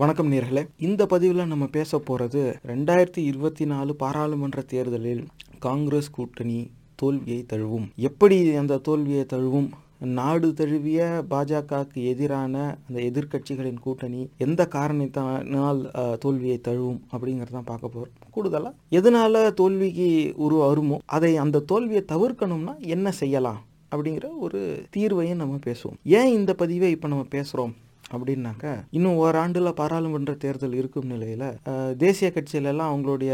வணக்கம் நேர்களே. இந்த பதிவில் நம்ம பேச போகிறது ரெண்டாயிரத்தி இருபத்தி நாலு பாராளுமன்ற தேர்தலில் காங்கிரஸ் கூட்டணி தோல்வியை தழுவும். எப்படி அந்த தோல்வியை தழுவும்? நாடு தழுவிய பாஜகவுக்கு எதிரான அந்த எதிர்க்கட்சிகளின் கூட்டணி எந்த காரணத்தினால் தோல்வியை தழுவும் அப்படிங்கிறதான் பார்க்க போகிறோம் கூடுதலாக எதனால் தோல்விக்கு உரு வருமோ அதை அந்த தோல்வியை தவிர்க்கணும்னா என்ன செய்யலாம் அப்படிங்கிற ஒரு தீர்வையும் நம்ம பேசுவோம். ஏன் இந்த பதிவை இப்போ நம்ம பேசுகிறோம் அப்படின்னாக்கா இன்னும் ஓராண்டில் பாராளுமன்ற தேர்தல் இருக்கும் நிலையில் தேசிய கட்சியிலெல்லாம் அவங்களுடைய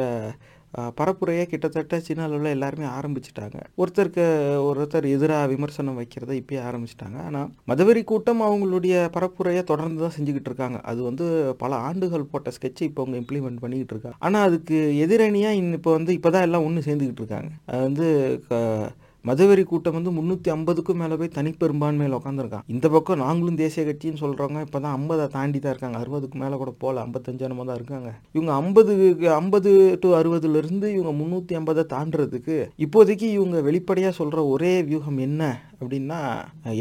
பரப்புரையே கிட்டத்தட்ட சின்ன அளவில் எல்லாருமே ஆரம்பிச்சிட்டாங்க. ஒருத்தருக்கு ஒருத்தர் எதிராக விமர்சனம் வைக்கிறத இப்பயே ஆரம்பிச்சிட்டாங்க. ஆனால் மதவெறி கூட்டம் அவங்களுடைய பரப்புரையை தொடர்ந்து தான் செஞ்சுக்கிட்டு இருக்காங்க. அது வந்து பல ஆண்டுகள் போட்ட ஸ்கெட்சை இப்போ அவங்க இம்ப்ளிமெண்ட் பண்ணிக்கிட்டு இருக்காங்க. ஆனால் அதுக்கு எதிரணியாக இன்னும் இப்போ வந்து இப்போ தான் எல்லாம் ஒன்று சேர்ந்துக்கிட்டு இருக்காங்க. அது வந்து க- மதுவெறி கூட்டம் வந்து முந்நூற்றி ஐம்பதுக்கும் மேலே போய் தனிப்பெரும்பான்மையில் உட்காந்துருக்கான் இந்த பக்கம் நாங்களும் தேசிய கட்சின்னு சொல்கிறவங்க இப்போ தான் ஐம்பதை தாண்டி தான் இருக்காங்க. அறுபதுக்கு மேலே கூட போகல ஐம்பத்தஞ்சானமாக தான் இருக்காங்க. இவங்க ஐம்பது ஐம்பது டு அறுபதுலேருந்து இவங்க முந்நூற்றி ஐம்பதை தாண்டுறதுக்கு இப்போதைக்கு இவங்க வெளிப்படையாக சொல்கிற ஒரே வியூகம் என்ன அப்படின்னா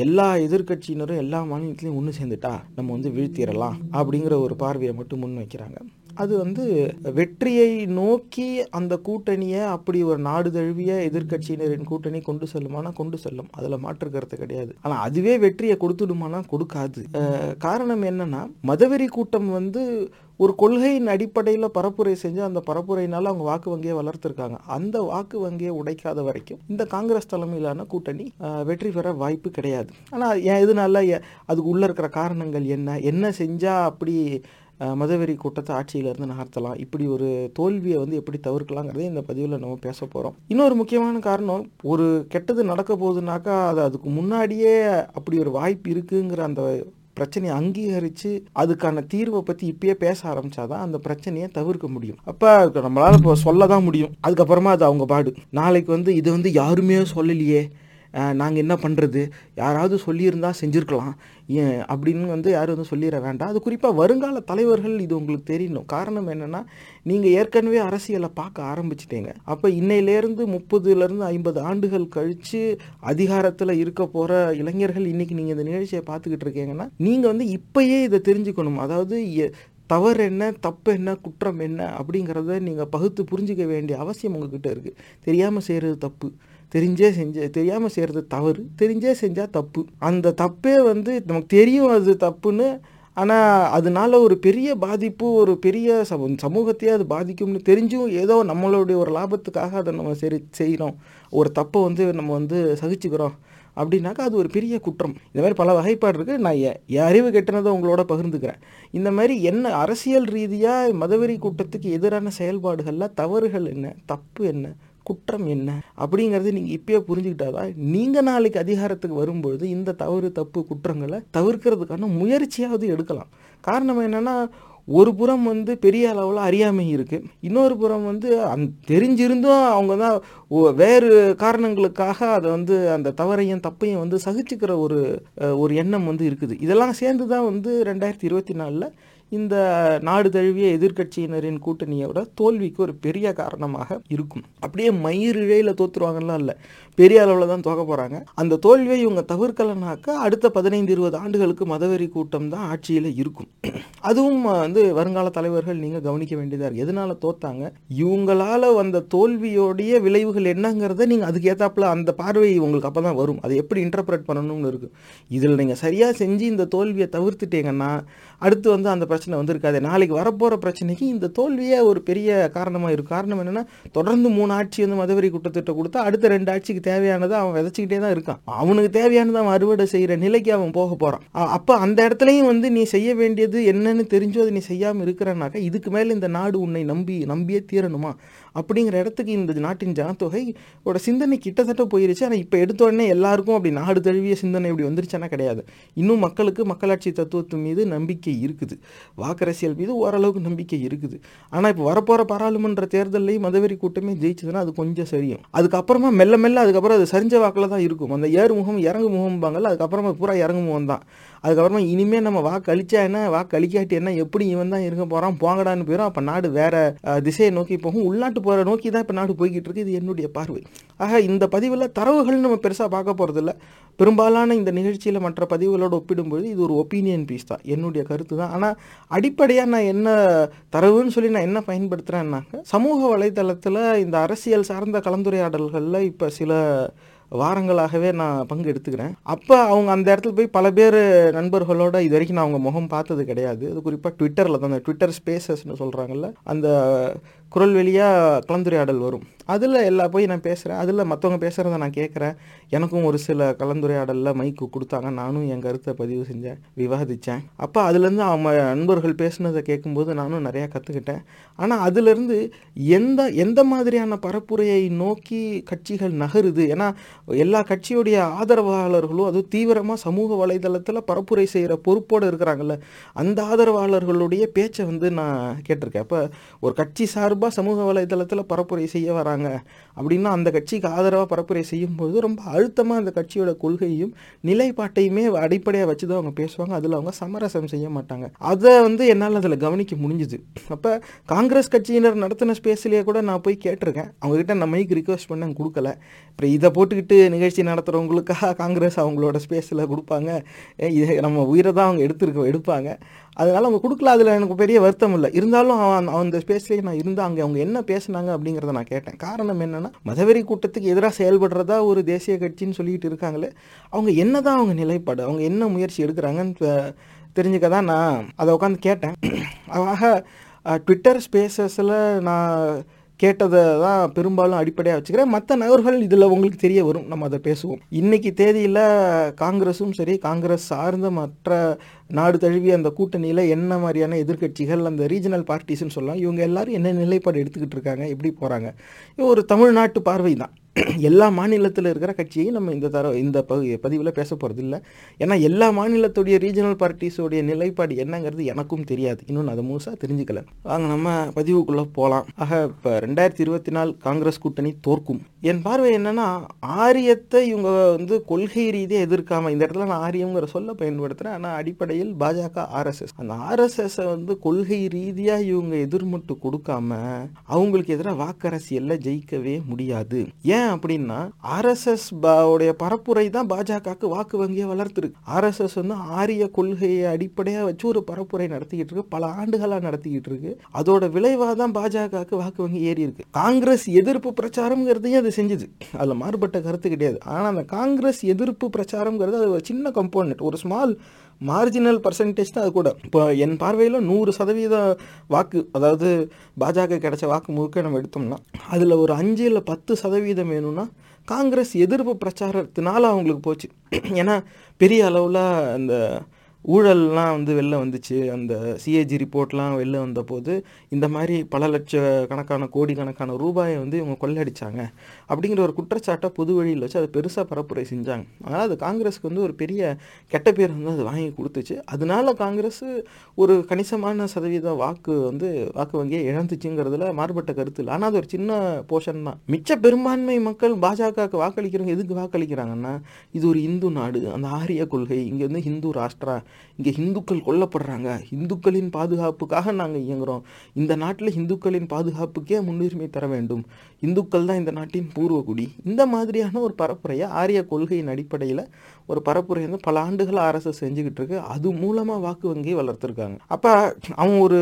எல்லா எதிர்க்கட்சியினரும் எல்லா மாநிலத்திலையும் ஒன்று சேர்ந்துட்டா நம்ம வந்து வீழ்த்திடலாம் அப்படிங்கிற ஒரு பார்வையை மட்டும் முன் வைக்கிறாங்க அது வந்து வெற்றியை நோக்கி அந்த கூட்டணியை அப்படி ஒரு நாடு தழுவிய எதிர்க்கட்சியினரின் கூட்டணி கொண்டு செல்லுமானா கொண்டு செல்லும். அதில் மாற்று கருத்து கிடையாது. ஆனால் அதுவே வெற்றியை கொடுத்துடுமானா கொடுக்காது. காரணம் என்னன்னா மதவெறி கூட்டம் வந்து ஒரு கொள்கையின் அடிப்படையில் பரப்புரை செஞ்சு அந்த பரப்புரையினால அவங்க வாக்கு வங்கியை வளர்த்துருக்காங்க. அந்த வாக்கு வங்கியை உடைக்காத வரைக்கும் இந்த காங்கிரஸ் தலைமையிலான கூட்டணி வெற்றி பெற வாய்ப்பு கிடையாது. ஆனால் ஏன் இதனால ஏ- அதுக்கு உள்ள இருக்கிற காரணங்கள் என்ன? என்ன செஞ்சா அப்படி மதவெறி கூட்டத்தை ஆட்சியிலேருந்து நகர்த்தலாம். இப்படி ஒரு தோல்வியை வந்து எப்படி தவிர்க்கலாங்கிறதே இந்த பதிவில் நம்ம பேச போகிறோம் இன்னொரு முக்கியமான காரணம் ஒரு கெட்டது நடக்க போகுதுனாக்கா அது அதுக்கு முன்னாடியே அப்படி ஒரு வாய்ப்பு இருக்குங்கிற அந்த பிரச்சனையை அங்கீகரித்து அதுக்கான தீர்வை பற்றி இப்பயே பேச ஆரம்பிச்சாதான் அந்த பிரச்சனையை தவிர்க்க முடியும். அப்போ நம்மளால் இப்போ சொல்ல தான் முடியும். அதுக்கப்புறமா அது அவங்க பாடு. நாளைக்கு வந்து இது வந்து யாருமே சொல்லலையே. நாங்கள் என்ன பண்ணுறது யாராவது சொல்லியிருந்தால் செஞ்சுருக்கலாம். ஏன் அப்படின்னு வந்து யாரும் வந்து சொல்லிட வேண்டாம். அது குறிப்பாக வருங்கால தலைவர்கள் இது உங்களுக்கு தெரியணும். காரணம் என்னென்னா நீங்கள் ஏற்கனவே அரசியலை பார்க்க ஆரம்பிச்சிட்டீங்க. அப்போ இன்னையிலேருந்து முப்பதுலேருந்து ஐம்பது ஆண்டுகள் கழித்து அதிகாரத்தில் இருக்க போகிற இளைஞர்கள் இன்றைக்கி நீங்கள் இந்த நிகழ்ச்சியை பார்த்துக்கிட்டு இருக்கீங்கன்னா நீங்கள் வந்து இப்பயே இதை தெரிஞ்சுக்கணும். அதாவது எ- தவறு என்ன தப்பு என்ன குற்றம் என்ன அப்படிங்கிறத நீங்கள் பகுத்து புரிஞ்சிக்க வேண்டிய அவசியம் உங்ககிட்ட இருக்குது தெரியாமல் செய்கிறது தப்பு. தெரிஞ்சே செஞ்ச தெரியாமல் செய்கிறது தவறு தெரிஞ்சே செஞ்சால் தப்பு. அந்த தப்பே வந்து நமக்கு தெரியும் அது தப்புன்னு ஆனால் அதனால ஒரு பெரிய பாதிப்பு ஒரு பெரிய சமூ சமூகத்தையே அது பாதிக்கும்னு தெரிஞ்சும் ஏதோ நம்மளுடைய ஒரு லாபத்துக்காக அதை நம்ம சரி செய்கிறோம் ஒரு தப்பை வந்து நம்ம வந்து சகிச்சுக்கிறோம். அப்படின்னாக்கா அது ஒரு பெரிய குற்றம். இந்த மாதிரி பல வகைப்பாடு இருக்குது நான் என் அறிவு கெட்டினதை உங்களோட பகிர்ந்துக்கிறேன். இந்த மாதிரி என்ன அரசியல் ரீதியாக மதவெறி கூட்டத்துக்கு எதிரான செயல்பாடுகளில் தவறுகள் என்ன தப்பு என்ன குற்றம் என்ன? அப்படிங்கிறது நீங்கள் இப்பயே புரிஞ்சுக்கிட்டாதான் நீங்கள் நாளைக்கு அதிகாரத்துக்கு வரும்பொழுது இந்த தவறு தப்பு குற்றங்களை தவிர்க்கிறதுக்கான முயற்சியாவது எடுக்கலாம். காரணம் என்னென்னா ஒரு புறம் வந்து பெரிய அளவில் அறியாமை இருக்குது இன்னொரு புறம் வந்து அந் தெரிஞ்சிருந்தும் அவங்க தான் வேறு காரணங்களுக்காக அதை வந்து அந்த தவறையும் தப்பையும் வந்து சகிச்சுக்கிற ஒரு ஒரு எண்ணம் வந்து இருக்குது. இதெல்லாம் சேர்ந்து தான் வந்து ரெண்டாயிரத்தி இருபத்தி நாலில் இந்த நாடு தழுவிய எதிர்க்கட்சியினரின் கூட்டணியோட தோல்விக்கு ஒரு பெரிய காரணமாக இருக்கும். அப்படியே மயிரிழையில் தோத்துருவாங்கலாம் இல்லை. பெரிய அளவில் தான் தோக்க போகிறாங்க அந்த தோல்வியை இவங்க தவிர்க்கலைனாக்கா அடுத்த பதினைந்து இருபது ஆண்டுகளுக்கு மதவெறி கூட்டம் தான் ஆட்சியில் இருக்கும். அதுவும் வந்து வருங்கால தலைவர்கள் நீங்கள் கவனிக்க வேண்டியதாக இருக்குது எதனால் தோத்தாங்க? இவங்களால வந்த தோல்வியோடைய விளைவுகள் என்னங்கிறத நீங்கள் அதுக்கு ஏற்றாப்புல அந்த பார்வை உங்களுக்கு அப்போ தான் வரும். அதை எப்படி இன்டர்பிரட் பண்ணணும்னு இருக்குது இதில் நீங்கள் சரியாக செஞ்சு இந்த தோல்வியை தவிர்த்துட்டீங்கன்னா அடுத்து வந்து அந்த பிரச்சனை வந்திருக்காது. நாளைக்கு வரப்போகிற பிரச்சனைக்கு இந்த தோல்வியே ஒரு பெரிய காரணமாக இருக்கும் காரணம் என்னென்னா தொடர்ந்து மூணு ஆட்சி வந்து மதவெறி குற்றத்திட்ட கொடுத்தா அடுத்த ரெண்டு ஆட்சிக்கு தேவையானதை அவன் விதைச்சிக்கிட்டே தான் இருக்கான். அவனுக்கு தேவையானதை அவன் அறுவடை செய்கிற நிலைக்கு அவன் போக போகிறான் அப்போ அந்த இடத்துலையும் வந்து நீ செய்ய வேண்டியது என்னன்னு தெரிஞ்சோ அதை நீ செய்யாமல் இருக்கிறனாக்கா இதுக்கு மேலே இந்த நாடு உன்னை நம்பி நம்பியே தீரணுமா? அப்படிங்கிற இடத்துக்கு இந்த நாட்டின் ஜனத்தொகை ஓட சிந்தனை கிட்டத்தட்ட போயிருச்சு. ஆனால் இப்போ எடுத்த உடனே எல்லாருக்கும் அப்படி நாடு தழுவிய சிந்தனை இப்படி வந்துருச்சுன்னா கிடையாது. இன்னும் மக்களுக்கு மக்களாட்சி தத்துவத்து மீது நம்பிக்கை இருக்குது. வாக்கரசியல் மீது ஓரளவுக்கு நம்பிக்கை இருக்குது. ஆனால் இப்போ வரப்போகிற பாராளுமன்ற தேர்தலையும் மதவெறி கூட்டமே ஜெயிச்சதுன்னா அது கொஞ்சம் சரியும். அதுக்கப்புறமா மெல்ல மெல்ல அதுக்கப்புறம் அது சரிஞ்ச வாக்கில் தான் இருக்கும். அந்த ஏறு முகம் இறங்கு முகம்பாங்கல்ல அதுக்கப்புறமா பூரா இறங்கு முகம் தான். அதுக்கப்புறமா இனிமேல் நம்ம வாக்கு அழிச்சா என்ன? வாக்கு அழிக்காட்டி என்ன? எப்படி இவன் தான் இருக்க போகிறான் போங்கடான்னு போயிடும் அப்போ நாடு வேற திசையை நோக்கி போகும். உள்நாட்டு போகிற நோக்கி தான் இப்போ நாடு போய்கிட்டு இருக்கு. இது என்னுடைய பார்வை. ஆக இந்த பதிவில் தரவுகள் நம்ம பெருசாக பார்க்க போகிறதில்ல பெரும்பாலான இந்த நிகழ்ச்சியில் மற்ற பதிவுகளோடு ஒப்பிடும்போது இது ஒரு ஒப்பீனியன் பீஸ் தான். என்னுடைய கருத்து தான். ஆனால் அடிப்படையாக நான் என்ன தரவுன்னு சொல்லி நான் என்ன பயன்படுத்துகிறேன்னாக்க சமூக வலைதளத்தில் இந்த அரசியல் சார்ந்த கலந்துரையாடல்களில் இப்போ சில வாரங்களாகவே நான் பங்கு எடுத்துக்கிறேன். அப்போ அவங்க அந்த இடத்துல போய் பல பேர் நண்பர்களோட இது வரைக்கும் நான் அவங்க முகம் பார்த்தது கிடையாது. அது குறிப்பாக ட்விட்டரில் தான் அந்த ட்விட்டர் ஸ்பேசஸ்னு சொல்கிறாங்கல்ல அந்த குரல் வெளியாக கலந்துரையாடல் வரும். அதில் எல்லா போய் நான் பேசுகிறேன் அதில் மற்றவங்க பேசுகிறத நான் கேட்குறேன் எனக்கும் ஒரு சில கலந்துரையாடலில் மைக்கு கொடுத்தாங்க. நானும் என் கருத்தை பதிவு செஞ்சேன். விவாதித்தேன் அப்போ அதுலேருந்து அவங்க நண்பர்கள் பேசுனதை கேட்கும்போது நானும் நிறையா கற்றுக்கிட்டேன் ஆனால் அதுலேருந்து எந்த எந்த மாதிரியான பரப்புரையை நோக்கி கட்சிகள் நகருது? ஏன்னா எல்லா கட்சியுடைய ஆதரவாளர்களும் அதுவும் தீவிரமாக சமூக வலைதளத்தில் பரப்புரை செய்கிற பொறுப்போடு இருக்கிறாங்கல்ல அந்த ஆதரவாளர்களுடைய பேச்சை வந்து நான் கேட்டிருக்கேன். அப்போ ஒரு கட்சி சார்பாக சமூக வலைதளத்தில் பரப்புரை செய்ய வராங்க. அப்படின்னா அந்த கட்சிக்கு ஆதரவாக பரப்புரை செய்யும்போது ரொம்ப அழுத்தமாக அந்த கட்சியோட கொள்கையும் நிலைப்பாட்டையுமே அடிப்படையாக வச்சு தான் அவங்க பேசுவாங்க. அதில் அவங்க சமரசம் செய்ய மாட்டாங்க. அதை வந்து என்னால் அதில் கவனிக்க முடிஞ்சுது. அப்போ காங்கிரஸ் கட்சியினர் நடத்தின ஸ்பேஸ்லேயே கூட நான் போய் கேட்டிருக்கேன். அவங்ககிட்ட நான் மைக் ரிக்வஸ்ட் பண்ண கொடுக்கல. அப்புறம் இதை போட்டுக்கிட்டு நிகழ்ச்சி நடத்துகிறவங்களுக்காக காங்கிரஸ் அவங்களோட ஸ்பேஸில் கொடுப்பாங்க. இதை இது நம்ம உயிரை தான் அவங்க எடுத்துருக்க எடுப்பாங்க. அதனால் அவங்க கொடுக்கல அதில் எனக்கு பெரிய வருத்தம் இல்லை. இருந்தாலும் அவன் அந்த ஸ்பேஸ்லேயே நான் இருந்தால் அங்கே அவங்க என்ன பேசுனாங்க அப்படிங்கிறத நான் கேட்டேன். காரணம் என்னென்னா மதவெறி கூட்டத்துக்கு எதிராக செயல்படுறதா ஒரு தேசிய கட்சின்னு சொல்லிட்டு இருக்காங்களே அவங்க என்ன தான் அவங்க நிலைப்பாடு அவங்க என்ன முயற்சி எடுக்கிறாங்கன்னு தெரிஞ்சுக்க தான் நான் அதை உட்காந்து கேட்டேன். ஆக ட்விட்டர் ஸ்பேசஸில் நான் கேட்டதை தான் பெரும்பாலும் அடிப்படையாக வச்சுக்கிறேன். மற்ற நகர்கள் இதில் உங்களுக்கு தெரிய வரும். நம்ம அதை பேசுவோம். இன்னைக்கு தேதியில் காங்கிரஸும் சரி காங்கிரஸ் சார்ந்த மற்ற நாடு தழுவிய அந்த கூட்டணியில் என்ன மாதிரியான எதிர்க்கட்சிகள் அந்த ரீஜனல் பார்ட்டிஸ்ன்னு சொல்லலாம். இவங்க எல்லாரும் என்ன நிலைப்பாடு எடுத்துக்கிட்டு இருக்காங்க எப்படி போகிறாங்க இது ஒரு தமிழ்நாட்டு பார்வை தான் எல்லா மாநிலத்தில் இருக்கிற கட்சியை நம்ம இந்த தர இந்த பகு பதிவில் பேச போகிறது இல்லை ஏன்னா எல்லா மாநிலத்துடைய ரீஜனல் பார்ட்டிஸோடைய நிலைப்பாடு என்னங்கிறது எனக்கும் தெரியாது. இன்னும் அதை முழுசாக தெரிஞ்சுக்கல. வாங்க நம்ம பதிவுக்குள்ளே போகலாம் ஆக இப்போ ரெண்டாயிரத்தி இருபத்தி நாலு காங்கிரஸ் கூட்டணி தோற்கும். என் பார்வை என்னன்னா ஆரியத்தை இவங்க வந்து கொள்கை ரீதியாக எதிர்க்காம இந்த இடத்துல நான் ஆரியங்கிற சொல்ல பயன்படுத்துகிறேன் ஆனால் அடிப்படையில் பாஜக ஆர்எஸ்எஸ் அந்த ஆர்எஸ்எஸ்ஸை வந்து கொள்கை ரீதியாக இவங்க எதிர்மட்டு கொடுக்காம அவங்களுக்கு எதிராக வாக்கரசியல்ல ஜெயிக்கவே முடியாது. ஏன் அப்படின்னா ஆர்எஸ்எஸ் உடைய பரப்புரை தான் பாஜகவுக்கு வாக்கு வங்கியை வளர்த்துருக்கு. ஆர்எஸ்எஸ் வந்து ஆரிய கொள்கையை அடிப்படையாக வச்சு ஒரு பரப்புரை நடத்திக்கிட்டு இருக்கு. பல ஆண்டுகளாக நடத்திக்கிட்டு இருக்கு. அதோட விளைவாக தான் பாஜகவுக்கு வாக்கு வங்கி ஏறி இருக்கு. காங்கிரஸ் எதிர்ப்பு பிரச்சாரம்ங்கிறதையும் அது செஞ்சுது. அதில் மாறுபட்ட கருத்து கிடையாது. ஆனால் அந்த காங்கிரஸ் எதிர்ப்பு பிரச்சாரம்ங்கிறது அது ஒரு சின்ன கம்போனன்ட் ஒரு ஸ்மால் மார்ஜினல் பர்சன்டேஜ் தான் அது கூட. இப்போ என் பார்வையில் நூறு சதவீத வாக்கு அதாவது பாஜக கிடைச்ச வாக்கு முழுக்க நம்ம எடுத்தோம்னா அதில் ஒரு அஞ்சு இல்லை பத்து சதவீதம் வேணும்னா காங்கிரஸ் எதிர்ப்பு பிரச்சாரத்தினால அவங்களுக்கு போச்சு. ஏன்னா பெரிய அளவில் அந்த ஊழல்லாம் வந்து வெளில வந்துச்சு. அந்த சிஏஜி ரிப்போர்ட்லாம் வெளில வந்தபோது இந்த மாதிரி பல லட்ச கணக்கான கோடி கணக்கான ரூபாயை வந்து இவங்க கொள்ளடிச்சாங்க. அப்படிங்கிற ஒரு குற்றச்சாட்டை பொது வழியில் வச்சு அதை பெருசாக பரப்புரை செஞ்சாங்க. அதனால் அது காங்கிரஸுக்கு வந்து ஒரு பெரிய கெட்ட பேர் வந்து அது வாங்கி கொடுத்துச்சு. அதனால காங்கிரஸ் ஒரு கணிசமான சதவீத வாக்கு வந்து வாக்கு வங்கியை இழந்துச்சுங்கிறதுல மாறுபட்ட கருத்து இல்லை. ஆனால் அது ஒரு சின்ன போர்ஷன் தான். மிச்ச பெரும்பான்மை மக்கள் பாஜகவுக்கு வாக்களிக்கிறவங்க எதுக்கு வாக்களிக்கிறாங்கன்னா இது ஒரு இந்து நாடு. அந்த ஆரிய கொள்கை இங்கே வந்து ஹிந்து ராஷ்டிரா இங்கே இந்துக்கள் கொல்லப்படுறாங்க. இந்துக்களின் பாதுகாப்புக்காக நாங்கள் இயங்குகிறோம் இந்த நாட்டில் இந்துக்களின் பாதுகாப்புக்கே முன்னுரிமை தர வேண்டும். இந்துக்கள் தான் இந்த நாட்டின் பூர்வகுடி. இந்த மாதிரியான ஒரு பரப்புரையை ஆரிய கொள்கையின் அடிப்படையில் ஒரு பரப்புரை வந்து பல ஆண்டுகள் அரசு செஞ்சுக்கிட்டு இருக்கு. அது மூலமாக வாக்கு வங்கியை வளர்த்துருக்காங்க. அப்போ அவன் ஒரு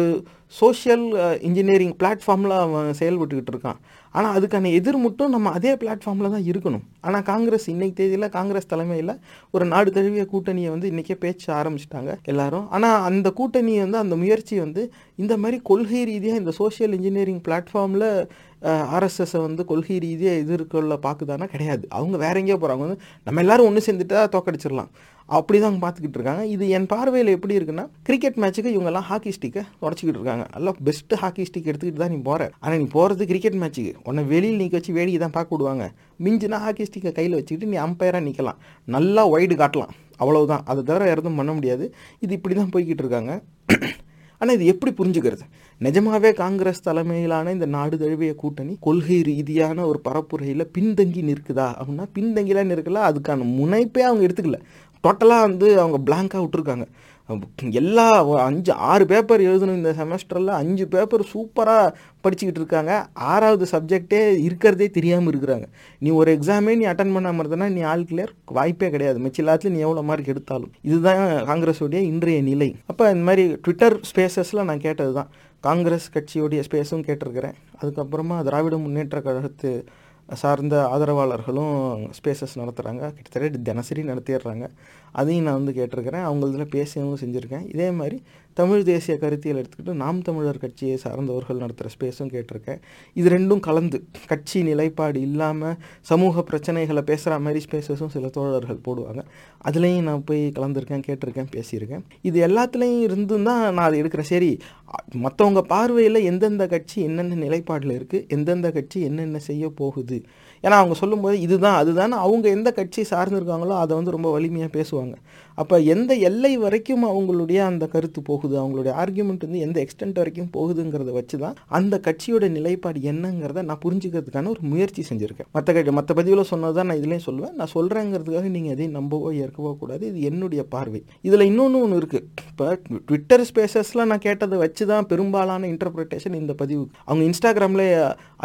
சோஷியல் இன்ஜினியரிங் பிளாட்ஃபார்மில் அவன் செயல்பட்டுக்கிட்டு இருக்கான். ஆனால் அதுக்கான எதிர் மட்டும் நம்ம அதே பிளாட்ஃபார்மில் தான் இருக்கணும். ஆனால் காங்கிரஸ் இன்னைக்கு தேதியில் காங்கிரஸ் தலைமையில் ஒரு நாடு தழுவிய கூட்டணியை வந்து இன்றைக்கே பேச்சு ஆரம்பிச்சிட்டாங்க எல்லாரும். ஆனால் அந்த கூட்டணி வந்து அந்த முயற்சி வந்து இந்த மாதிரி கொள்கை ரீதியாக இந்த சோஷியல் இன்ஜினியரிங் பிளாட்ஃபார்மில் ஆர்எஸ்எஸ்ஸை வந்து கொள்கை ரீதியாக எதிர்கொள்ள பார்க்குதானா கிடையாது. அவங்க வேற எங்கேயோ போகிறாங்க வந்து நம்ம எல்லாரும் ஒன்று சேர்ந்துட்டா தோக்கடிச்சிடலாம். அப்படி தான் பார்த்துக்கிட்டு இருக்காங்க. இது என் பார்வையில் எப்படி இருக்குன்னா கிரிக்கெட் மேட்ச்சுக்கு இவங்கெல்லாம் ஹாக்கி ஸ்டிக்கை உடச்சிக்கிட்டு இருக்காங்க. நல்லா பெஸ்ட்டு ஹாக்கி ஸ்டிக் எடுத்துக்கிட்டு தான் நீ போகிற ஆனால் நீ போகிறது கிரிக்கெட் மேட்ச்சுக்கு உன்னை வெளியில் நீக்க வச்சு வேடிக்கை தான் பார்க்க விடுவாங்க. மிஞ்சினா ஹாக்கி ஸ்டிக்கை கையில் வச்சுக்கிட்டு நீ அம்பையராக நிற்கலாம் நல்லா ஒய்டு காட்டலாம். அவ்வளவுதான். அதை தவிர எதுவும் பண்ண முடியாது. இது இப்படி தான் போய்கிட்டு இருக்காங்க. ஆனால் இது எப்படி புரிஞ்சுக்கிறது? நிஜமாவே காங்கிரஸ் தலைமையிலான இந்த நாடு தழுவிய கூட்டணி கொள்கை ரீதியான ஒரு பரப்புரையில் பின்தங்கி நிற்குதா? அப்படின்னா பின்தங்கிலாம் நிற்கல. அதுக்கான முனைப்பே அவங்க எடுத்துக்கல. டோட்டலாக வந்து அவங்க பிளாங்காக விட்டுருக்காங்க. எல்லா அஞ்சு ஆறு பேப்பர் எழுதணும் இந்த செமஸ்டரில் அஞ்சு பேப்பர் சூப்பராக படிச்சுக்கிட்டு இருக்காங்க. ஆறாவது சப்ஜெக்டே இருக்கிறதே தெரியாமல் இருக்கிறாங்க. நீ ஒரு எக்ஸாமே நீ அட்டன் பண்ணாமல் இருந்தனா நீ ஆல் கிளியர் வாய்ப்பே கிடையாது. மிச்ச எல்லாத்துலையும் நீ எவ்வளோ மார்க் எடுத்தாலும். இதுதான் காங்கிரஸுடைய இன்றைய நிலை. அப்போ இந்த மாதிரி ட்விட்டர் ஸ்பேசஸில் நான் கேட்டது தான் காங்கிரஸ் கட்சியுடைய ஸ்பேஸும் கேட்டிருக்கிறேன். அதுக்கப்புறமா திராவிட முன்னேற்ற கழகத்து சார்ந்த ஆதரவாளர்களும் ஸ்பேசஸ் நடத்துகிறாங்க கிட்டத்தட்ட தினசரி நடத்திடுறாங்க. அதையும் நான் வந்து கேட்டிருக்கிறேன். அவங்களதில் பேசவும் செஞ்சுருக்கேன். இதே மாதிரி தமிழ் தேசிய கருத்தியல் எடுத்துக்கிட்டு நாம் தமிழர் கட்சியை சார்ந்தவர்கள் நடத்துகிற ஸ்பேஸும் கேட்டிருக்கேன். இது ரெண்டும் கலந்து கட்சி நிலைப்பாடு இல்லாமல் சமூக பிரச்சனைகளை பேசுகிற மாதிரி ஸ்பேஸஸும் சில தோழர்கள் போடுவாங்க. அதுலேயும் நான் போய் கலந்துருக்கேன் கேட்டிருக்கேன் பேசியிருக்கேன். இது எல்லாத்துலேயும் இருந்தும் தான் நான் அதை எடுக்கிறேன். சரி மற்றவங்க பார்வையில் எந்தெந்த கட்சி என்னென்ன நிலைப்பாடில் இருக்குது எந்தெந்த கட்சி என்னென்ன செய்ய போகுது? ஏன்னா அவங்க சொல்லும்போது இதுதான் அதுதான். அவங்க எந்த கட்சி சார்ந்திருக்காங்களோ அதை வந்து ரொம்ப வலிமையாக பேசுவாங்க. அப்போ எந்த எல்லை வரைக்கும் அவங்களுடைய அந்த கருத்து போகுது? அவங்களுடைய ஆர்கியூமெண்ட் வந்து எந்த எக்ஸ்டென்ட் வரைக்கும் போகுதுங்கிறத வச்சு தான் அந்த கட்சியோட நிலைப்பாடு என்னங்கிறத நான் புரிஞ்சுக்கிறதுக்கான ஒரு முயற்சி செஞ்சுருக்கேன். மற்ற கட்சி மற்ற பதிவில் சொன்னது தான் நான் இதுலேயும் சொல்லுவேன். நான் சொல்கிறேங்கிறதுக்காக நீங்கள் எதையும் நம்பவோ ஏற்கவோ கூடாது. இது என்னுடைய பார்வை. இதில் இன்னொன்று ஒன்று இருக்குது இப்போ ட்விட்டர் ஸ்பேசஸில் நான் கேட்டதை வச்சு தான் பெரும்பாலான இன்டர்பிரிட்டேஷன் இந்த பதிவு. அவங்க இன்ஸ்டாகிராமில்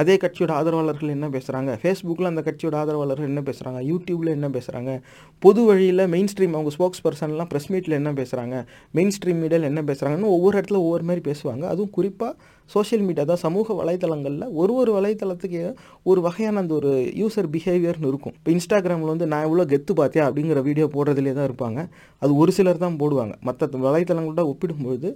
அதே கட்சியோட ஆதரவாளர்கள் என்ன பேசுகிறாங்க ஃபேஸ்புக்கில் அந்த கட்சியோட ஆதரவாளர்கள் என்ன பேசுகிறாங்க யூடியூப்பில் என்ன பேசுகிறாங்க பொது வழியில் மெயின் ஸ்ட்ரீம் அவங்க ஸ்போக்ஸ் பர்சன்லாம் ப்ரெஸ் மீட்டில் என்ன பேசுகிறாங்க மெயின் ஸ்ட்ரீம் மீடியாவில் என்ன பேசுகிறாங்கன்னு ஒவ்வொரு இடத்துல ஒவ்வொரு மாதிரி பேசுவாங்க. அதுவும் குறிப்பாக சோஷியல் மீடியா தான். சமூக வலைத்தளங்களில் ஒரு ஒரு வலைத்தளத்துக்கு ஒரு வகையான அந்த ஒரு யூசர் பிஹேவியர்னு இருக்கும். இப்போ இன்ஸ்டாகிராமில் வந்து நான் இவ்வளோ கெத்து பார்த்தியா அப்படிங்கிற வீடியோ போடுறதுலே தான் இருப்பாங்க. அது ஒரு சிலர் தான் போடுவாங்க. மற்ற வலைத்தளங்களோட ஒப்பிடும்போது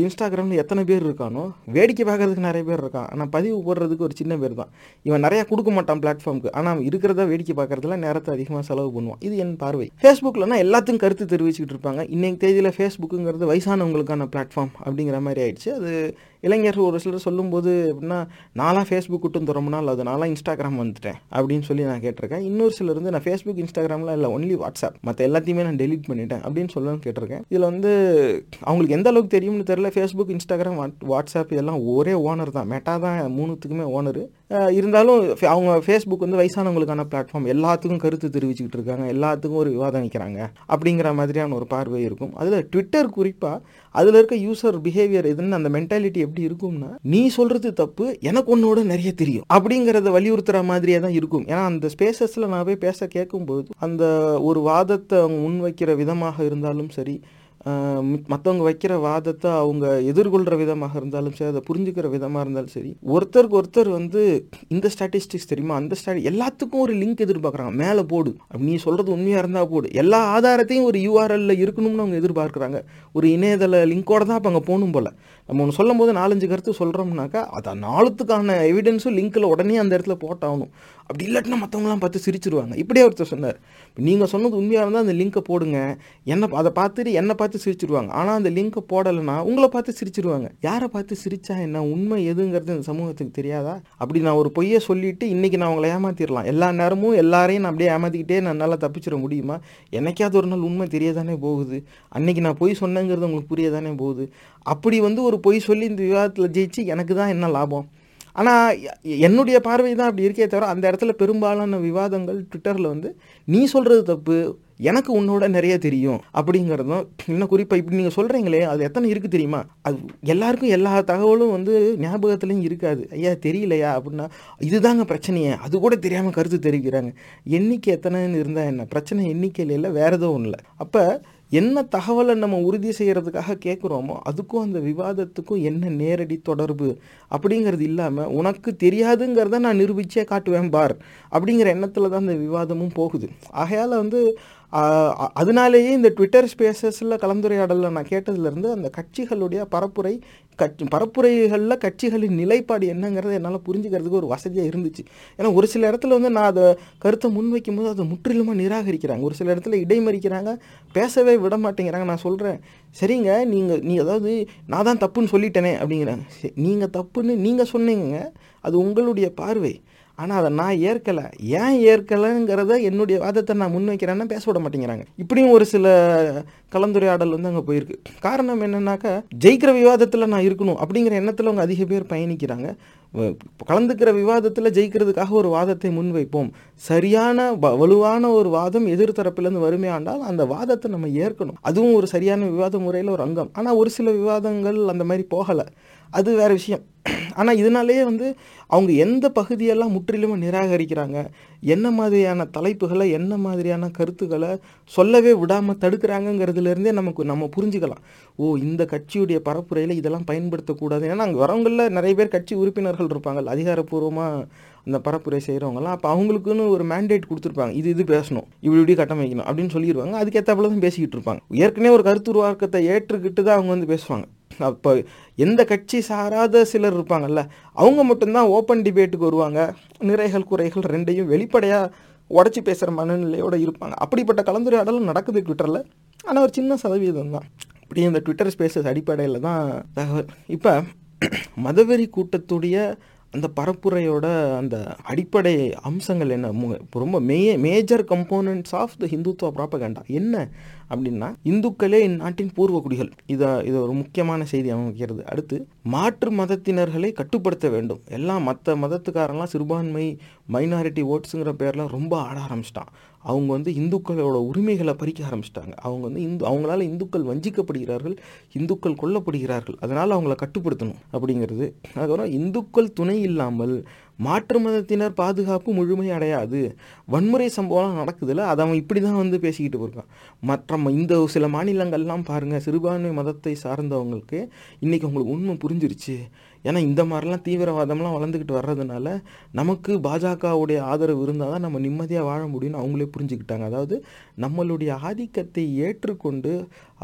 இன்ஸ்டாகிராமில் எத்தனை பேர் இருக்கானோ வேடிக்கை பார்க்கறதுக்கு நிறைய பேர் இருக்கான். ஆனால் பதிவு போடுறதுக்கு ஒரு சின்ன பேர் தான். இவன் நிறையா கொடுக்க மாட்டான் பிளாட்ஃபார்முக்கு ஆனால் இருக்கிறத வேடிக்கை பார்க்குறதுல நேரத்தை அதிகமாக செலவு பண்ணுவான். இது என் பார்வை. ஃபேஸ்புக்கில்னா எல்லாத்துக்கும் கருத்து தெரிவிச்சுக்கிட்டு இருப்பாங்க. இன்றைக்கு தேதியில் ஃபேஸ்புக்குங்கிறது வயசானவங்களுக்கான பிளாட்ஃபார்ம் அப்படிங்கிற மாதிரி ஆயிடுச்சு. அது இளைஞர்கள் ஒரு சிலர் சொல்லும்போது எப்படின்னா நான்லாம் ஃபேஸ்புக் விட்டு ரொம்ப நாள் அது நான்லாம் இன்ஸ்டாகிராம் வந்துட்டேன் அப்படின்னு சொல்லி நான் கேட்டிருக்கேன். இன்னொரு சிலர் வந்து நான் ஃபேஸ்புக் இன்ஸ்டாகிராமில் இல்லை ஒன்லி வாட்ஸ்அப் மற்ற எல்லாத்தையுமே நான் டெலிட் பண்ணிட்டேன் அப்படின்னு சொல்லணும்னு கேட்டிருக்கேன். இதில் வந்து அவங்களுக்கு எந்த அளவுக்கு தெரியும்னு தெரியல. ஃபேஸ்புக் இன்ஸ்டாகிராம் வாட்ஸ்அப் இதெல்லாம் ஒரே ஓனர் தான். மெட்டா தான் மூணுத்துக்குமே ஓனர் இருந்தாலும் அவங்க ஃபேஸ்புக் வந்து வயசானவங்களுக்கான பிளாட்ஃபார்ம் எல்லாத்துக்கும் கருத்து தெரிவிச்சுக்கிட்டு இருக்காங்க. எல்லாத்துக்கும் ஒரு விவாதம் வைக்கிறாங்க. அப்படிங்கிற மாதிரியான ஒரு பார்வை இருக்கும். அதில் ட்விட்டர் குறிப்பாக அதில் இருக்க யூசர் பிஹேவியர் எதுன்னு அந்த மென்டாலிட்டி எப்படி இருக்கும்னா நீ சொல்கிறது தப்பு எனக்கு உன்னோட நிறைய தெரியும் அப்படிங்கிறத வலியுறுத்துற மாதிரியே தான் இருக்கும். ஏன்னா அந்த ஸ்பேசஸில் நான் போய் பேச கேட்கும்போது அந்த ஒரு வாதத்தை அவங்க முன்வைக்கிற விதமாக இருந்தாலும் சரி மற்றவங்க வைக்கிற வாதத்தை அவங்க எதிர்கொள்கிற விதமாக இருந்தாலும் சரி அதை புரிஞ்சுக்கிற விதமாக இருந்தாலும் சரி ஒருத்தருக்கு ஒருத்தர் வந்து இந்த ஸ்டாட்டிஸ்டிக்ஸ் தெரியுமா? அந்த ஸ்டாட்டி எல்லாத்துக்கும் ஒரு லிங்க் எதிர்பார்க்குறாங்க. மேலே போடு. நீ சொல்கிறது உண்மையாக இருந்தால் போடு. எல்லா ஆதாரத்தையும் ஒரு யூஆர்எல்ல இருக்கணும்னு அவங்க எதிர்பார்க்குறாங்க. ஒரு இணையதள லிங்கோட தான் அப்போ அங்கே போகணும் போல். நம்ம ஒன்று சொல்லும் போது நாலஞ்சு கருத்து சொல்கிறோம்னாக்கா அதை நாலுத்துக்கான எவிடன்ஸும் லிங்க்கில் உடனே அந்த இடத்துல போட்டாகணும். அப்படி இல்லாட்டினா மற்றவங்களாம் பார்த்து சிரிச்சிருவாங்க. இப்படியே ஒருத்தர் சொன்னார். நீங்கள் சொன்னது உண்மையாக இருந்தால் அந்த லிங்க்கை போடுங்க. என்னை அதை பார்த்துட்டு என்னை பார்த்து சிரிச்சிருவாங்க. ஆனால் அந்த லிங்க்கை போடலைன்னா உங்களை பார்த்து சிரிச்சிருவாங்க. யாரை பார்த்து சிரிச்சா என்ன? உண்மை எதுங்கிறது இந்த சமூகத்துக்கு தெரியாதா? அப்படி நான் ஒரு பொய்யை சொல்லிட்டு இன்றைக்கி நான் அவங்கள ஏமாற்றிடலாம் எல்லா நேரமும் எல்லாரையும் நான் அப்படியே ஏமாற்றிக்கிட்டே நான் நல்லா தப்பிச்சிட முடியுமா? என்னைக்காவது ஒரு நாள் உண்மை தெரியதானே போகுது. அன்னைக்கு நான் பொய் சொன்னேங்கிறது உங்களுக்கு புரியதானே போகுது. அப்படி வந்து ஒரு பொய் சொல்லி இந்த விவாதத்தில் ஜெயிச்சு எனக்கு தான் என்ன லாபம்? ஆனால் என்னுடைய பார்வை தான் அப்படி இருக்கே தவிர அந்த இடத்துல பெரும்பாலான விவாதங்கள் ட்விட்டரில் வந்து நீ சொல்கிறது தப்பு எனக்கு உன்னோட நிறைய தெரியும் அப்படிங்கிறதும் இன்னும் குறிப்பாக இப்படி நீங்கள் சொல்கிறீங்களே அது எத்தனை இருக்குது தெரியுமா? அது எல்லாருக்கும் எல்லா தகவலும் வந்து ஞாபகத்துலையும் இருக்காது. ஐயா தெரியலையா? அப்படின்னா இதுதாங்க பிரச்சனையே அது கூட தெரியாமல் கருத்து தெரிவிக்கிறாங்க. எண்ணிக்கை எத்தனைன்னு இருந்தால் என்ன? பிரச்சனை எண்ணிக்கையில் இல்லை வேறு எதுவும் இல்லை. அப்போ என்ன தகவலை நம்ம உறுதி செய்கிறதுக்காக கேட்குறோமோ அதுக்கும் அந்த விவாதத்துக்கும் என்ன நேரடி தொடர்பு அப்படிங்கிறது இல்லாமல் உனக்கு தெரியாதுங்கிறத நான் நிரூபித்தே காட்டுவேன் பார் அப்படிங்கிற எண்ணத்தில் தான் அந்த விவாதமும் போகுது. ஆகையால் வந்து அதனாலேயே இந்த ட்விட்டர் ஸ்பேசஸில் கலந்துரையாடலில் நான் கேட்டதுலேருந்து அந்த கட்சிகளுடைய பரப்புரை கட்சி பரப்புரைகளில் கட்சிகளின் நிலைப்பாடு என்னங்கிறத என்னால் புரிஞ்சுக்கிறதுக்கு ஒரு வசதியாக இருந்துச்சு. ஏன்னா ஒரு சில இடத்துல வந்து நான் அதை கருத்தை முன்வைக்கும் போது அதை முற்றிலுமாக நிராகரிக்கிறாங்க. ஒரு சில இடத்துல இடைமறிக்கிறாங்க பேசவே விட மாட்டேங்கிறாங்க. நான் சொல்கிறேன் சரிங்க நீங்கள் நீ அதாவது நான் தான் தப்புன்னு சொல்லிட்டேனே அப்படிங்கிறாங்க. நீங்கள் தப்புன்னு நீங்கள் சொன்னீங்க அது உங்களுடைய பார்வை. ஆனால் அதை நான் ஏற்கலை. ஏன் ஏற்கலைங்கிறத என்னுடைய வாதத்தை நான் முன்வைக்கிறேன்னா பேச விட மாட்டேங்கிறாங்க. இப்படியும் ஒரு சில கலந்துரையாடல் வந்து அங்கே போயிருக்கு. காரணம் என்னன்னாக்கா ஜெயிக்கிற விவாதத்தில் நான் இருக்கணும் அப்படிங்கிற எண்ணத்தில் அவங்க அதிக பேர் பயணிக்கிறாங்க. கலந்துக்கிற விவாதத்தில் ஜெயிக்கிறதுக்காக ஒரு வாதத்தை முன்வைப்போம். சரியான வ- வலுவான ஒரு வாதம் எதிர்த்தரப்பிலேருந்து வறுமையாண்டால் அந்த வாதத்தை நம்ம ஏற்கணும். அதுவும் ஒரு சரியான விவாத முறையில் ஒரு அங்கம். ஆனால் ஒரு சில விவாதங்கள் அந்த மாதிரி போகலை. அது வேற விஷயம். ஆனால் இதனாலேயே வந்து அவங்க எந்த பகுதியெல்லாம் முற்றிலுமே நிராகரிக்கிறாங்க என்ன மாதிரியான தலைப்புகளை என்ன மாதிரியான கருத்துக்களை சொல்லவே விடாமல் தடுக்கிறாங்கங்கிறதுலேருந்தே நமக்கு நம்ம புரிஞ்சுக்கலாம். ஓ இந்த கட்சியுடைய பரப்புரையில் இதெல்லாம் பயன்படுத்தக்கூடாது. ஏன்னா அங்கே வரவங்களில் நிறைய பேர் கட்சி உறுப்பினர்கள் இருப்பாங்க அதிகாரப்பூர்வமாக அந்த பரப்புரை செய்கிறவங்கலாம் அப்போ அவங்களுக்குன்னு ஒரு மேண்டேட் கொடுத்துருப்பாங்க இது இது பேசணும் இப்படி இப்படி கட்டமைக்கணும் அப்படின்னு சொல்லிடுவாங்க அதுக்கேற்றாப்புல தான் பேசிக்கிட்டு இருப்பாங்க. ஏற்கனவே ஒரு கருத்து உருவாக்கத்தை ஏற்றுக்கிட்டு தான் அவங்க வந்து பேசுவாங்க. அப்போ எந்த கட்சி சாராத சிலர் இருப்பாங்கல்ல அவங்க மட்டும்தான் ஓப்பன் டிபேட்டுக்கு வருவாங்க. நிறைகள் குறைகள் ரெண்டையும் வெளிப்படையாக உடச்சி பேசுகிற மனநிலையோடு இருப்பாங்க. அப்படிப்பட்ட கலந்துரையாடலும் நடக்குது ட்விட்டரில். ஆனால் ஒரு சின்ன சதவீதம் தான். இப்படி இந்த ட்விட்டர் ஸ்பேசஸ் அடிப்படையில் தான் தகவல். இப்போ மதவெறி கூட்டத்துடைய அந்த பரப்புரையோட அந்த அடிப்படை அம்சங்கள் என்ன? இப்போ ரொம்ப மே major components of the Hindutva propaganda என்ன அப்படின்னா இந்துக்களே இந்நாட்டின் பூர்வ குடிகள். இதை இது ஒரு முக்கியமான செய்தி அமைக்கிறது. அடுத்து மாற்று மதத்தினர்களை கட்டுப்படுத்த வேண்டும். எல்லாம் மற்ற மதத்துக்காரெல்லாம் சிறுபான்மை மைனாரிட்டி ஓட்ஸுங்கிற பேரில் ரொம்ப ஆட ஆரம்பிச்சிட்டான். அவங்க வந்து இந்துக்களோட உரிமைகளை பறிக்க ஆரம்பிச்சிட்டாங்க. அவங்க வந்து இந்து அவங்களால இந்துக்கள் வஞ்சிக்கப்படுகிறார்கள் இந்துக்கள் கொல்லப்படுகிறார்கள். அதனால் அவங்கள கட்டுப்படுத்தணும் அப்படிங்கிறது. அதுக்கப்புறம் இந்துக்கள் துணை இல்லாமல் மாற்று மதத்தினர் பாதுகாப்பு முழுமை அடையாது. வன்முறை சம்பவம்லாம் நடக்குதுல்ல அதை அவன் இப்படி தான் வந்து பேசிக்கிட்டு போயிருக்கான். மற்ற இந்த சில மாநிலங்கள்லாம் பாருங்கள் சிறுபான்மை மதத்தை சார்ந்தவங்களுக்கு இன்றைக்கி அவங்களுக்கு உண்மை புரிஞ்சிருச்சு. ஏன்னா இந்த மாதிரிலாம் தீவிரவாதம்லாம் வளர்ந்துக்கிட்டு வர்றதுனால நமக்கு பாஜகவுடைய ஆதரவு இருந்தால் தான் நம்ம நிம்மதியாக வாழ முடியும்னு அவங்களே புரிஞ்சுக்கிட்டாங்க. அதாவது நம்மளுடைய ஆதிக்கத்தை ஏற்றுக்கொண்டு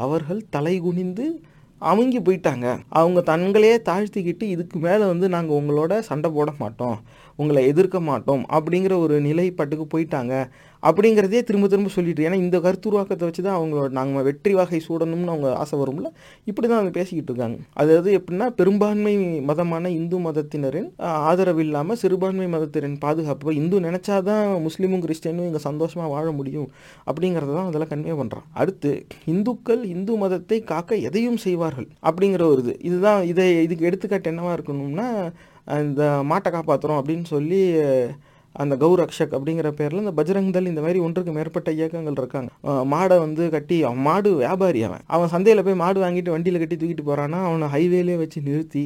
அவர்கள் தலைகுனிந்து அவங்க போயிட்டாங்க. அவங்க தங்களையே தாழ்த்திக்கிட்டு இதுக்கு மேலே வந்து நாங்கள் உங்களோட சண்டை போட மாட்டோம் உங்களை எதிர்க்க மாட்டோம் அப்படிங்கிற ஒரு நிலைப்பாட்டுக்கு போயிட்டாங்க. அப்படிங்கிறதே திரும்ப திரும்ப சொல்லிட்டு ஏன்னா இந்த கருத்துருவாக்கத்தை வச்சு தான் அவங்களோட நாங்கள் வெற்றி வகை சூடணும்னு அவங்க ஆசை வரும்ல. இப்படி தான் அவங்க பேசிக்கிட்டு இருக்காங்க. அதாவது எப்படின்னா பெரும்பான்மை மதமான இந்து மதத்தினரின் ஆதரவு இல்லாமல் சிறுபான்மை மதத்தினரின் பாதுகாப்பு. இந்து நினச்சாதான் முஸ்லீமும் கிறிஸ்டியனும் இங்கே சந்தோஷமாக வாழ முடியும் அப்படிங்கிறத தான் அதெல்லாம் கன்வே பண்ணுறான் அடுத்து இந்துக்கள் இந்து மதத்தை காக்க எதையும் செய்வார்கள் அப்படிங்கிற ஒரு இது. இதுதான் இதை இதுக்கு எடுத்துக்காட்டு என்னவாக இருக்கணும்னா இந்த மாட்டை காப்பாற்றுறோம் அப்படின்னு சொல்லி அந்த கௌரக்ஷக் அப்படிங்கிற பேரில் இந்த பஜ்ரங் தல் இந்த மாதிரி ஒன்றுக்கு மேற்பட்ட இயக்கங்கள் இருக்காங்க. மாடை வந்து கட்டி அவன் மாடு வியாபாரி அவன். அவன் சந்தையில் போய் மாடு வாங்கிட்டு வண்டியில் கட்டி தூக்கிட்டு போகிறான்னா அவனை ஹைவேலே வச்சு நிறுத்தி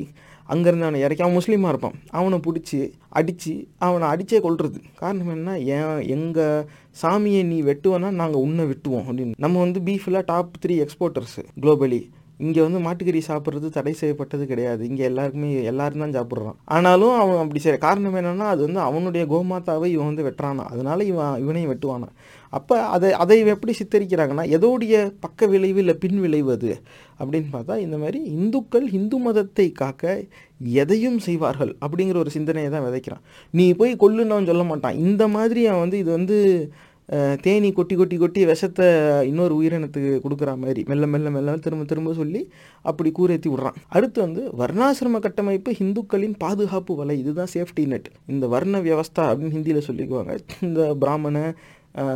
அங்கேருந்து அவனை இறக்கி அவன் முஸ்லீமாக இருப்பான். அவனை பிடிச்சி அடித்து அவனை அடித்தே கொள்வது காரணம் என்ன ஏன் எங்கள் சாமியை நீ வெட்டுவனா நாங்கள் உன்னை வெட்டுவோம் அப்படின்னு. நம்ம வந்து பீஃபில் டாப் த்ரீ எக்ஸ்போர்ட்டர்ஸு குளோபலி இங்கே வந்து மாட்டுக்கறி சாப்பிட்றது தடை செய்யப்பட்டது கிடையாது. இங்கே எல்லாருக்குமே எல்லாரும் தான் சாப்பிட்றான். ஆனாலும் அவன் அப்படி செய்ய காரணம் என்னென்னா அது வந்து அவனுடைய கோமாத்தாவை இவன் வந்து வெட்டுறானா. அதனால இவன் இவனையும் வெட்டுவானா. அப்போ அதை அதை இவன் எப்படி சித்தரிக்கிறாங்கன்னா எதோடைய பக்க விளைவு இல்லை பின் விளைவு அது? அப்படின்னு பார்த்தா இந்த மாதிரி இந்துக்கள் இந்து மதத்தை காக்க எதையும் செய்வார்கள் அப்படிங்கிற ஒரு சிந்தனையை தான் விதைக்கிறான். நீ போய் கொல்லுன்னு சொல்ல மாட்டான். இந்த மாதிரி அவன் வந்து இது வந்து தேனி கொட்டி கொட்டி கொட்டி விஷத்தை இன்னொரு உயிரினத்துக்கு கொடுக்குற மாதிரி மெல்ல மெல்ல மெல்ல திரும்ப திரும்ப சொல்லி அப்படி கூறேத்தி விடுறான். அடுத்து வந்து வர்ணாசிரம கட்டமைப்பு இந்துக்களின் பாதுகாப்பு வலை. இதுதான் சேஃப்டி நெட் இந்த வர்ண வியவஸ்தா அப்படின்னு ஹிந்தியில் சொல்லிக்குவாங்க. இந்த பிராமண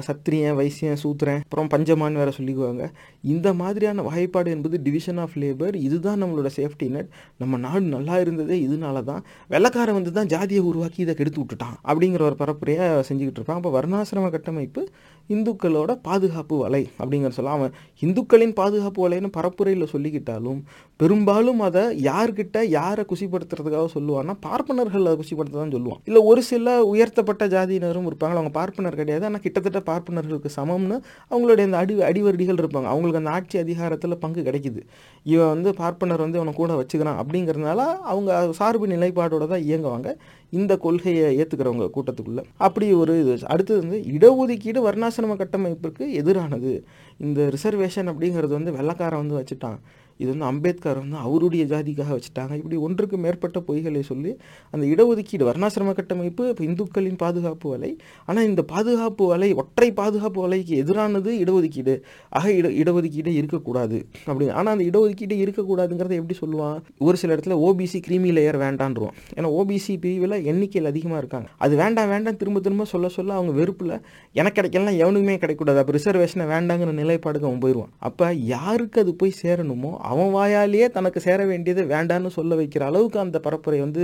சத்திரியன் வைசியன் சூத்திரன் அப்புறம் பஞ்சமான் வேறு சொல்லிக்குவாங்க. இந்த மாதிரியான வகைப்பாடு என்பது டிவிஷன் ஆஃப் லேபர் இதுதான் நம்மளோட சேஃப்டி நெட் நம்ம நாடு நல்லா இருந்ததே இதனால தான் வெள்ளக்காரன் வந்து தான் ஜாதியை உருவாக்கி இதை கெடுத்து விட்டுட்டான் அப்படிங்கிற ஒரு பரப்புரையை செஞ்சுக்கிட்டு இருப்பான் அப்போ வர்ணாசிரம கட்டமைப்பு இந்துக்களோட பாதுகாப்பு வலை அப்படிங்கிற சொல்ல அவன் இந்துக்களின் பாதுகாப்பு வலைன்னு பரப்புரையில் சொல்லிக்கிட்டாலும் பெரும்பாலும் அதை யார்கிட்ட யாரை குசிப்படுத்துறதுக்காக சொல்லுவான்னா பார்ப்பனர்கள் அதை குசிப்படுத்த தான் சொல்லுவான். இல்லை ஒரு சில உயர்த்தப்பட்ட ஜாதியினரும் இருப்பாங்க. அவங்க பார்ப்பனர் கிடையாது. ஆனால் கிட்டத்தட்ட பார்ப்பனர்களுக்கு சமம்னு அவங்களுடைய அந்த அடி அடிவருடிகள் இருப்பாங்க. அவங்களுக்கு அந்த ஆட்சி அதிகாரத்தில் பங்கு கிடைக்குது. இவன் வந்து பார்ப்பனர் வந்து இவனை கூட வச்சுக்கிறான் அப்படிங்கிறதுனால அவங்க சார்பு நிலைப்பாடோட தான் இயங்குவாங்க. இந்த கொள்கையை ஏற்றுக்கிறவங்க கூட்டத்துக்குள்ள. அப்படி ஒரு இது. அடுத்தது வந்து இடஒதுக்கீடு வர்ணாசிரம கட்டமைப்பிற்கு எதிரானது. இந்த ரிசர்வேஷன் அப்படிங்கிறது வந்து வெள்ளக்காரன் வந்து வச்சுட்டான். இது வந்து அம்பேத்கர் வந்து அவருடைய ஜாதிக்காக வச்சுட்டாங்க. இப்படி ஒன்றுக்கு மேற்பட்ட பொய்களை சொல்லி அந்த இடஒதுக்கீடு வர்ணாசிரம கட்டமைப்பு இப்போ இந்துக்களின் பாதுகாப்பு வலை. ஆனால் இந்த பாதுகாப்பு வலை ஒற்றை பாதுகாப்பு வலைக்கு எதிரானது இடஒதுக்கீடு. ஆக இட இடஒதுக்கீடே இருக்கக்கூடாது. அப்படி ஆனால் அந்த இடஒதுக்கீடே இருக்கக்கூடாதுங்கிறத எப்படி சொல்லுவான்? ஒரு சில இடத்துல ஓபிசி கிரீமி லேயர் வேண்டான்றோம் ஏன்னா ஓபிசி பிரிவில் எண்ணிக்கையில் அதிகமாக இருக்காங்க. அது வேண்டாம் வேண்டாம் திரும்ப திரும்ப சொல்ல சொல்ல அவங்க வெறுப்பில் எனக்கு கிடைக்கலாம் எவனுக்குமே கிடைக்கூடாது அப்போ ரிசர்வேஷனை வேண்டாங்கிற நிலைப்பாடுக்கு அவன் போயிடுவான் அப்போ யாருக்கு அது போய் சேரணுமோ அவன் வாயாலேயே தனக்கு சேர வேண்டியது வேண்டான்னு சொல்ல வைக்கிற அளவுக்கு அந்த பரப்புரை வந்து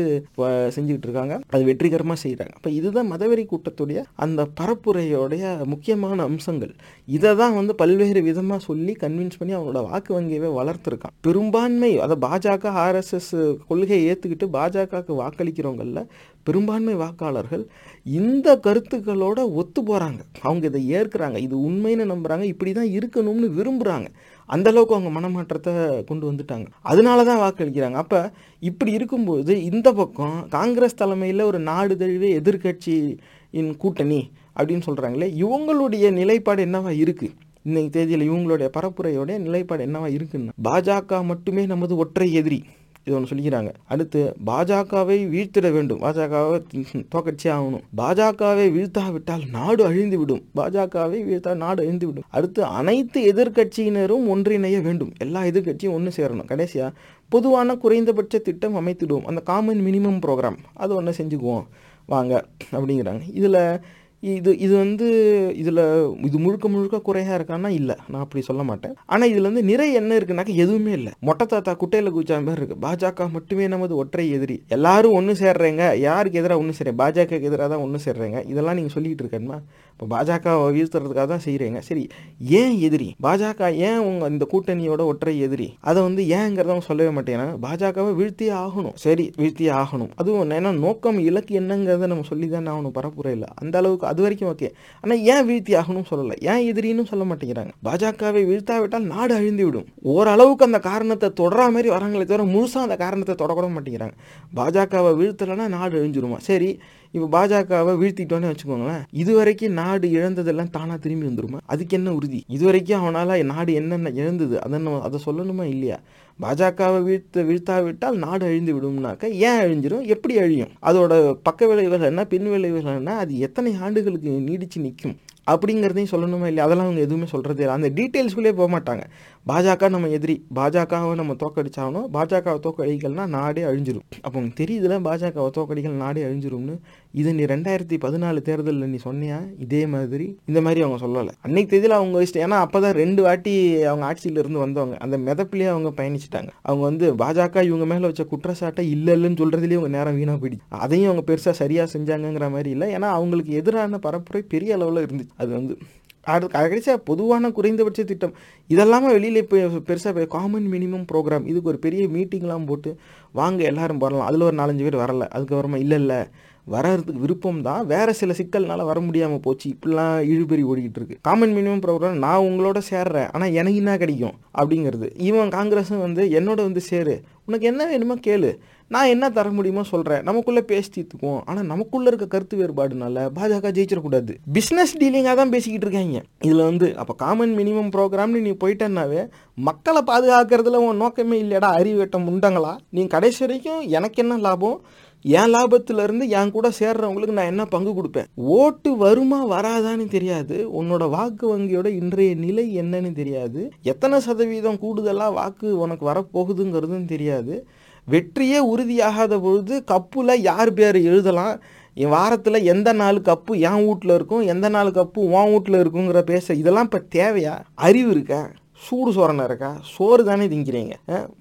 செஞ்சுக்கிட்டு இருக்காங்க அது வெற்றிகரமாக செய்கிறாங்க அப்போ இதுதான் மதவெறி கூட்டத்துடைய அந்த பரப்புரையோடைய முக்கியமான அம்சங்கள். இதை தான் வந்து பல்வேறு விதமாக சொல்லி கன்வின்ஸ் பண்ணி அவங்களோட வாக்கு வங்கியவே வளர்த்துருக்கான். பெரும்பான்மை அதை பாஜக ஆர்எஸ்எஸ் கொள்கையை ஏற்றுக்கிட்டு பாஜகவுக்கு வாக்களிக்கிறவங்களில் பெரும்பான்மை வாக்காளர்கள் இந்த கருத்துக்களோட ஒத்து போகிறாங்க அவங்க இதை ஏற்கிறாங்க. இது உண்மைன்னு நம்புகிறாங்க இப்படி தான் இருக்கணும்னு விரும்புகிறாங்க அந்த அளவுக்கு அவங்க மனமாற்றத்தை கொண்டு வந்துட்டாங்க. அதனால தான் வாக்களிக்கிறாங்க அப்போ இப்படி இருக்கும்போது இந்த பக்கம் காங்கிரஸ் தலைமையில் ஒரு நாடு தழுவிய எதிர்கட்சியின் கூட்டணி அப்படின்னு சொல்கிறாங்களே இவங்களுடைய நிலைப்பாடு என்னவா இருக்குது இன்னைக்கு தேதியில் இவங்களுடைய பரப்புரையோடைய நிலைப்பாடு என்னவா இருக்குன்னா. பாஜக மட்டுமே நமது ஒற்றை எதிரி. இது ஒன்று சொல்லிக்கிறாங்க. அடுத்து பாஜகவை வீழ்த்திட வேண்டும். பாஜகவை தோக்கடிச்சே ஆகணும் பாஜகவை வீழ்த்தாவிட்டால் நாடு அழிந்து விடும் பாஜகவை வீழ்த்தால் நாடு அழிந்து விடும் அடுத்து அனைத்து எதிர்க்கட்சியினரும் ஒன்றிணைய வேண்டும். எல்லா எதிர்க்கட்சியும் ஒன்று சேரணும். கடைசியாக பொதுவான குறைந்தபட்ச திட்டம் அமைத்திடுவோம். அந்த காமன் மினிமம் ப்ரோக்ராம் அது ஒன்று செஞ்சுக்குவோம். வாங்க அப்படிங்கிறாங்க. இதில் இது இது வந்து இதில் இது முழுக்க முழுக்க குறையாக இருக்கான்னா இல்லை. நான் அப்படி சொல்ல மாட்டேன். ஆனால் இதில் வந்து நிறை என்ன இருக்குனாக்கா எதுவுமே இல்லை. மொட்டை தாத்தா குட்டையில் குச்சா மாதிரி இருக்குது பாஜக மட்டுமே நமது ஒற்றை எதிரி. எல்லாரும் ஒன்று சேர்றேங்க. யாருக்கு எதிராக ஒன்று சேர்றேன்? பாஜகவுக்கு எதிராக தான் ஒன்று சேர்றேங்க. இதெல்லாம் நீங்கள் சொல்லிக்கிட்டு இருக்கேன்மா. இப்போ பாஜகவை வீழ்த்துறதுக்காக தான் செய்கிறீங்க சரி ஏன் எதிரி? பாஜக ஏன் உங்கள் இந்த கூட்டணியோட ஒற்றை எதிரி? அதை வந்து ஏங்கிறத சொல்லவே மாட்டேங்கிறாங்க பாஜகவை வீழ்த்தியே ஆகணும். சரி வீழ்த்தியே ஆகணும். அதுவும் ஏன்னா நோக்கம் இலக்கு என்னங்கிறத நம்ம சொல்லி தானே ஆகணும் பரப்புரையில் அந்த அளவுக்கு அது வரைக்கும் ஓகே ஆனால் ஏன் வீழ்த்தி ஆகணும்னு சொல்லலை? ஏன் எதிரின்னு சொல்ல மாட்டேங்கிறாங்க. பாஜகவை வீழ்த்தாவிட்டால் நாடு அழிந்து விடும். ஓரளவுக்கு அந்த காரணத்தை தொடரா மாதிரி வராங்களே தவிர முழுசாக அந்த காரணத்தை தொடக்கூட மாட்டேங்கிறாங்க. பாஜகவை வீழ்த்தலைன்னா நாடு அழிஞ்சிருமா? சரி இப்போ பாஜகவை வீழ்த்திட்டோன்னே வச்சுக்கோங்களேன். இது வரைக்கும் நாடு இழந்ததெல்லாம் தானாக திரும்பி வந்துருமா? அதுக்கு என்ன உறுதி? இது வரைக்கும் அவனால் நாடு என்னென்ன இழந்தது? அதை அதை சொல்லணுமா இல்லையா? பாஜகவை வீழ்த்த வீழ்த்தாவிட்டால் நாடு அழிந்து விடும்னாக்க ஏன் அழிஞ்சிரும்? எப்படி அழியும்? அதோட பக்க விளைவுகள் என்ன பின் விளைவுகள் என்ன? அது எத்தனை ஆண்டுகளுக்கு நீடிச்சு நிற்கும்? அப்படிங்கிறதையும் சொல்லணுமா இல்லையா? அதெல்லாம் அவங்க எதுவுமே சொல்கிறதே இல்லை. அந்த டீட்டெயில்ஸ்குள்ளே போக மாட்டாங்க. பாஜக நம்ம எதிரி பாஜகவை நம்ம தோக்கடிச்சாகணும் பாஜகவை தோக்கடிகள்னா நாடே அழிஞ்சிரும். அப்போ உங்களுக்கு தெரியுதுல பாஜகவை தோக்கடிக்கல் நாடே அழிஞ்சிரும்னு? இது நீ ரெண்டாயிரத்தி பதினாலு தேர்தலில் நீ சொன்னியா? இதே மாதிரி இந்த மாதிரி அவங்க சொல்லலை. அன்னைக்கு தேதியில் அவங்க இஷ்டம் ஏன்னா அப்போ தான் ரெண்டு வாட்டி அவங்க ஆட்சியிலேருந்து வந்தவங்க. அந்த மிதப்பிலேயே அவங்க பயணிச்சிட்டாங்க. அவங்க வந்து பாஜக இவங்க மேலே வச்ச குற்றச்சாட்டை இல்லை இல்லைன்னு சொல்கிறதுலேயே அவங்க நேரம் வீணாக போயிடுச்சு. அதையும் அவங்க பெருசாக சரியாக செஞ்சாங்கங்கிற மாதிரி இல்லை. ஏன்னா அவங்களுக்கு எதிரான பரப்புரை பெரிய அளவில் இருந்துச்சு. அது வந்து அது கடைசியாக பொதுவான குறைந்தபட்ச திட்டம். இதெல்லாமல் வெளியில் இப்போ பெருசாக காமன் மினிமம் ப்ரோக்ராம் இதுக்கு ஒரு பெரிய மீட்டிங்லாம் போட்டு வாங்க எல்லாரும் வரலாம். அதில் ஒரு நாலஞ்சு பேர் வரல. அதுக்கப்புறமா இல்லை இல்லை. வரதுக்கு விருப்பம் தான். வேறு சில சிக்கல்னால வர முடியாமல் போச்சு. இப்படிலாம் இழுபறி ஓடிக்கிட்டு இருக்கு. காமன் மினிமம் ப்ரோக்ராம் நான் உங்களோட சேர்றேன். ஆனால் எனக்கு என்ன கிடைக்கும்? அப்படிங்கிறது. இவன் காங்கிரஸும் வந்து என்னோட வந்து சேரு. உனக்கு என்ன வேணுமோ கேளு. நான் என்ன தர முடியுமோ சொல்கிறேன் நமக்குள்ளே பேசி தீர்த்துக்குவோம். ஆனால் நமக்குள்ளே இருக்க கருத்து வேறுபாடுனால பாஜக ஜெயிச்சிடக்கூடாது. பிஸ்னஸ் டீலிங்காக தான் பேசிக்கிட்டு இருக்காங்க. இதில் வந்து அப்போ காமன் மினிமம் ப்ரோக்ராம்னு நீ போயிட்டேன்னாவே மக்களை பாதுகாக்கிறதுல உன் நோக்கமே இல்லையடா அறிவேட்டம் உண்டங்களா? நீ கடைசி வரைக்கும் எனக்கு என்ன லாபம்? என் லாபத்திலேருந்து என் கூட சேர்றவங்களுக்கு நான் என்ன பங்கு கொடுப்பேன்? ஓட்டு வருமா வராதான்னு தெரியாது. உன்னோட வாக்கு வங்கியோட இன்றைய நிலை என்னன்னு தெரியாது. எத்தனை சதவீதம் கூடுதலாக வாக்கு உனக்கு வரப்போகுதுங்கிறதும் தெரியாது. வெற்றியே உறுதியாகாத பொழுது கப்பில் யார் பேர் எழுதலாம்? என் வாரத்தில் எந்த நாள் கப்பு என் வீட்டில் இருக்கும் எந்த நாள் கப்பு உன் வீட்டில் இருக்குங்கிற பேச இதெல்லாம் இப்போ தேவையா? அறிவு இருக்கா? சூடு சோறனை இருக்கா? சோறு தானே திங்கிறீங்க.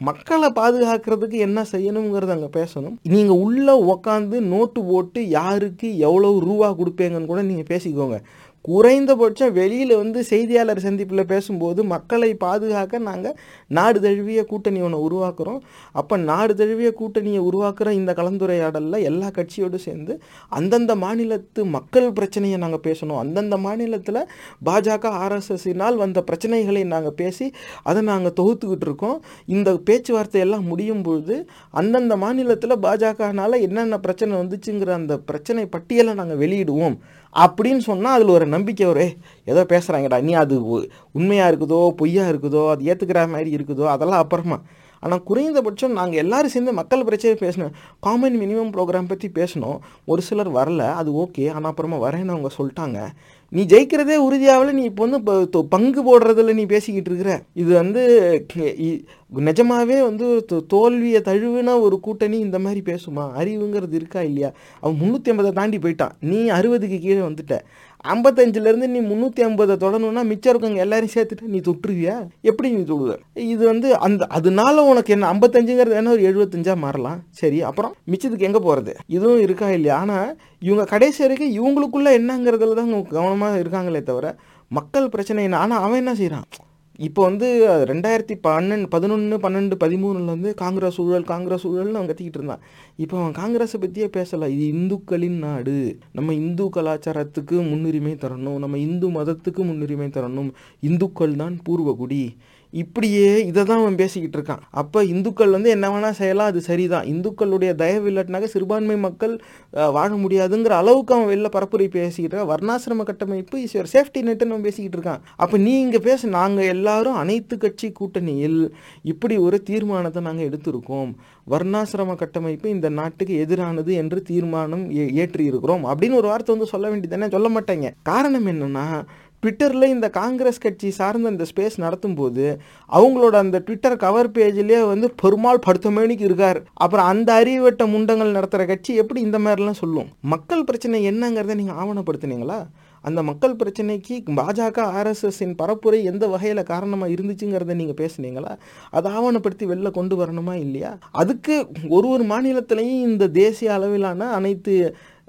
மக்களை பாதுகாக்கிறதுக்கு என்ன செய்யணுங்கிறத அங்கே பேசணும். நீங்கள் உள்ளே உக்காந்து நோட்டு போட்டு யாருக்கு எவ்வளோ ரூபா கொடுப்பீங்கன்னு கூட நீங்கள் பேசிக்கோங்க. குறைந்தபட்சம் வெளியில் வந்து செய்தியாளர் சந்திப்பில் பேசும்போது மக்களை பாதுகாக்க நாங்கள் நாடு தழுவிய கூட்டணி ஒன்று உருவாக்குறோம். அப்போ நாடு தழுவிய கூட்டணியை உருவாக்குற இந்த கலந்துரையாடலில் எல்லா கட்சியோடு சேர்ந்து அந்தந்த மாநிலத்து மக்கள் பிரச்சனையை நாங்கள் பேசணும். அந்தந்த மாநிலத்தில் பாஜக ஆர்எஸ்எஸ்னால் வந்த பிரச்சனைகளை நாங்கள் பேசி அதை நாங்கள் தொகுத்துக்கிட்டு இருக்கோம். இந்த பேச்சுவார்த்தை எல்லாம் முடியும் பொழுது அந்தந்த மாநிலத்தில் பாஜகனால் என்னென்ன பிரச்சனை வந்துச்சுங்கிற அந்த பிரச்சனை பட்டியலை நாங்கள் வெளியிடுவோம். அப்படின்னு சொன்னால் அதில் ஒரு நம்பிக்கை ஒரு ஏதோ பேசுகிறாங்கடா நீ அது உ- இருக்குதோ பொய்யாக இருக்குதோ அது ஏற்றுக்கிற மாதிரி இருக்குதோ அதெல்லாம் அப்புறமா. ஆனால் குறைந்தபட்சம் நாங்கள் எல்லோரும் சேர்ந்து மக்கள் பிரச்சனை பேசணும். காமன் மினிமம் ப்ரோக்ராம் பற்றி பேசணும். ஒரு சிலர் வரல அது ஓகே ஆனால் அப்புறமா வரேன்னு அவங்க சொல்லிட்டாங்க. நீ ஜெயிக்கிறதே உறுதியாகல நீ இப்போ வந்து இப்போ தொ- பங்கு போடுறதுல நீ பேசிக்கிட்டு இருக்கிற. இது வந்து நிஜமாகவே நிஜமாவே வந்து தோ- தோல்வியை தழுவின ஒரு கூட்டணி இந்த மாதிரி பேசுமா? அறிவுங்கிறது இருக்கா இல்லையா? அவன் முந்நூற்றி ஐம்பதை தாண்டி போயிட்டான். நீ அறுபதுக்கு கீழே வந்துட்ட. ஐம்பத்தஞ்சிலேருந்து நீ முந்நூற்றி ஐம்பதை தொடணும்னா மிச்சம் இருக்கவங்க எல்லாரையும் சேர்த்துட்டு நீ தொட்டுருவியா? எப்படி நீ தொடுவ? இது வந்து அந்த அதனால உனக்கு என்ன ஐம்பத்தஞ்சுங்கிறது என்ன ஒரு எழுபத்தஞ்சா மாறலாம். சரி அப்புறம் மிச்சத்துக்கு எங்கே போகிறது இதுவும் இருக்கா இல்லையா? ஆனால் இவங்க கடைசி வரைக்கும் இவங்களுக்குள்ள என்னங்கிறதுல தான் கவனமாக இருக்காங்களே தவிர மக்கள் பிரச்சனை என்ன? ஆனால் அவன் என்ன செய்கிறான் இப்போ வந்து ரெண்டாயிரத்தி பன்னெண்டு பதினொன்று பன்னெண்டு பதிமூணுல வந்து காங்கிரஸ் ஊழல் காங்கிரஸ் ஊழல்னு அவன் கத்திக்கிட்டு இருந்தான். இப்போ அவன் காங்கிரஸை பற்றியே பேசலை. இது இந்துக்களின் நாடு. நம்ம இந்து கலாச்சாரத்துக்கு முன்னுரிமை தரணும். நம்ம இந்து மதத்துக்கு முன்னுரிமை தரணும். இந்துக்கள் தான் பூர்வகுடி. இப்படியே இதை தான் அவன் பேசிக்கிட்டு இருக்கான். அப்போ இந்துக்கள் வந்து என்ன வேணால் செய்யலாம் அது சரிதான். இந்துக்களுடைய தயவு இல்லாட்டினாக்க சிறுபான்மை மக்கள் வாழ முடியாதுங்கிற அளவுக்கு அவன் வெளில பரப்புரை பேசிக்கிட்டு இருக்கான். வர்ணாசிரம கட்டமைப்பு இஸ் ஒரு சேஃப்டி நெட்டுன்னு அவன் பேசிக்கிட்டு இருக்கான். அப்போ நீ இங்கே பேச நாங்கள் எல்லாரும் அனைத்து கட்சி கூட்டணியில் இப்படி ஒரு தீர்மானத்தை நாங்கள் எடுத்திருக்கோம். வர்ணாசிரம கட்டமைப்பு இந்த நாட்டுக்கு எதிரானது என்று தீர்மானம் ஏ- ஏற்றி இருக்கிறோம் அப்படின்னு ஒரு வார்த்தை வந்து சொல்ல வேண்டியதானே சொல்ல மாட்டேங்க. காரணம் என்னன்னா ட்விட்டரில் இந்த காங்கிரஸ் கட்சி சார்ந்த இந்த ஸ்பேஸ் நடத்தும்போது அவங்களோட அந்த ட்விட்டர் கவர் பேஜ்லேயே வந்து பெருமாள் படுத்தமேனிக்கு இருக்கார். அப்புறம் அந்த அறிவட்ட முண்டங்கள் நடத்துகிற கட்சி எப்படி இந்த மாதிரிலாம் சொல்லும்? மக்கள் பிரச்சனை என்னங்கிறத நீங்கள் ஆவணப்படுத்துனீங்களா? அந்த மக்கள் பிரச்சனைக்கு பாஜக ஆர்எஸ்எஸ்ஸின் பரப்புரை எந்த வகையில் காரணமாக இருந்துச்சுங்கிறத நீங்கள் பேசுனீங்களா? அதை ஆவணப்படுத்தி வெளில கொண்டு வரணுமா இல்லையா? அதுக்கு ஒரு ஒரு மாநிலத்திலையும் இந்த தேசிய அளவிலான அனைத்து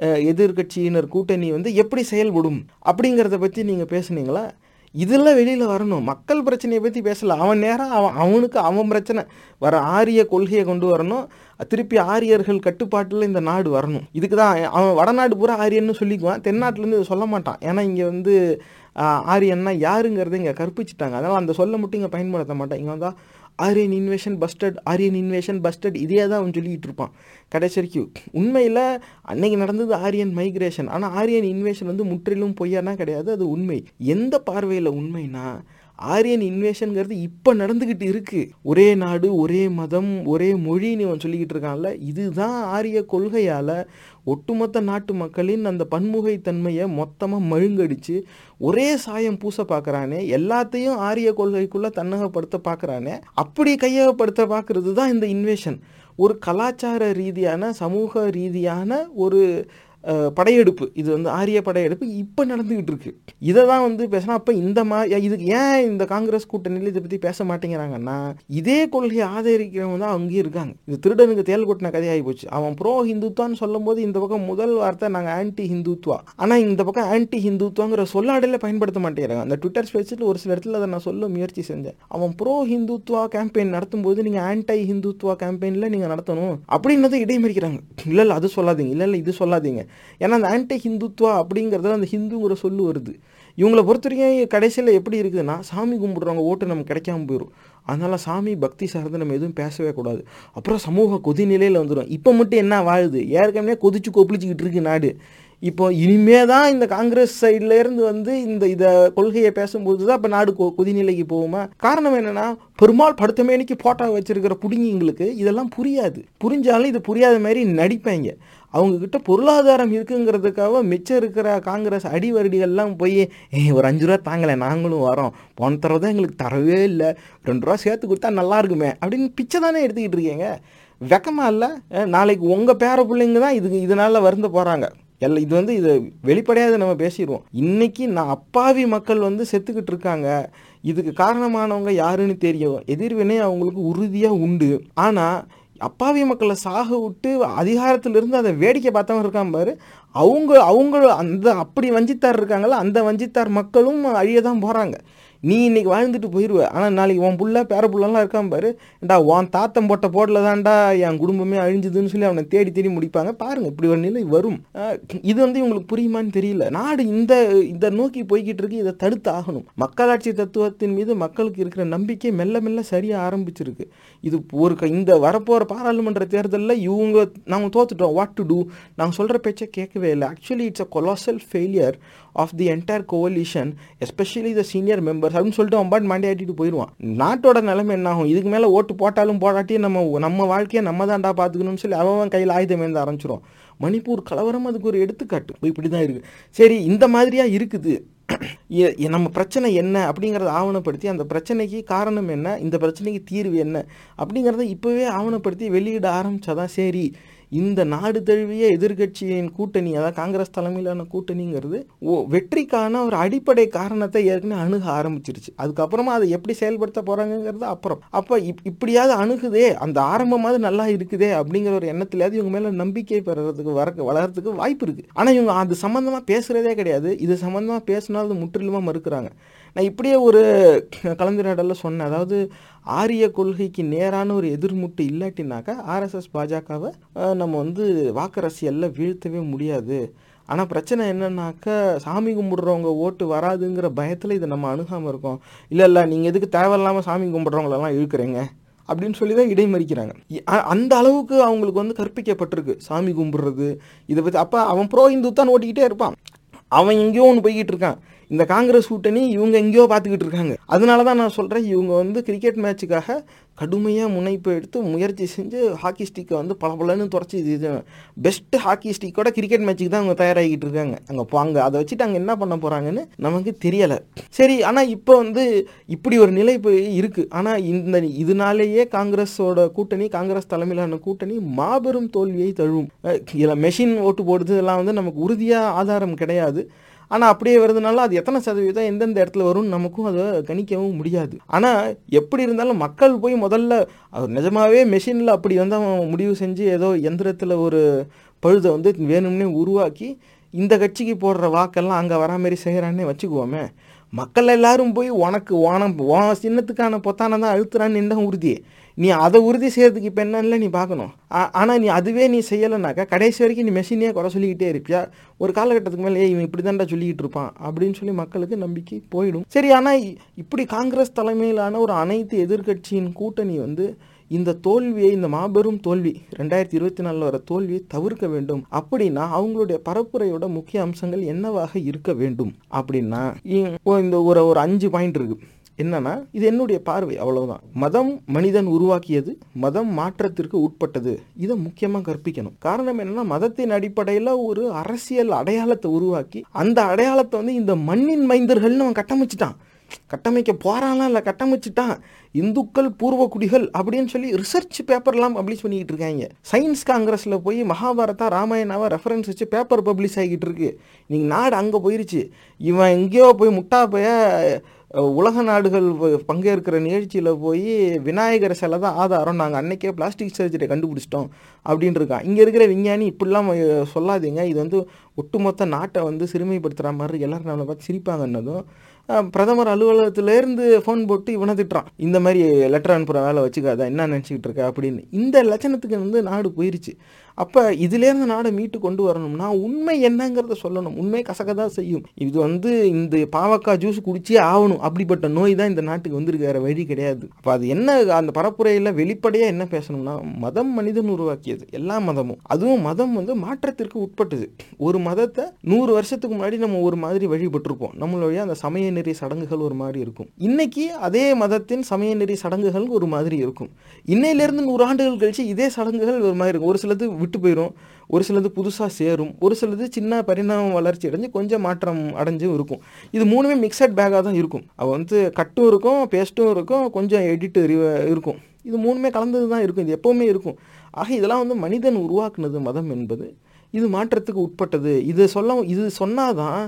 எதிர்கட்சியினர் எதிர்க்கட்சியினர் கூட்டணி வந்து எப்படி செயல்படும் அப்படிங்கிறத பற்றி நீங்கள் பேசுனீங்களா? இதெல்லாம் வெளியில் வரணும். மக்கள் பிரச்சனையை பற்றி பேசலை. அவன் நேரம் அவன் அவனுக்கு அவன் பிரச்சனை. வர ஆரிய கொள்கையை கொண்டு வரணும். திருப்பி ஆரியர்கள் கட்டுப்பாட்டில் இந்த நாடு வரணும். இதுக்கு தான் அவன் வடநாடு பூரா ஆரியன்னு சொல்லிக்குவான். தென்னாட்டிலேருந்து சொல்ல மாட்டான். ஏன்னா இங்கே வந்து ஆரியன்னா யாருங்கிறத இங்கே கற்பிச்சிட்டாங்க. அதனால் அந்த சொல்ல மட்டும் இங்கே பயன்படுத்த மாட்டான். இங்கே வந்தால் Aryan invasion busted Aryan invasion busted இதே தான் அவன் சொல்லிக்கிட்டு இருப்பான். கடைசி வரைக்கும். உண்மையில் அன்னைக்கு நடந்தது ஆரியன் மைக்ரேஷன் ஆனால் ஆரியன் இன்வேஷன் வந்து முற்றிலும் பொய்யானா கிடையாது அது உண்மை. எந்த பார்வையில் உண்மைனா ஆரியன் இன்வேஷனுங்கிறது இப்போ நடந்துக்கிட்டு இருக்குது ஒரே நாடு ஒரே மதம் ஒரே மொழின்னு இவன் சொல்லிக்கிட்டு இருக்கான்ல இதுதான் ஆரிய கொள்கையால் ஒட்டுமொத்த நாட்டு மக்களின் அந்த பன்முகைத்தன்மையை மொத்தமாக மழுங்கடிச்சு ஒரே சாயம் பூச பார்க்குறானே எல்லாத்தையும் ஆரிய கொள்கைக்குள்ளே தன்னகப்படுத்த பார்க்குறானே அப்படி கையகப்படுத்த பார்க்குறது தான் இந்த இன்வேஷன் ஒரு கலாச்சார ரீதியான சமூக ரீதியான ஒரு படையெடுப்பு. இது வந்து ஆரிய படையெடுப்பு இப்போ நடந்துக்கிட்டு இருக்கு. இதை தான் வந்து பேசினா அப்போ இந்த மாதிரி இதுக்கு ஏன் இந்த காங்கிரஸ் கூட்டணியில் இதை பற்றி பேச மாட்டேங்கிறாங்கன்னா இதே கொள்கையை ஆதரிக்கிறவங்க தான் அங்கேயும் இருக்காங்க. இது திருடனுக்கு தேல் கொட்டின கதையாகி போச்சு. அவன் ப்ரோ ஹிந்துத்வான்னு சொல்லும்போது இந்த பக்கம் முதல் வார்த்தை நாங்கள் ஆன்டி ஹிந்துத்வா. ஆனால் இந்த பக்கம் ஆன்டி ஹிந்துத்வாங்கிற சொல்லாடையில் பயன்படுத்த மாட்டேங்கிறாங்க. அந்த ட்விட்டர் ஸ்பேஸில் ஒரு சில இடத்துல அதை நான் சொல்ல முயற்சி செஞ்சேன். அவன் ப்ரோ ஹிந்துத்வா கேம்பெயின் நடத்தும்போது நீங்கள் ஆன்டை ஹிந்துத்வா கேம்பெயினில் நீங்கள் நடத்தணும் அப்படின்னதை இடைமறிக்கிறாங்க. இல்லை இல்லை அது சொல்லாதீங்க. இல்லை இல்லை இது சொல்லாதீங்க. ஏன்னா அந்த ஆன்டி ஹிந்துத்வா அப்படிங்கிறதுல அந்த ஹிந்துங்கிற சொல்லு வருது. இவங்களை பொறுத்த வரைக்கும் கடைசியில் எப்படி இருக்குதுன்னா சாமி கும்பிட்றவங்க ஓட்டு நமக்கு கிடைக்காம போயிடும் அதனால் சாமி பக்தி சார்ந்து நம்ம எதுவும் பேசவே கூடாது. அப்புறம் சமூக கொதிநிலையில் வந்துடும் இப்போ மட்டும் என்ன வாழுது? ஏற்கனவே கொதிச்சு கொப்பளிச்சிக்கிட்டு இருக்கு நாடு. இப்போ இனிமே தான் இந்த காங்கிரஸ் சைட்லேருந்து வந்து இந்த இதை கொள்கையை பேசும்போது தான் இப்போ நாடு கொ- கொதிநிலைக்கு போகுமா? காரணம் என்னென்னா பெருமாள் படுத்தமேனிக்கு போட்டோ வச்சுருக்கிற புடுங்கிங்களுக்கு இதெல்லாம் புரியாது. புரிஞ்சாலும் இது புரியாத மாதிரி நடிப்பாங்க. அவங்கக்கிட்ட பொருளாதாரம் இருக்குங்கிறதுக்காக மிச்சம் இருக்கிற காங்கிரஸ் அடிவருடிகள்லாம் போய் ஒரு அஞ்சு ரூபா தாங்கலை நாங்களும் வரோம். போன தடவை தான் எங்களுக்கு தரவே இல்லை. ரெண்டு ரூபா சேர்த்து கொடுத்தா நல்லா இருக்குமே. அப்படின்னு பிச்சை தானே எடுத்துக்கிட்டு இருக்கீங்க. வெக்கமாக இல்லை. நாளைக்கு உங்கள் பேர பிள்ளைங்க தான் இதுக்கு இதனால் வருந்த போகிறாங்க எல்லாம் இது வந்து இது வெளிப்படையாக நம்ம பேசிடுவோம். இன்றைக்கி நான் அப்பாவி மக்கள் வந்து செத்துக்கிட்டு இருக்காங்க. இதுக்கு காரணமானவங்க யாருன்னு தெரியும் எதிர்வினை அவங்களுக்கு உறுதியாக உண்டு. ஆனால் அப்பாவி மக்களை சாக விட்டு அதிகாரத்திலிருந்து அதை வேடிக்கை பார்த்தவங்க இருக்கான் பாரு. அவங்க அவங்க அந்த அப்படி வஞ்சித்தார் இருக்காங்களா அந்த வஞ்சித்தார் மக்களும் அழிய தான் போகிறாங்க நீ இன்றைக்கி வாழ்ந்துட்டு போயிடுவ ஆனால் நாளைக்கு உன் புள்ள பேர புள்ளலாம் இருக்கான் பாரு. ஏண்டா உன் தாத்தம் போட்ட போடல தான்டா என் குடும்பமே அழிஞ்சுதுன்னு சொல்லி அவனை தேடி தேடி முடிப்பாங்க. பாருங்க இப்படி ஒரு நிலை வரும். இது வந்து இவங்களுக்கு புரியுமான்னு தெரியல. நாடு இந்த இதை நோக்கி போய்கிட்டு இருக்கு. இதை தடுத்து ஆகணும். மக்களாட்சி தத்துவத்தின் மீது மக்களுக்கு இருக்கிற நம்பிக்கை மெல்ல மெல்ல சரியாக ஆரம்பிச்சிருக்கு. இது ஒரு க- இந்த வரப்போகிற பாராளுமன்ற தேர்தலில் இவங்க நாங்கள் தோத்துட்டோம். வாட் டு டூ நாங்கள் சொல்கிற பேச்சை கேட்கவே இல்லை. Actually it's a colossal failure of the entire coalition especially the senior members அப்படின்னு சொல்லிட்டு அவன் பாட்டு மண்டையாட்டிட்டு போயிடுவான் நாட்டோட நிலைமை என்ன ஆகும்? இதுக்கு மேலே ஓட்டு போட்டாலும் போடாட்டியும் நம்ம நம்ம வாழ்க்கையை நம்ம தான்டா பார்த்துக்கணும்னு சொல்லி அவன் கையில் ஆயுதம் ஏந்த ஆரம்பிச்சிடும் மணிப்பூர் கலவரம் அதுக்கு ஒரு எடுத்துக்காட்டு. இப்படி தான் இருக்குது சரி இந்த மாதிரியாக இருக்குது? நம்ம பிரச்சனை என்ன அப்படிங்கிறத ஆவணப்படுத்தி அந்த பிரச்சனைக்கு காரணம் என்ன? இந்த பிரச்சனைக்கு தீர்வு என்ன? அப்படிங்கிறத இப்போவே ஆவணப்படுத்தி வெளியிட ஆரம்பித்தாதான் சரி. இந்த நாடு தழுவிய எதிர்க்கட்சியின் கூட்டணி அதாவது காங்கிரஸ் தலைமையிலான கூட்டணிங்கிறது ஓ வெற்றிக்கான ஒரு அடிப்படை காரணத்தை ஏற்கனவே அணுக ஆரம்பிச்சிருச்சு. அதுக்கப்புறமா அதை எப்படி செயல்படுத்த போறாங்கங்கிறது அப்புறம். அப்போ இப் இப்படியாவது அணுகுதே அந்த ஆரம்பமாவது நல்லா இருக்குதே அப்படிங்கிற ஒரு எண்ணத்துலயாவது இவங்க மேல நம்பிக்கை பெறதுக்கு வர வளர்றதுக்கு வாய்ப்பு இருக்கு. ஆனா இவங்க அது சம்பந்தமா பேசுறதே கிடையாது. இது சம்பந்தமா பேசினா அது முற்றிலுமா மறுக்கிறாங்க. நான் இப்படியே ஒரு கலந்துரையாடலில் சொன்னேன். அதாவது ஆரிய கொள்கைக்கு நேரான ஒரு எதிர்முட்டு இல்லாட்டினாக்கா ஆர்எஸ்எஸ் பாஜகவை நம்ம வந்து வாக்கரசியலில் வீழ்த்தவே முடியாது. ஆனால் பிரச்சனை என்னன்னாக்கா சாமி கும்பிடுறவங்க ஓட்டு வராதுங்கிற பயத்தில் இதை நம்ம அணுகாமல் இருக்கோம். இல்லை இல்லை நீங்கள் எதுக்கு தேவையில்லாமல் சாமி கும்பிட்றவங்களெல்லாம் இழுக்கிறீங்க? அப்படின்னு சொல்லி தான் இடைமறிக்கிறாங்க. அந்த அளவுக்கு அவங்களுக்கு வந்து கற்பிக்கப்பட்டிருக்கு. சாமி கும்பிட்றது இதை பற்றி அப்போ அவன் ப்ரோ இந்து தான் ஓட்டிக்கிட்டே இருப்பான். அவன் எங்கேயோ ஒன்று போய்கிட்டு இருக்கான். இந்த காங்கிரஸ் கூட்டணி இவங்க எங்கேயோ பார்த்துக்கிட்டு இருக்காங்க. அதனால தான் நான் சொல்கிறேன் இவங்க வந்து கிரிக்கெட் மேட்சுக்காக கடுமையாக முனைப்பு எடுத்து முயற்சி செஞ்சு ஹாக்கி ஸ்டிக்கை வந்து பளபளன்னு துறைச்சி இது பெஸ்ட்டு ஹாக்கி ஸ்டிக்கோட கிரிக்கெட் மேட்ச்சுக்கு தான் அவங்க தயாராகிட்டு இருக்காங்க. அங்கே போங்க. அதை வச்சுட்டு அங்கே என்ன பண்ண போகிறாங்கன்னு நமக்கு தெரியலை. சரி ஆனால் இப்போ வந்து இப்படி ஒரு நிலை இப்போ இருக்குது ஆனால் இந்த இதனாலேயே காங்கிரஸோட கூட்டணி காங்கிரஸ் தலைமையிலான கூட்டணி மாபெரும் தோல்வியை தழுவும். இதில் மெஷின் ஓட்டு போடுறது இதெல்லாம் வந்து நமக்கு உறுதியாக ஆதாரம் கிடையாது. ஆனால் அப்படியே வருதுனால அது எத்தனை சதவீதம் எந்தெந்த இடத்துல வரும்னு நமக்கும் அதை கணிக்கவும் முடியாது. ஆனால் எப்படி இருந்தாலும் மக்கள் போய் முதல்ல அது மெஷினில் அப்படி வந்து அவன் முடிவு செஞ்சு ஏதோ எந்திரத்தில் ஒரு பழுதை வந்து வேணும்னே உருவாக்கி இந்த கட்சிக்கு போடுற வாக்கெல்லாம் அங்கே வரா மாதிரி செய்கிறான்னே வச்சுக்குவோமே. மக்கள் எல்லாரும் போய் உனக்கு ஓனம் ஓ சின்னத்துக்கான பொத்தானை தான் அழுத்துறான்னு என்ன உறுதி நீ அதை உறுதி செய்கிறதுக்கு இப்போ என்னன்னு நீ பார்க்கணும். ஆனால் நீ அதுவே நீ செய்யலைனாக்கா கடைசி வரைக்கும் நீ மெஷினே குறை சொல்லிக்கிட்டே இருப்பியா? ஒரு காலகட்டத்துக்கு மேலே இவன் இப்படி தான்டா சொல்லிக்கிட்டு இருப்பான் அப்படின்னு சொல்லி மக்களுக்கு நம்பிக்கை போயிடும். சரி ஆனால் இப்படி காங்கிரஸ் தலைமையிலான ஒரு அனைத்து எதிர்க்கட்சியின் கூட்டணி வந்து இந்த தோல்வியை இந்த மாபெரும் தோல்வி ரெண்டாயிரத்தி இருபத்தி நாலில் வர தோல்வியை தவிர்க்க வேண்டும். அப்படின்னா அவங்களுடைய பரப்புரையோட முக்கிய அம்சங்கள் என்னவாக இருக்க வேண்டும்? அப்படின்னா இந்த ஒரு ஒரு அஞ்சு பாயிண்ட் இருக்குது என்னன்னா இது என்னுடைய பார்வை அவ்வளவுதான். மதம் மனிதன் உருவாக்கியது மதம் மாற்றத்திற்கு உட்பட்டது. இதை முக்கியமாக கற்பிக்கணும். காரணம் என்னன்னா மதத்தின் அடிப்படையில் ஒரு அரசியல் அடையாளத்தை உருவாக்கி அந்த அடையாளத்தை வந்து இந்த மண்ணின் மைந்தர்கள்னு அவன் கட்டமைச்சிட்டான். கட்டமைக்க போறான்லாம் இல்லை கட்டமைச்சிட்டான்? இந்துக்கள் பூர்வ குடிகள் அப்படின்னு சொல்லி ரிசர்ச் பேப்பர்லாம் பப்ளிஷ் பண்ணிக்கிட்டு இருக்காங்க. சயின்ஸ் காங்கிரஸில் போய் மகாபாரதா ராமாயணாவை ரெஃபரன்ஸ் வச்சு பேப்பர் பப்ளிஷ் ஆகிட்டு இருக்கு. நீங்கள் நாடு அங்கே போயிருச்சு. இவன் எங்கேயோ போய் முட்டா போய் உலக நாடுகள் பங்கேற்கிற நிகழ்ச்சியில் போய் விநாயகர் சிலை தான் ஆதாரம். நாங்கள் அன்னைக்கே பிளாஸ்டிக் சர்ஜரியை கண்டுபிடிச்சிட்டோம் அப்படின்னு இருக்கான் இங்கே இருக்கிற விஞ்ஞானி இப்படிலாம் சொல்லாதீங்க. இது வந்து ஒட்டுமொத்த நாட்டை வந்து சிறுமைப்படுத்துகிற மாதிரி எல்லாரும் நம்மளை பார்த்து சிரிப்பாங்கன்னதும் பிரதமர் அலுவலகத்திலேருந்து ஃபோன் போட்டு இவனை திட்டுறான். இந்த மாதிரி லெட்டர் அனுப்புகிற வேலை வச்சுக்காத என்ன நினச்சிக்கிட்டு இருக்க அப்படின்னு. இந்த லட்சணத்துக்கு வந்து நாடு போயிருச்சு. அப்போ இதுலேருந்து நாடை மீட்டு கொண்டு வரணும்னா உண்மை என்னங்கிறத சொல்லணும். உண்மை கசக்க தான் செய்யும். இது வந்து இந்த பாவக்காய் ஜூஸ் குடிச்சே ஆகணும். அப்படிப்பட்ட நோய் தான் இந்த நாட்டுக்கு வந்திருக்கு. வழி கிடையாது. அப்போ அது என்ன அந்த பரப்புரையில் வெளிப்படையாக என்ன பேசணும்னா மதம் மனிதன் உருவாக்கியது. எல்லா மதமும். அதுவும் மதம் வந்து மாற்றத்திற்கு உட்பட்டது. ஒரு மதத்தை நூறு வருஷத்துக்கு முன்னாடி நம்ம ஒரு மாதிரி வழிபட்டிருப்போம். நம்மளுடைய அந்த சமய நெறி சடங்குகள் ஒரு மாதிரி இருக்கும். இன்னைக்கு அதே மதத்தின் சமய நெறி சடங்குகள் ஒரு மாதிரி இருக்கும். இன்னையிலேருந்து நூறு ஆண்டுகள் கழிச்சு இதே சடங்குகள் ஒரு மாதிரி இருக்கும். ஒரு சிலது விட்டு போயிடும் ஒரு சிலது புதுசாக சேரும். ஒரு சிலது சின்ன பரிணாம வளர்ச்சி அடைஞ்சு கொஞ்சம் மாற்றம் அடைஞ்சும் இருக்கும். இது மூணுமே மிக்சட் பேக்காக தான் இருக்கும். அவள் வந்து கட்டும் இருக்கும் பேஸ்ட்டும் இருக்கும் கொஞ்சம் எடிட் இருக்கும். இது மூணுமே கலந்தது தான் இருக்கும். இது எப்போவுமே இருக்கும். ஆக இதெல்லாம் வந்து மனிதன் உருவாக்குனது மதம் என்பது. இது மாற்றத்துக்கு உட்பட்டது. இது சொல்ல இது சொன்னாதான்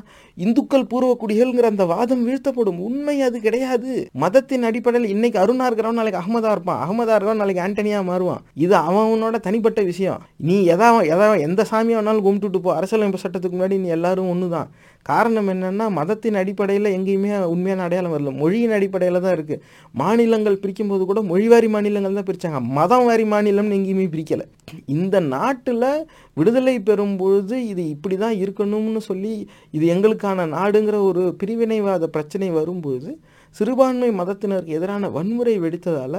இந்துக்கள் பூர்வ குடிகள்ங்கிற அந்த வாதம் வீழ்த்தப்படும். உண்மை அது கிடையாது. மதத்தின் அடிப்படையில் இன்னைக்கு அருணா இருக்கிறவன் நாளைக்கு அகமதா இருப்பான். அகமதா இருக்கிறவன் நாளைக்கு ஆண்டனியா மாறுவான். இது அவனோட தனிப்பட்ட விஷயம். நீ எதா எதா எந்த சாமியை வேணாலும் கும்பிட்டுட்டு போ. அரசியலமைப்பு சட்டத்துக்கு முன்னாடி நீ எல்லாரும் ஒன்று தான் காரணம் என்னன்னா மதத்தின் அடிப்படையில் எங்கேயுமே உண்மையான அடையாளம் வரல. மொழியின் அடிப்படையில் தான் இருக்குது மாநிலங்கள் பிரிக்கும்போது கூட மொழிவாரி மாநிலங்கள் தான் பிரித்தாங்க மதம் வாரி மாநிலம்னு எங்கேயுமே பிரிக்கலை. இந்த நாட்டில் விடுதலை பெறும் பொழுது இது இப்படி தான் இருக்கணும்னு சொல்லி இது எங்களுக்கான நாடுங்கிற ஒரு பிரிவினைவாத பிரச்சனை வரும்போது சிறுபான்மை மதத்தினருக்கு எதிரான வன்முறை வெடித்ததால்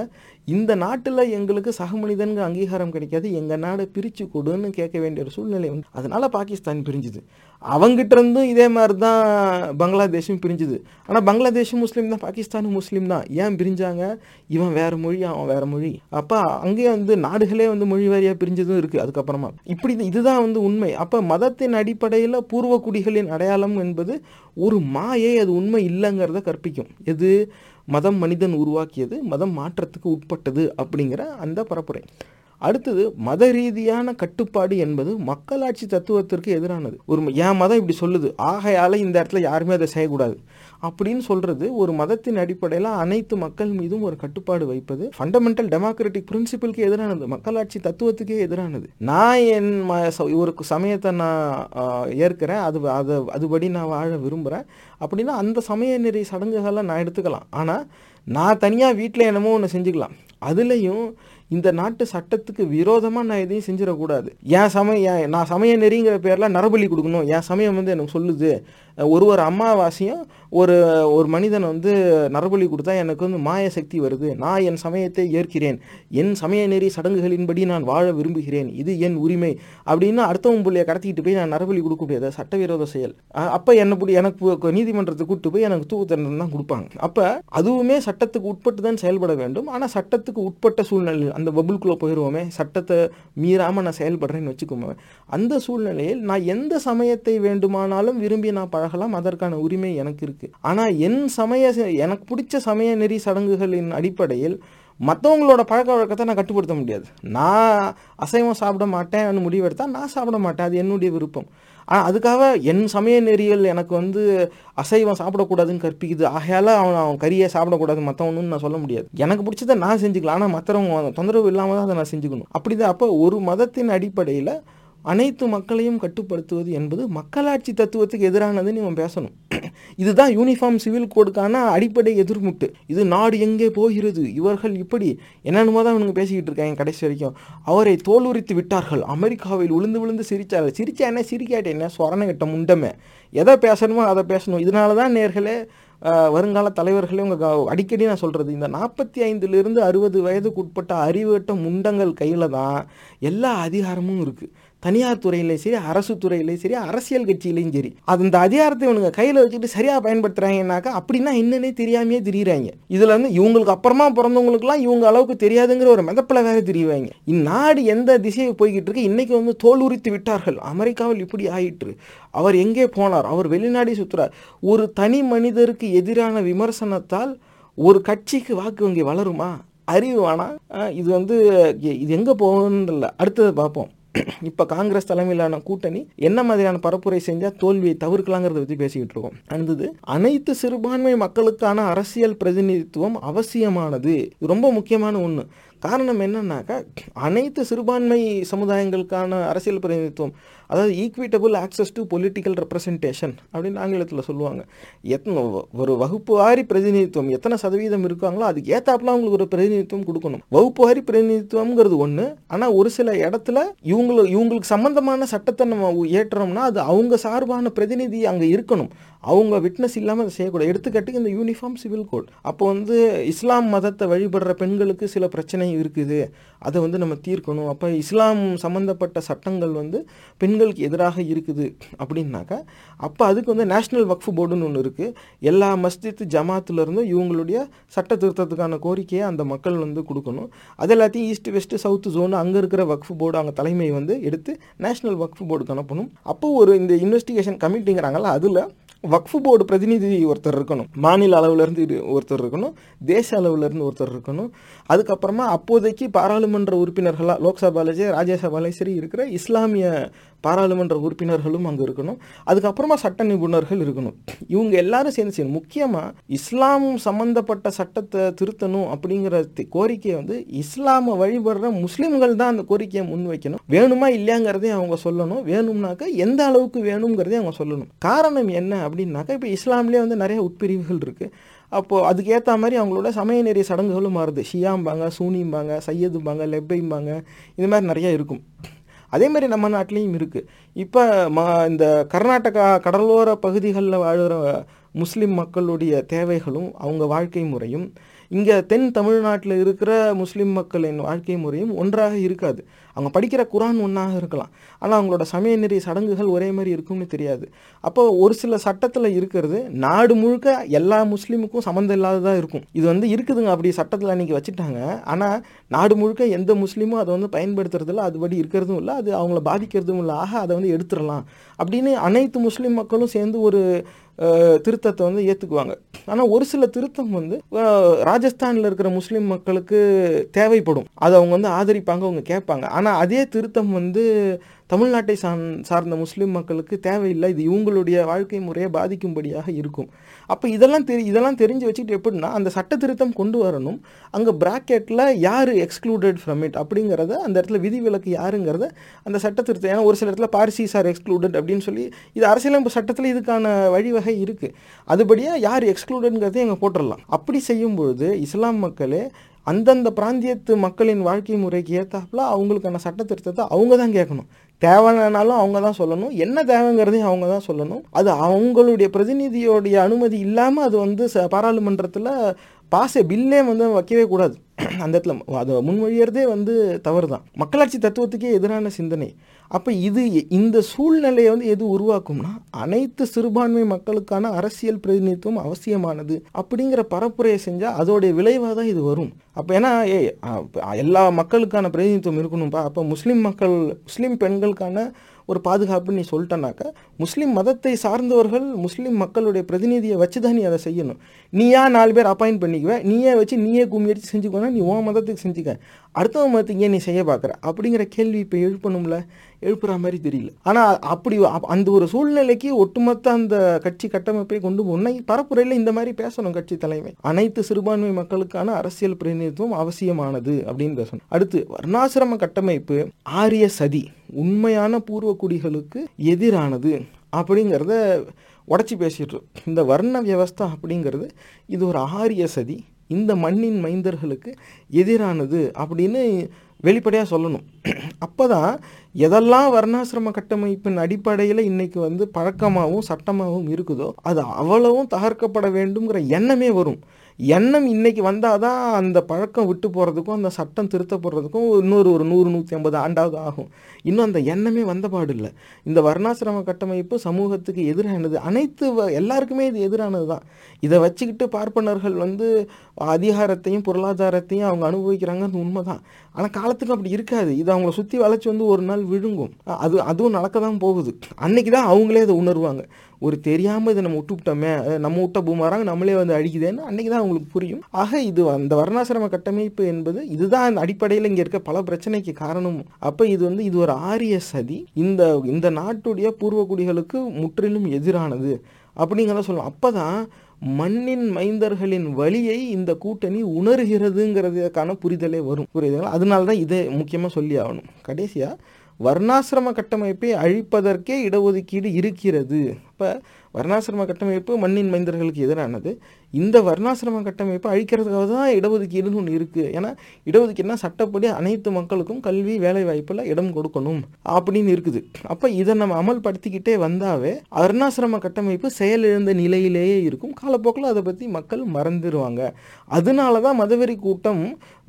இந்த நாட்டில் எங்களுக்கு சக மனிதனுக்கு அங்கீகாரம் கிடைக்காது எங்கள் நாடை பிரித்து கொடுன்னு கேட்க வேண்டிய ஒரு சூழ்நிலை வந்து அதனால் பாகிஸ்தான் பிரிஞ்சுது. அவங்கிட்டருந்தும் இதே மாதிரி தான் பங்களாதேஷும் பிரிஞ்சுது. ஆனால் பங்களாதேஷும் முஸ்லீம் தான் பாகிஸ்தானும் முஸ்லீம் தான். ஏன் பிரிஞ்சாங்க? இவன் வேறு மொழி அவன் வேறு மொழி. அப்போ அங்கேயே வந்து நாடுகளே வந்து மொழி வாரியாக பிரிஞ்சதும் இருக்குது அதுக்கப்புறமா. இப்படி இதுதான் வந்து உண்மை. அப்போ மதத்தின் அடிப்படையில் பூர்வ குடிகளின் அடையாளம் என்பது ஒரு மாயை அது உண்மை இல்லைங்கிறத கற்பிக்கும். எது? மதம் மனிதன் உருவாக்கியது மதம் மாற்றத்துக்கு உட்பட்டது அப்படிங்கிற அந்த பரப்புரை. அடுத்தது மத ரீதியான கட்டுப்பாடு என்பது மக்களாட்சி தத்துவத்திற்கு எதிரானது. ஒரு என் மதம் இப்படி சொல்லுது. ஆகையால் இந்த இடத்துல யாருமே அதை செய்யக்கூடாது. அப்படின்னு சொல்றது ஒரு மதத்தின் அடிப்படையில் அனைத்து மக்கள் மீதும் ஒரு கட்டுப்பாடு வைப்பது. ஃபண்டமெண்டல் டெமோக்ராட்டிக் பிரின்சிபலுக்கு எதிரானது. மக்களாட்சி தத்துவத்துக்கே எதிரானது. நான் என் ம- ச- ஒரு சமயத்தை நான் ஏற்கிறேன். அது அதை அதுபடி நான் வாழ விரும்புகிறேன் அப்படின்னா அந்த சமய நெறி சடங்குகளை நான் எடுத்துக்கலாம். ஆனால் நான் தனியாக வீட்டில் என்னமோ ஒன்று செஞ்சுக்கலாம். அதுலேயும் இந்த நாட்டு சட்டத்துக்கு விரோதமாக நான் எதையும் செஞ்சிடக்கூடாது. என் சமய நான் சமய நெறிங்கிற பேரில் நரபலி கொடுக்கணும். என் சமயம் வந்து எனக்கு சொல்லுது. ஒரு ஒரு அமாவாசையும் ஒரு ஒரு மனிதன் வந்து நரபலி கொடுத்தா எனக்கு வந்து மாய சக்தி வருது. நான் என் சமயத்தை ஏற்கிறேன். என் சமய நெறி சடங்குகளின்படி நான் வாழ விரும்புகிறேன். இது என் உரிமை. அப்படின்னு அடுத்தவன் பிள்ளைய கடத்திக்கிட்டு போய் நான் நரபலி கொடுக்க முடியாது? சட்டவிரோத செயல். அப்போ என்னை எனக்கு நீதிமன்றத்தை நீதிமன்றத்துக்கு கூட்டு போய் எனக்கு தூக்கு தண்டனை தான் கொடுப்பாங்க. அப்போ அதுவுமே சட்டத்துக்கு உட்பட்டு தான் செயல்பட வேண்டும். ஆனால் சட்டத்துக்கு உட்பட்ட சூழ்நிலை அந்த பபுள்குள்ள போயிடுவோமே சட்டத்தை மீறாமல் நான் செயல்படுறேன்னு வச்சுக்கோமே அந்த சூழ்நிலையில் நான் எந்த சமயத்தை வேண்டுமானாலும் விரும்பி நான் பழ பழகலாம் அதற்கான உரிமை எனக்கு இருக்குது ஆனால் என் சமய எனக்கு பிடிச்ச சமய நெறி சடங்குகளின் அடிப்படையில் மற்றவங்களோட பழக்க வழக்கத்தை நான் கட்டுப்படுத்த முடியாது. நான் அசைவம் சாப்பிட மாட்டேன் முடிவெடுத்தால் நான் சாப்பிட மாட்டேன். அது என்னுடைய விருப்பம். ஆனால் அதுக்காக என் சமய நெறிகள் எனக்கு வந்து அசைவம் சாப்பிடக்கூடாதுன்னு கற்பிக்குது. ஆகையால் அவன் அவன் கறியை சாப்பிடக்கூடாது மற்றவனும் நான் சொல்ல முடியாது. எனக்கு பிடிச்சதை நான் செஞ்சுக்கலாம். ஆனால் மற்றவங்க தொந்தரவு இல்லாமல் தான் அதை நான் செஞ்சுக்கணும். அப்படிதான். அப்போ ஒரு மதத்தின் அடிப்படையில் அனைத்து மக்களையும் கட்டுப்படுத்துவது என்பது மக்களாட்சி தத்துவத்துக்கு எதிரானதுன்னு இவன் பேசணும். இதுதான் யூனிஃபார்ம் சிவில் கோடுக்கான அடிப்படை எதிர்முட்டு. இது நாடு எங்கே போகிறது? இவர்கள் இப்படி என்னென்னமோ தான் இவனுங்க பேசிக்கிட்டு இருக்காங்க கடைசி வரைக்கும். அவரை தோலுரித்து விட்டார்கள். அமெரிக்காவில் விழுந்து விழுந்து சிரிச்சார் சிரிச்சா என்ன? சிரிக்காட்ட என்ன? சொரண கட்ட முண்டமே. எதை பேசணுமோ அதை பேசணும். இதனால தான் நேர்களே வருங்கால தலைவர்களே உங்கள் அடிக்கடி நான் சொல்கிறது இந்த நாற்பத்தி ஐந்துலேருந்து அறுபது வயதுக்கு உட்பட்ட அறிவுட்ட முண்டங்கள் கையில் தான் எல்லா அதிகாரமும் இருக்குது தனியார் துறையிலையும் சரி அரசு துறையிலையும் சரி அரசியல் கட்சியிலையும் சரி அது இந்த அதிகாரத்தை இவனுங்க கையில் வச்சுட்டு சரியாக பயன்படுத்துகிறாங்கன்னாக்கா அப்படின்னா என்னன்னே தெரியாமையே திரியிறாங்க. இதில் வந்து இவங்களுக்கு அப்புறமா பிறந்தவங்களுக்குலாம் இவங்க அளவுக்கு தெரியாதுங்கிற ஒரு மிதப்பில் வேறு தெரியுவாங்க. இந்நாடு எந்த திசையை போய்கிட்டு இருக்கு? இன்றைக்கி வந்து தோல் உரித்து விட்டார்கள். அமெரிக்காவில் இப்படி ஆயிற்று. அவர் எங்கே போனார்? அவர் வெளிநாடி சுற்றுறார் ஒரு தனி மனிதருக்கு எதிரான விமர்சனத்தால் ஒரு கட்சிக்கு வாக்கு வங்கி வளருமா? அறிவு வேணாம். இது வந்து இது எங்கே போகணுன்னு இல்லை அடுத்தது பார்ப்போம். இப்போ காங்கிரஸ் தலைமையிலான கூட்டணி என்ன மாதிரியான பரப்புரை செஞ்சால் தோல்வியை தவிர்க்கலாங்கிறத பற்றி பேசிக்கிட்டு இருக்கோம். அடுத்தது அனைத்து சிறுபான்மை மக்களுக்கான அரசியல் பிரதிநிதித்துவம் அவசியமானது. ரொம்ப முக்கியமான ஒன்று காரணம் என்னன்னாக்கா அனைத்து சிறுபான்மை சமுதாயங்களுக்கான அரசியல் பிரதிநிதித்துவம் அதாவது equitable access to political representation அப்படின்னு ஆங்கிலத்தில் சொல்லுவாங்க. எத்தனை ஒரு வகுப்பு வாரி பிரதிநிதித்துவம் எத்தனை சதவீதம் இருக்காங்களோ அதுக்கு ஏத்தாப்புல அவங்களுக்கு ஒரு பிரதிநிதித்துவம் கொடுக்கணும். வகுப்பு வாரி பிரதிநிதித்துவம்ங்கிறது ஒன்று ஆனால் ஒரு சில இடத்துல இவங்களுக்கு இவங்களுக்கு சம்பந்தமான சட்டத்தை நம்ம ஏற்றுறோம்னா அது அவங்க சார்பான பிரதிநிதி அங்கே இருக்கணும். அவங்க விட்னஸ் இல்லாமல் அதை செய்யக்கூடாது. எடுத்துக்காட்டுக்கு இந்த யூனிஃபார்ம் சிவில் கோட் அப்போ வந்து இஸ்லாம் மதத்தை வழிபடுற பெண்களுக்கு சில பிரச்சனை இருக்குது. அதை வந்து நம்ம தீர்க்கணும். அப்போ இஸ்லாம் சம்மந்தப்பட்ட சட்டங்கள் வந்து பெண்களுக்கு எதிராக இருக்குது அப்படின்னாக்கா அப்போ அதுக்கு வந்து நேஷ்னல் வக்ஃப் போர்டுன்னு ஒன்று இருக்குது எல்லா மஸ்ஜித் ஜமாத்துலேருந்தும் இவங்களுடைய சட்ட திருத்தத்துக்கான கோரிக்கையை அந்த மக்கள் வந்து கொடுக்கணும். அது எல்லாத்தையும் ஈஸ்ட் வெஸ்ட்டு சவுத் ஜோன் அங்கே இருக்கிற வக்ஃப் போர்டு அங்கே தலைமை வந்து எடுத்து நேஷ்னல் வக்ஃப் போர்டுக்கு அனுப்பணும். அப்போ ஒரு இந்த இன்வெஸ்டிகேஷன் கமிட்டிங்கிறாங்கல்ல அதில் வக்ஃபு போர்டு பிரதிநிதி ஒருத்தர் இருக்கணும். மாநில அளவிலேருந்து ஒருத்தர் இருக்கணும். தேச அளவிலேருந்து ஒருத்தர் இருக்கணும். அதுக்கப்புறமா அப்போதைக்கு பாராளுமன்ற உறுப்பினர்களாக லோக்சபாலேஜே சரி சரி இருக்கிற இஸ்லாமிய பாராளுமன்ற உறுப்பினர்களும் அங்கே இருக்கணும். அதுக்கப்புறமா சட்ட நிபுணர்கள் இருக்கணும். இவங்க எல்லாரும் சேர்ந்து செய்யணும். முக்கியமாக இஸ்லாம் சம்பந்தப்பட்ட சட்டத்தை திருத்தணும் அப்படிங்கிற கோரிக்கையை வந்து இஸ்லாமை வழிபடுற முஸ்லீம்கள் தான் அந்த கோரிக்கையை முன் வைக்கணும் வேணுமா இல்லையாங்கிறதையும் அவங்க சொல்லணும். வேணும்னாக்கா எந்த அளவுக்கு வேணுங்கிறதையும் அவங்க சொல்லணும். காரணம் என்ன அப்படின்னாக்கா இப்போ இஸ்லாம்லேயே வந்து நிறைய உட்பிரிவுகள் இருக்குது அப்போது அதுக்கேற்ற மாதிரி அவங்களோட சமய நெறிய சடங்குகளும் மாறுது. ஷியாம்பாங்க சூனிம்பாங்க சையதும்பாங்க லெப்பைம்பாங்க இது மாதிரி நிறையா இருக்கும். அதே மாதிரி நம்ம நாட்டிலையும் இருக்குது இப்போ ம இந்த கர்நாடகா கடலோர பகுதிகளில் வாழ்கிற முஸ்லீம் மக்களுடைய தேவைகளும் அவங்க வாழ்க்கை முறையும் இங்கே தென் தமிழ்நாட்டில் இருக்கிற முஸ்லீம் மக்களின் வாழ்க்கை முறையும் ஒன்றாக இருக்காது. அவங்க படிக்கிற குரான் ஒன்றாக இருக்கலாம். ஆனால் அவங்களோட சமய நெறி சடங்குகள் ஒரே மாதிரி இருக்கும்னு தெரியாது. அப்போ ஒரு சில சட்டத்தில் இருக்கிறது நாடு முழுக்க எல்லா முஸ்லீமுக்கும் சம்மந்தம் இல்லாததாக இருக்கும். இது வந்து இருக்குதுங்க அப்படி சட்டத்தில் அன்றைக்கி வச்சுட்டாங்க. ஆனால் நாடு முழுக்க எந்த முஸ்லீமும் அதை வந்து பயன்படுத்துறதில்ல அதுபடி இருக்கிறதும் இல்லை அது அவங்கள பாதிக்கிறதும் இல்லை ஆக அதை வந்து எடுத்துடலாம் அப்படின்னு அனைத்து முஸ்லீம் மக்களும் சேர்ந்து ஒரு திருத்தத்தை வந்து ஏற்றுக்குவாங்க ஆனால் ஒரு சில திருத்தம் வந்து ராஜஸ்தானில் இருக்கிற முஸ்லீம் மக்களுக்கு தேவைப்படும். அதை அவங்க வந்து ஆதரிப்பாங்க அவங்க கேட்பாங்க. ஆனால் அதே திருத்தம் வந்து தமிழ்நாட்டை சார் சார்ந்த முஸ்லீம் மக்களுக்கு தேவையில்லை. இது இவங்களுடைய வாழ்க்கை முறையை பாதிக்கும்படியாக இருக்கும். அப்போ இதெல்லாம் தெரி இதெல்லாம் தெரிஞ்சு வச்சுக்கிட்டு எப்படின்னா அந்த சட்ட திருத்தம் கொண்டு வரணும். அங்கே ப்ராக்கெட்டில் யார் எக்ஸ்க்ளூடட் ஃப்ரம் இட் அப்படிங்கிறத அந்த இடத்துல விதிவிலக்கு யாருங்கிறத அந்த சட்ட திருத்தம் ஏன்னா ஒரு சில இடத்துல பார்சிஸ் ஆர் எக்ஸ்க்ளூடட் அப்படின்னு சொல்லி இது அரசியலமைப்பு சட்டத்தில் இதுக்கான வழிவகை இருக்குது அதுபடியாக யார் எக்ஸ்க்ளூடட்ங்கிறதையும் அங்கே போட்டுடலாம் அப்படி செய்யும் பொழுது இஸ்லாம் மக்களே அந்தந்த பிராந்தியத்து மக்களின் வாழ்க்கை முறைக்கு ஏற்றாப்புல அவங்களுக்கான சட்ட திருத்தத்தை அவங்க தான் கேட்கணும். தேவைனாலும் அவங்க தான் சொல்லணும். என்ன தேவைங்கிறதையும் அவங்க தான் சொல்லணும். அது அவங்களுடைய பிரதிநிதியோடைய அனுமதி இல்லாமல் அது வந்து ச பாராளுமன்றத்தில் பாச பில்லே வந்து வைக்கவே கூடாது. அந்த இடத்துல அதை முன்மொழியறதே வந்து தவறு தான் மக்களாட்சி தத்துவத்துக்கே எதிரான சிந்தனை. அப்போ இது இந்த சூழ்நிலையை வந்து எது உருவாக்கும்னா அனைத்து சிறுபான்மை மக்களுக்கான அரசியல் பிரதிநிதித்துவம் அவசியமானது அப்படிங்கிற பரப்புரையை செஞ்சால் அதோடைய விளைவாக தான் இது வரும். அப்போ ஏன்னா ஏ எல்லா மக்களுக்கான பிரதிநிதித்துவம் இருக்கணும்ப்பா அப்போ முஸ்லீம் மக்கள் முஸ்லீம் பெண்களுக்கான ஒரு பாதுகாப்பு நீ சொல்லிட்டனாக்கா முஸ்லீம் மதத்தை சார்ந்தவர்கள் முஸ்லீம் மக்களுடைய பிரதிநிதியை வச்சு தான் நீ அதை செய்யணும். நீயா நாலு பேர் அப்பாயிண்ட் பண்ணிக்குவேன் நீயே வச்சு நீயே கும்மி அடிச்சு செஞ்சுக்கோனா நீ உன் மதத்துக்கு செஞ்சுக்க. அடுத்தவங்க மதத்துக்கு ஏன் நீ செய்ய பார்க்குற? அப்படிங்கிற கேள்வி இப்போ எழுப்பணும்ல. எழுப்புற மாதிரி தெரியல. ஆனால் அப்படி அப்- அந்த ஒரு சூழ்நிலைக்கு ஒட்டுமொத்த அந்த கட்சி கட்டமைப்பை கொண்டு போனா பரப்புரையில் இந்த மாதிரி பேசணும் கட்சி தலைமை. அனைத்து சிறுபான்மை மக்களுக்கான அரசியல் பிரதிநிதித்துவம் அவசியமானது அப்படின்னு பேசணும். அடுத்து வர்ணாசிரம கட்டமைப்பு ஆரிய சதி உண்மையான பூர்வ குடிகளுக்கு எதிரானது அப்படிங்கிறத உடச்சி பேசிட்டு இந்த வர்ண வியவஸ்தா அப்படிங்கிறது இது ஒரு ஆரிய சதி இந்த மண்ணின் மைந்தர்களுக்கு எதிரானது அப்படின்னு வெளிப்படையாக சொல்லணும். அப்போ தான் எதெல்லாம் வர்ணாசிரம கட்டமைப்பின் அடிப்படையில் இன்னைக்கு வந்து பழக்கமாகவும் சட்டமாகவும் இருக்குதோ அது அவ்வளவும் தகர்க்கப்பட வேண்டும்ங்கிற எண்ணமே வரும். எண்ணம் இன்னைக்கு வந்தால் தான் அந்த பழக்கம் விட்டு போகிறதுக்கும் அந்த சட்டம் திருத்தப்படுறதுக்கும் இன்னொரு ஒரு நூறு நூற்றி ஐம்பது ஆண்டாவது ஆகும். இன்னும் அந்த எண்ணமே வந்த பாடு இல்லை இந்த வர்ணாசிரம கட்டமைப்பு சமூகத்துக்கு எதிரானது. அனைத்து வ- எல்லாருக்குமே இது எதிரானது தான். இதை வச்சுக்கிட்டு பார்ப்பனர்கள் வந்து அதிகாரத்தையும் பொருளாதாரத்தையும் அவங்க அனுபவிக்கிறாங்கன்னு உண்மைதான். ஆனால் காலத்துக்கு அப்படி இருக்காது. இது அவங்கள சுற்றி வளைச்சி வந்து ஒரு நாள் விழுங்கும். அது அதுவும் நடக்க தான் போகுது. அன்னைக்கு தான் அவங்களே அதை உணர்வாங்க. ஒரு தெரியாமல் இதை நம்ம விட்டு விட்டோமே நம்ம விட்ட பூமாராங்க நம்மளே வந்து அடிக்குதேன்னு அன்றைக்கி தான் அவங்களுக்கு புரியும். ஆக இது அந்த வர்ணாசிரம கட்டமைப்பு என்பது இதுதான் அந்த அடிப்படையில் இங்கே இருக்க பல பிரச்சனைக்கு காரணம் அப்போ இது வந்து இது ஒரு ஆரிய சதி. இந்த இந்த நாட்டுடைய பூர்வக்குடிகளுக்கு முற்றிலும் எதிரானது. அப்படிங்கிறத சொல்லலாம். அப்போ தான் மண்ணின் மைந்தர்களின் வழியை இந்த கூட்டணி உணர்கிறதுங்கிறதுக்கான புரிதலே வரும். புரியுதுங்களா? அதனால தான் இதை முக்கியமாக சொல்லி ஆகணும். கடைசியாக வர்ணாசிரம கட்டமைப்பை அழிப்பதற்கே இடஒதுக்கீடு இருக்கிறது. இப்போ வர்ணாசிரம கட்டமைப்பு மண்ணின் மைந்தர்களுக்கு எதிரானது. இந்த வர்ணாசிரம கட்டமைப்பை அழிக்கிறதுக்காக தான் இடஒதுக்கீடுன்னு ஒன்று இருக்குது ஏன்னா இடஒதுக்கீடுனா சட்டப்படி அனைத்து மக்களுக்கும் கல்வி வேலை வாய்ப்பில் இடம் கொடுக்கணும் அப்படின்னு இருக்குது. அப்போ இதை நம்ம அமல்படுத்திக்கிட்டே வந்தாவே வர்ணாசிரம கட்டமைப்பு செயலிழந்த நிலையிலேயே இருக்கும். காலப்போக்கில் அதை பற்றி மக்கள் மறந்துடுவாங்க அதனால தான் மதவெறி கூட்டம்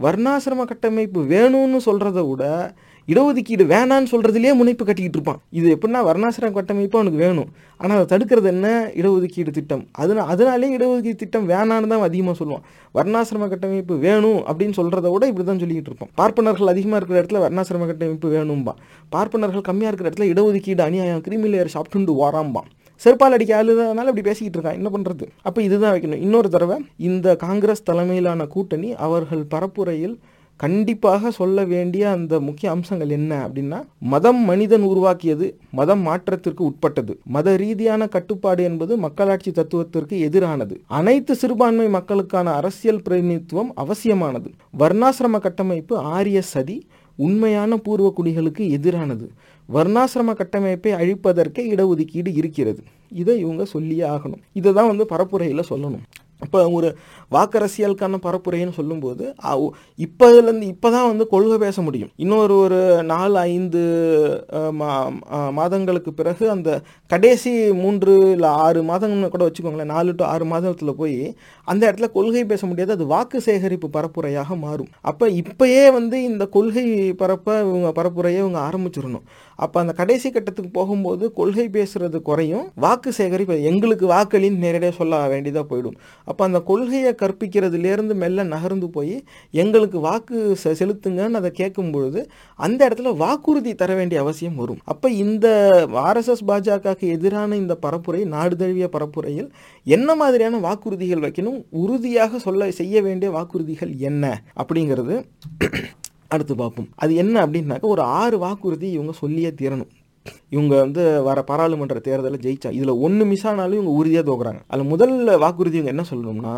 வர்ணாசிரம கட்டமைப்பு வேணும்னு சொல்கிறத விட இடஒதுக்கீடு வேணான்னு சொல்கிறதுலேயே முனைப்பு கட்டிக்கிட்டு இருப்பான். இது எப்படின்னா வர்ணாசிரம கட்டமைப்பு அவனுக்கு வேணும். ஆனால் அதை தடுக்கிறது என்ன? இடஒதுக்கீடு திட்டம். அதனால் அதனாலே இடஒதுக்கீடு திட்டம் வேணான்னு தான் அதிகமாக சொல்லுவான். வர்ணாசிரம கட்டமைப்பு வேணும் அப்படின்னு சொல்கிறத விட இப்படி தான் சொல்லிக்கிட்டு இருப்பான். பார்ப்பனர்கள் அதிகமாக இருக்கிற இடத்துல வர்ணாசிரம கட்டமைப்பு வேணும்பா. பார்ப்பனர்கள் கம்மியாக இருக்கிற இடத்துல இடஒதுக்கீடு அநியாயம் கிரிமிலேயர் சாப்பிட்டு வாராம்பான் செருப்பால் அடிக்க ஆளுதனால இப்படி பேசிக்கிட்டு இருக்கான். என்ன பண்ணுறது அப்போ இதுதான் வைக்கணும். இன்னொரு தடவை இந்த காங்கிரஸ் தலைமையிலான கூட்டணி அவர்கள் பரப்புரையில் கண்டிப்பாக சொல்ல வேண்டிய அந்த முக்கிய அம்சங்கள் என்ன அப்படின்னா மதம் மனிதன் உருவாக்கியது மதம் மாற்றத்திற்கு உட்பட்டது. மத ரீதியான கட்டுப்பாடு என்பது மக்களாட்சி தத்துவத்திற்கு எதிரானது. அனைத்து சிறுபான்மை மக்களுக்கான அரசியல் பிரதிநிதித்துவம் அவசியமானது. வர்ணாசிரம கட்டமைப்பு ஆரிய சதி உண்மையான பூர்வ குடிகளுக்கு எதிரானது. வர்ணாசிரம கட்டமைப்பை அழிப்பதற்கே இடஒதுக்கீடு இருக்கிறது. இதை இவங்க சொல்லியே ஆகணும். இதை தான் வந்து பரப்புரையில் சொல்லணும். இப்போ ஒரு வாக்கரசியலுக்கான பரப்புரைன்னு சொல்லும்போது இப்போதுலேருந்து இப்போ தான் வந்து கொள்கை பேச முடியும். இன்னொரு ஒரு நாலு ஐந்து மா- மாதங்களுக்கு பிறகு அந்த கடைசி மூன்று இல்லை ஆறு மாதங்கள்னு கூட வச்சுக்கோங்களேன் நாலு டு ஆறு மாதத்தில் போய் அந்த இடத்துல கொள்கை பேச முடியாது அது வாக்கு சேகரிப்பு பரப்புரையாக மாறும். அப்போ இப்போயே வந்து இந்த கொள்கை பரப்ப இவங்க பரப்புரையை இவங்க ஆரம்பிச்சிடணும். அப்போ அந்த கடைசி கட்டத்துக்கு போகும்போது கொள்கை பேசுறது குறையும் வாக்கு சேகரிப்பு எங்களுக்கு வாக்களின்னு நேரடியாக சொல்ல வேண்டியதாக போயிடும். அப்போ அந்த கொள்கையை கற்பிக்கிறதுலேருந்து மெல்ல நகர்ந்து போய் எங்களுக்கு வாக்கு செ செலுத்துங்கன்னு அதை கேட்கும் பொழுது அந்த இடத்துல வாக்குறுதி தர வேண்டிய அவசியம் வரும். அப்போ இந்த ஆர்எஸ்எஸ் பாஜகவுக்கு எதிரான இந்த பரப்புரை நாடு தழுவிய பரப்புரையில் என்ன மாதிரியான வாக்குறுதிகள் வைக்கணும்? உறுதியாக சொல்ல செய்ய வேண்டிய வாக்குறுதிகள் என்ன? அப்படிங்கிறது அடுத்து பார்ப்போம். அது என்ன அப்படின்னாக்க ஒரு ஆறு வாக்குறுதி இவங்க சொல்லியே தீரணும். இவங்க வந்து வர பாராளுமன்ற தேர்தலில் ஜெயிச்சா இதில் ஒன்று மிஸ் ஆனாலும் இவங்க உறுதியாக தோக்குறாங்க. அதில் முதல் வாக்குறுதி இவங்க என்ன சொல்லணும்னா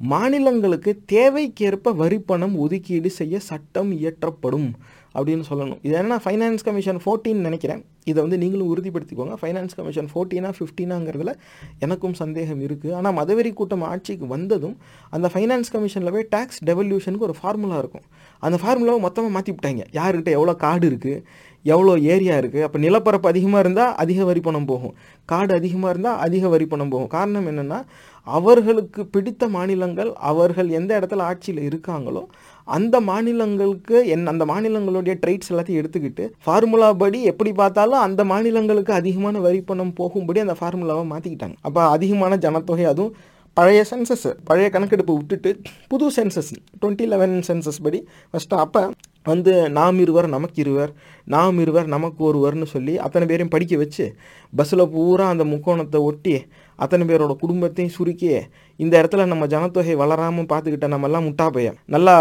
மாநிலங்களுக்கு தேவைக்கேற்ப வரிப்பணம் ஒதுக்கீடு செய்ய சட்டம் இயற்றப்படும் அப்படின்னு சொல்லணும். இது என்ன ஃபைனான்ஸ் கமிஷன் ஃபோர்டீன் நினைக்கிறேன். இதை வந்து நீங்களும் உறுதிப்படுத்திக்கோங்க. ஃபைனான்ஸ் கமிஷன் ஃபோர்டீனா ஃபிஃப்டீனாங்கிறதுல எனக்கும் சந்தேகம் இருக்குது ஆனால் மதவெறி கூட்டம் ஆட்சிக்கு வந்ததும் அந்த ஃபைனான்ஸ் கமிஷனில் போய் டேக்ஸ் டெவல்யூஷனுக்கு ஒரு ஃபார்முலா இருக்கும். அந்த ஃபார்முலாவை மொத்தமாக மாற்றி விட்டாங்க யாருக்கிட்ட எவ்வளோ கார்டு இருக்குது எவ்வளோ ஏரியா இருக்குது அப்போ நிலப்பரப்பு அதிகமாக இருந்தால் அதிக வரி பணம் போகும். காடு அதிகமாக இருந்தால் அதிக வரி பணம் போகும். காரணம் என்னென்னா அவர்களுக்கு பிடித்த மாநிலங்கள் அவர்கள் எந்த இடத்துல ஆட்சியில் இருக்காங்களோ அந்த மாநிலங்களுக்கு என் அந்த மாநிலங்களுடைய ட்ரைட்ஸ் எல்லாத்தையும் எடுத்துக்கிட்டு ஃபார்முலா படி எப்படி பார்த்தாலும் அந்த மாநிலங்களுக்கு அதிகமான வரி பணம் போகும்படி அந்த ஃபார்முலாவை மாற்றிக்கிட்டாங்க அப்போ அதிகமான ஜனத்தொகை அதுவும் பழைய சென்சஸ் பழைய கணக்கெடுப்பு விட்டுட்டு புது சென்சஸ் டுவெண்ட்டி லெவன் சென்சஸ் படி ஃபஸ்ட்டு அப்போ வந்து நாம் இருவர் நமக்கு இருவர் நாம் இருவர் நமக்கு ஒருவர்னு சொல்லி அத்தனை பேரையும் படிக்க வச்சு பஸ்ஸில் பூரா அந்த முக்கோணத்தை ஒட்டி அத்தனை பேரோட குடும்பத்தையும் சுருக்கி இந்த இடத்துல நம்ம ஜனத்தொகை வளராமல் பார்த்துக்கிட்ட நம்மெல்லாம் முட்டா பையன். நல்லா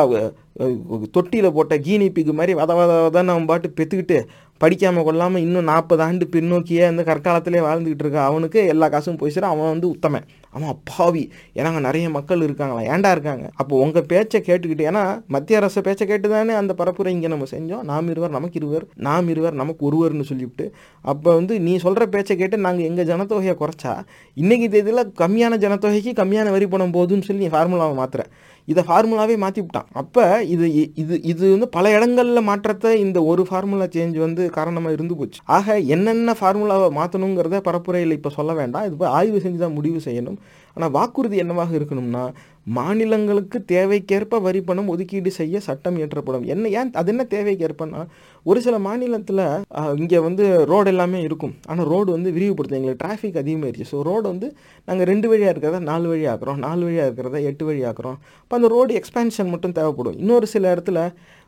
தொட்டியில் போட்ட கீனி பிக்கு மாதிரி வத வத வத நம்ம பாட்டு பெற்றுக்கிட்டு படிக்காமல் கொள்ளாமல் இன்னும் நாற்பது ஆண்டு பின்னோக்கியே அந்த கற்காலத்திலே வாழ்ந்துக்கிட்டு இருக்க? அவனுக்கு எல்லா காசும் போய் சேரும். அவன் வந்து உத்தமன். அவன் அப்பாவி. ஏன்னா அங்கே நிறைய மக்கள் இருக்காங்களா? ஏன்டா இருக்காங்க? அப்போ உங்கள் பேச்சை கேட்டுக்கிட்டு ஏன்னா மத்திய அரசு பேச்சை கேட்டு தானே அந்த பரப்புரை இங்கே நம்ம செஞ்சோம். நாம் இருவர் நமக்கு இருவர் நாம் இருவர் நமக்கு ஒருவர்னு சொல்லிவிட்டு அப்போ வந்து நீ சொல்கிற பேச்சை கேட்டு நாங்கள் எங்கள் ஜனத்தொகையை குறைச்சா இன்றைக்கி தேதியில் கம்மியான ஜனத்தொகைக்கு கம்மியான வரி பணம் போதுன்னு சொல்லி நீ ஃபார்முலாவை மாற்றுற இதை ஃபார்முலாவே மாற்றி விட்டான். அப்போ இது இது இது வந்து பல இடங்களில் மாற்றத்தை இந்த ஒரு ஃபார்முலா சேஞ்ச் வந்து காரணமாக இருந்து போச்சு. ஆக என்னென்ன ஃபார்முலாவை மாற்றணுங்கிறத பரப்புரையில் இப்போ சொல்ல வேண்டாம். இது போய் ஆய்வு செஞ்சு தான் முடிவு செய்யணும். ஆனால் வாக்குறுதி என்னவாக இருக்கணும்னா மாநிலங்களுக்கு தேவைக்கேற்ப வரி பணம் ஒதுக்கீடு செய்ய சட்டம் இயற்றப்படும். என்ன ஏன் அது என்ன தேவைக்கேற்பன்னா ஒரு சில மாநிலத்தில் இங்கே வந்து ரோடு எல்லாமே இருக்கும். ஆனால் ரோடு வந்து விரிவுபடுத்தும் எங்களுக்கு டிராஃபிக் அதிகமாகிடுச்சு ஸோ ரோடு வந்து நாங்கள் ரெண்டு வழியாக இருக்கிறத நாலு வழி ஆக்குறோம். நாலு வழியாக இருக்கிறத எட்டு வழி ஆக்குறோம். இப்போ அந்த ரோடு எக்ஸ்பேன்ஷன் மட்டும் தேவைப்படும். இன்னொரு சில இடத்துல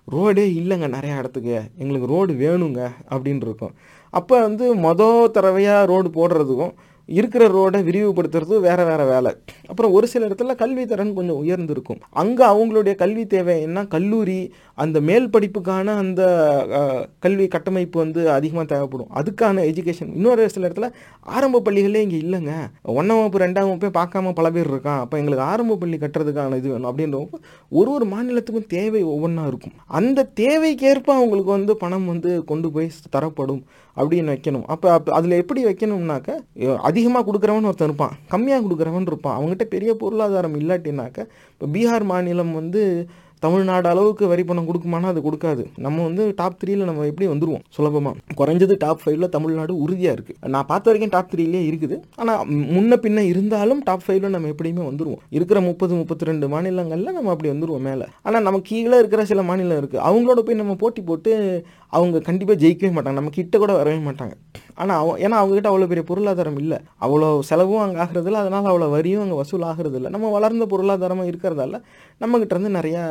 ரோடே இல்லைங்க நிறையா இடத்துக்கு. எங்களுக்கு ரோடு வேணுங்க அப்படின்னு இருக்கும். அப்போ வந்து மொதல் தடவையாக ரோடு போடுறதுக்கும் இருக்கிற ரோடை விரிவுபடுத்துறது வேறு வேறு வேலை. அப்புறம் ஒரு சில இடத்துல கல்வி தரன் கொஞ்சம் உயர்ந்திருக்கும். அங்கே அவங்களுடைய கல்வி தேவை என்ன? கல்லூரி அந்த மேல் படிப்புக்கான அந்த கல்வி கட்டமைப்பு வந்து அதிகமாக தேவைப்படும். அதுக்கான எஜுகேஷன் இன்னொரு சில இடத்துல ஆரம்ப பள்ளிகளே இங்கே இல்லைங்க. ஒன்றாம் வகுப்பு ரெண்டாம் வகுப்பே பார்க்காம பல பேர் இருக்கான். அப்போ எங்களுக்கு ஆரம்ப பள்ளி கட்டுறதுக்கான இது வேணும் அப்படின்றப்போ ஒரு ஒரு மாநிலத்துக்கும் தேவை ஒவ்வொன்றா இருக்கும். அந்த தேவைக்கேற்ப அவங்களுக்கு வந்து பணம் வந்து கொண்டு போய் தரப்படும் அப்படின்னு வைக்கணும். அப்போ அப்போ அதில் எப்படி வைக்கணும்னாக்க அதிகமாக கொடுக்குறவன் ஒருத்தன் இருப்பான். கம்மியாக கொடுக்குறவன் இருப்பான். அவங்ககிட்ட பெரிய பொருளாதாரம் இல்லாட்டினாக்க இப்போ பீகார் மாநிலம் வந்து தமிழ்நாடு அளவுக்கு வரி பணம் கொடுக்குமானா அது கொடுக்காது. நம்ம வந்து டாப் த்ரீல நம்ம எப்படி வந்துருவோம்? சுலபமாக குறைஞ்சது டாப் ஃபைவ்ல தமிழ்நாடு உறுதியாக இருக்குது நான் பார்த்த வரைக்கும் டாப் த்ரீலேயே இருக்குது. ஆனால் முன்ன பின்ன இருந்தாலும் டாப் ஃபைவ்ல நம்ம எப்படியுமே வந்துருவோம். இருக்கிற முப்பது முப்பத்தி ரெண்டு மாநிலங்களில் நம்ம அப்படி வந்துருவோம் மேலே. ஆனால் நம்ம கீழே இருக்கிற சில மாநிலம் இருக்குது அவங்களோட போய் நம்ம போட்டி போட்டு அவங்க கண்டிப்பாக ஜெயிக்கவே மாட்டாங்க. நம்ம கிட்ட கூட வரவே மாட்டாங்க. ஆனால் அவ ஏன்னா அவங்ககிட்ட அவ்வளோ பெரிய பொருளாதாரம் இல்லை. அவ்வளோ செலவும் அங்கே ஆகிறதில்ல. அதனால் அவ்வளோ வரியும் அங்கே வசூல் ஆகிறது நம்ம வளர்ந்த பொருளாதாரமாக இருக்கிறதால நம்மக்கிட்ட இருந்து நிறையா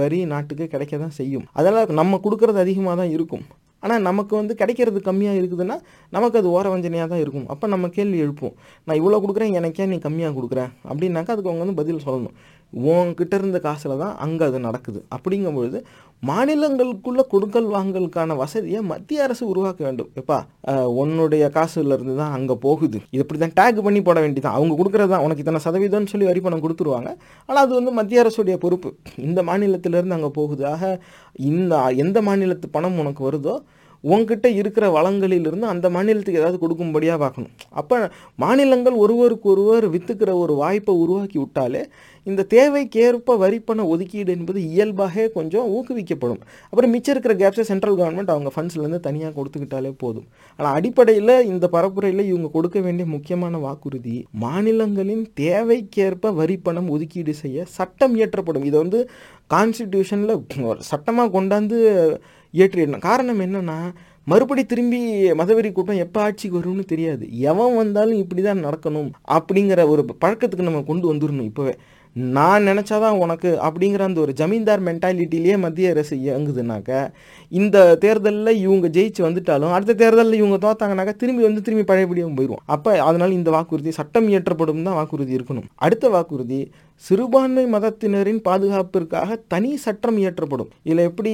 வரி நாட்டுக்கு கிடைக்க தான் செய்யும். அதெல்லாம் நம்ம கொடுக்கறது அதிகமாக தான் இருக்கும். ஆனால் நமக்கு வந்து கிடைக்கிறது கம்மியாக இருக்குதுன்னா நமக்கு அது ஓர வஞ்சனையாக தான் இருக்கும். அப்போ நம்ம கேள்வி எழுப்போம் நான் இவ்வளோ கொடுக்குறேன் எனக்கே நீ கம்மியாக கொடுக்குறேன் அப்படின்னாக்கா அதுக்கு அவங்க வந்து பதில் சொல்லணும். உங்ககிட்ட இருந்த காசில் தான் அங்கே அது நடக்குது. அப்படிங்கும்பொழுது மாநிலங்களுக்குள்ள கொடுக்கல் வாங்கலுக்கான வசதியை மத்திய அரசு உருவாக்க வேண்டும். எப்பா உன்னுடைய காசுலேருந்து தான் அங்கே போகுது. இது இப்படி தான் டேக் பண்ணி போட வேண்டியதான் அவங்க கொடுக்குறது தான் உனக்கு இத்தனை சதவீதம்னு சொல்லி வரி பணம் கொடுத்துருவாங்க. ஆனால் அது வந்து மத்திய அரசுடைய பொறுப்பு. இந்த மாநிலத்திலேருந்து அங்கே போகுது. ஆக இந்த எந்த மாநிலத்து பணம் உனக்கு வருதோ உங்ககிட்ட இருக்கிற வளங்களிலிருந்து அந்த மாநிலத்துக்கு ஏதாவது கொடுக்கும்படியாக பார்க்கணும். அப்போ மாநிலங்கள் ஒருவருக்கு ஒருவர் விற்றுக்கிற ஒரு வாய்ப்பை உருவாக்கி விட்டாலே இந்த தேவைக்கேற்ப வரிப்பண ஒதுக்கீடு என்பது இயல்பாக கொஞ்சம் ஊக்குவிக்கப்படும். அப்புறம் மிச்சம் இருக்கிற கேப்ஸை சென்ட்ரல் கவர்மெண்ட் அவங்க ஃபண்ட்ஸ்லேருந்து தனியாக கொடுத்துக்கிட்டாலே போதும். ஆனால் அடிப்படையில் இந்த பரப்புரையில் இவங்க கொடுக்க வேண்டிய முக்கியமான வாக்குறுதி மாநிலங்களின் தேவைக்கேற்ப வரிப்பணம் ஒதுக்கீடு செய்ய சட்டம் இயற்றப்படும். இதை வந்து கான்ஸ்டிடியூஷனில் சட்டமாக கொண்டாந்து ஏற்றிடணும் காரணம் என்னென்னா மறுபடி திரும்பி மதவெறி கூட்டம் எப்போ ஆட்சிக்கு வரும்னு தெரியாது. எவன் வந்தாலும் இப்படி தான் நடக்கணும் அப்படிங்கிற ஒரு பழக்கத்துக்கு நம்ம கொண்டு வந்துடணும் இப்போவே. நான் நினச்சாதான் உனக்கு அப்படிங்கிற அந்த ஒரு ஜமீன்தார் மென்டாலிட்டிலேயே மத்திய அரசு இயங்குதுனாக்க இந்த தேர்தலில் இவங்க ஜெயிச்சு வந்துட்டாலும் அடுத்த தேர்தலில் இவங்க தோத்தாங்கனாக்கா திரும்பி வந்து திரும்பி பழையபடியும் போயிடுவோம் அப்போ அதனால் இந்த வாக்குறுதி சட்டம் இயற்றப்படும் தான் வாக்குறுதி இருக்கணும். அடுத்த வாக்குறுதி சிறுபான்மை மதத்தினரின் பாதுகாப்பிற்காக தனி சட்டம் இயற்றப்படும். இதில் எப்படி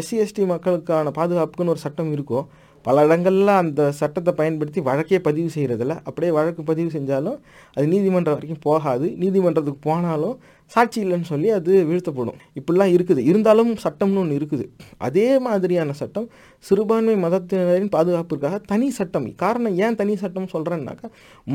எஸ்சி எஸ்டி மக்களுக்கான பாதுகாப்புக்குன்னு ஒரு சட்டம் இருக்கோ பல இடங்களில் அந்த சட்டத்தை பயன்படுத்தி வழக்கே பதிவு செய்கிறதில்ல அப்படியே வழக்கு பதிவு செஞ்சாலும் அது நீதிமன்றம் வரைக்கும் போகாது. நீதிமன்றத்துக்கு போனாலும் சாட்சி இல்லைன்னு சொல்லி அது வீழ்த்தப்படும். இப்படிலாம் இருக்குது. இருந்தாலும் சட்டம்னு ஒன்று இருக்குது. அதே மாதிரியான சட்டம் சிறுபான்மை மதத்தினரின் பாதுகாப்பிற்காக தனி சட்டம். காரணம் ஏன் தனி சட்டம் சொல்கிறேன்னாக்கா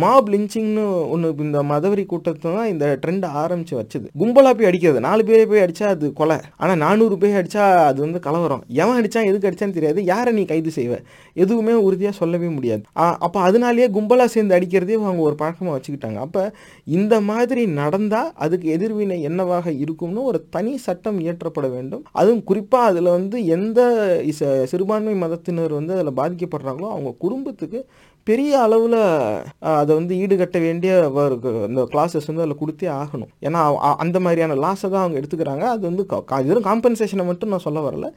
மாப் லிஞ்சிங்னு ஒன்று இந்த மதவரி கூட்டத்தை தான் இந்த ட்ரெண்ட் ஆரம்பித்து வச்சது. கும்பலாக போய் அடிக்கிறது. நாலு பேரை போய் அடித்தா அது கொலை. ஆனால் நானூறு பேர் அடித்தா அது வந்து கலவரம். எவன் அடித்தான் எதுக்கு அடித்தான்னு தெரியாது. யாரை நீ கைது செய்வ? எதுவுமே உறுதியாக சொல்லவே முடியாது. அப்போ அதனாலேயே கும்பலாக சேர்ந்து அடிக்கிறதே அவங்க ஒரு பழக்கமாக வச்சுக்கிட்டாங்க. அப்போ இந்த மாதிரி நடந்தால் அதுக்கு எதிர்வினை என்னவாக இருக்கும்னு ஒரு தனி சட்டம் இயற்றப்பட வேண்டும். அதுவும் குறிப்பாக அதில் வந்து எந்த சிறுபான்மை மதத்தினர் வந்து அதில் பாதிக்கப்படுறாங்களோ அவங்க குடும்பத்துக்கு பெரிய அளவில் அதை வந்து ஈடுகட்ட வேண்டிய அந்த கிளாஸஸ் வந்து அதில் கொடுத்தே ஆகணும். ஏன்னா அந்த மாதிரியான லாஸை தான் அவங்க எடுத்துக்கிறாங்க. அது வந்து வெறும் காம்பன்சேஷனை மட்டும் நான் சொல்ல வரல.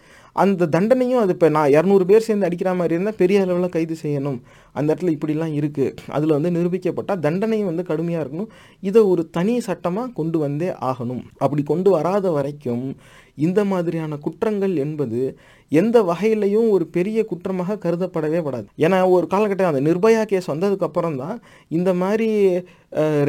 அந்த தண்டனையும் அது இப்போ நான் இரநூறு பேர் சேர்ந்து அடிக்கிற மாதிரி இருந்தால் பெரிய அளவில் கைது செய்யணும். அந்த இடத்துல இப்படிலாம் இருக்குது அதில் வந்து நிரூபிக்கப்பட்டால் தண்டனையும் வந்து கடுமையாக இருக்கணும். இதை ஒரு தனி சட்டமாக கொண்டு வந்தே ஆகணும். அப்படி கொண்டு வராத வரைக்கும் இந்த மாதிரியான குற்றங்கள் என்பது எந்த வகையிலையும் ஒரு பெரிய குற்றமாக கருதப்படவே படாது. ஏன்னா ஒரு காலகட்டம் அந்த நிர்பயா கேஸ் வந்ததுக்கப்புறம் தான் இந்த மாதிரி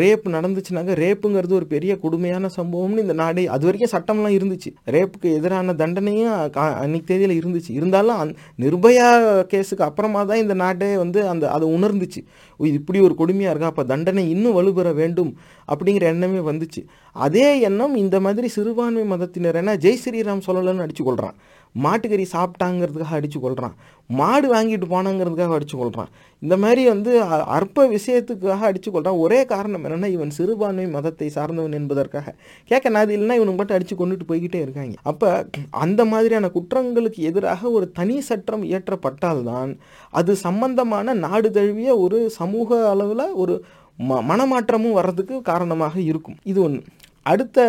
ரேப் நடந்துச்சுனாக்க ரேப்புங்கிறது ஒரு பெரிய கொடுமையான சம்பவம்னு இந்த நாடே அது வரைக்கும் சட்டம்லாம் இருந்துச்சு. ரேப்புக்கு எதிரான தண்டனையும் அன்னைக்கு தேதியில் இருந்துச்சு. இருந்தாலும் அந் நிர்பயா கேஸுக்கு அப்புறமா தான் இந்த நாடே வந்து அந்த அதை உணர்ந்துச்சு. இது இப்படி ஒரு கொடுமையாக இருக்கா? அப்போ தண்டனை இன்னும் வலுபெற வேண்டும் அப்படிங்கிற எண்ணமே வந்துச்சு. அதே எண்ணம் இந்த மாதிரி சிறுபான்மை மதத்தினர் என்ன ஜெய் ஸ்ரீராம் சொல்லலன்னு அடிச்சு கொள்கிறான் மாட்டுக்கறி சாப்பிட்டாங்கிறதுக்காக அடித்து கொள்கிறான் மாடு வாங்கிட்டு போனாங்கிறதுக்காக அடித்து கொள்கிறான் இந்த மாதிரி வந்து அற்ப விஷயத்துக்காக அடித்து கொள்கிறான் ஒரே காரணம் என்னென்னா இவன் சிறுபான்மை மதத்தை சார்ந்தவன் என்பதற்காக. கேட்க அது இல்லைன்னா இவனுக்கு மட்டும் அடித்து கொண்டுட்டு போய்கிட்டே இருக்காங்க. அப்போ அந்த மாதிரியான குற்றங்களுக்கு எதிராக ஒரு தனி சட்டம் இயற்றப்பட்டால்தான் அது சம்பந்தமான நாடு தழுவிய ஒரு சமூக அளவில் ஒரு ம மனமாற்றமும் வர்றதுக்கு காரணமாக இருக்கும். இது ஒன்று அடுத்த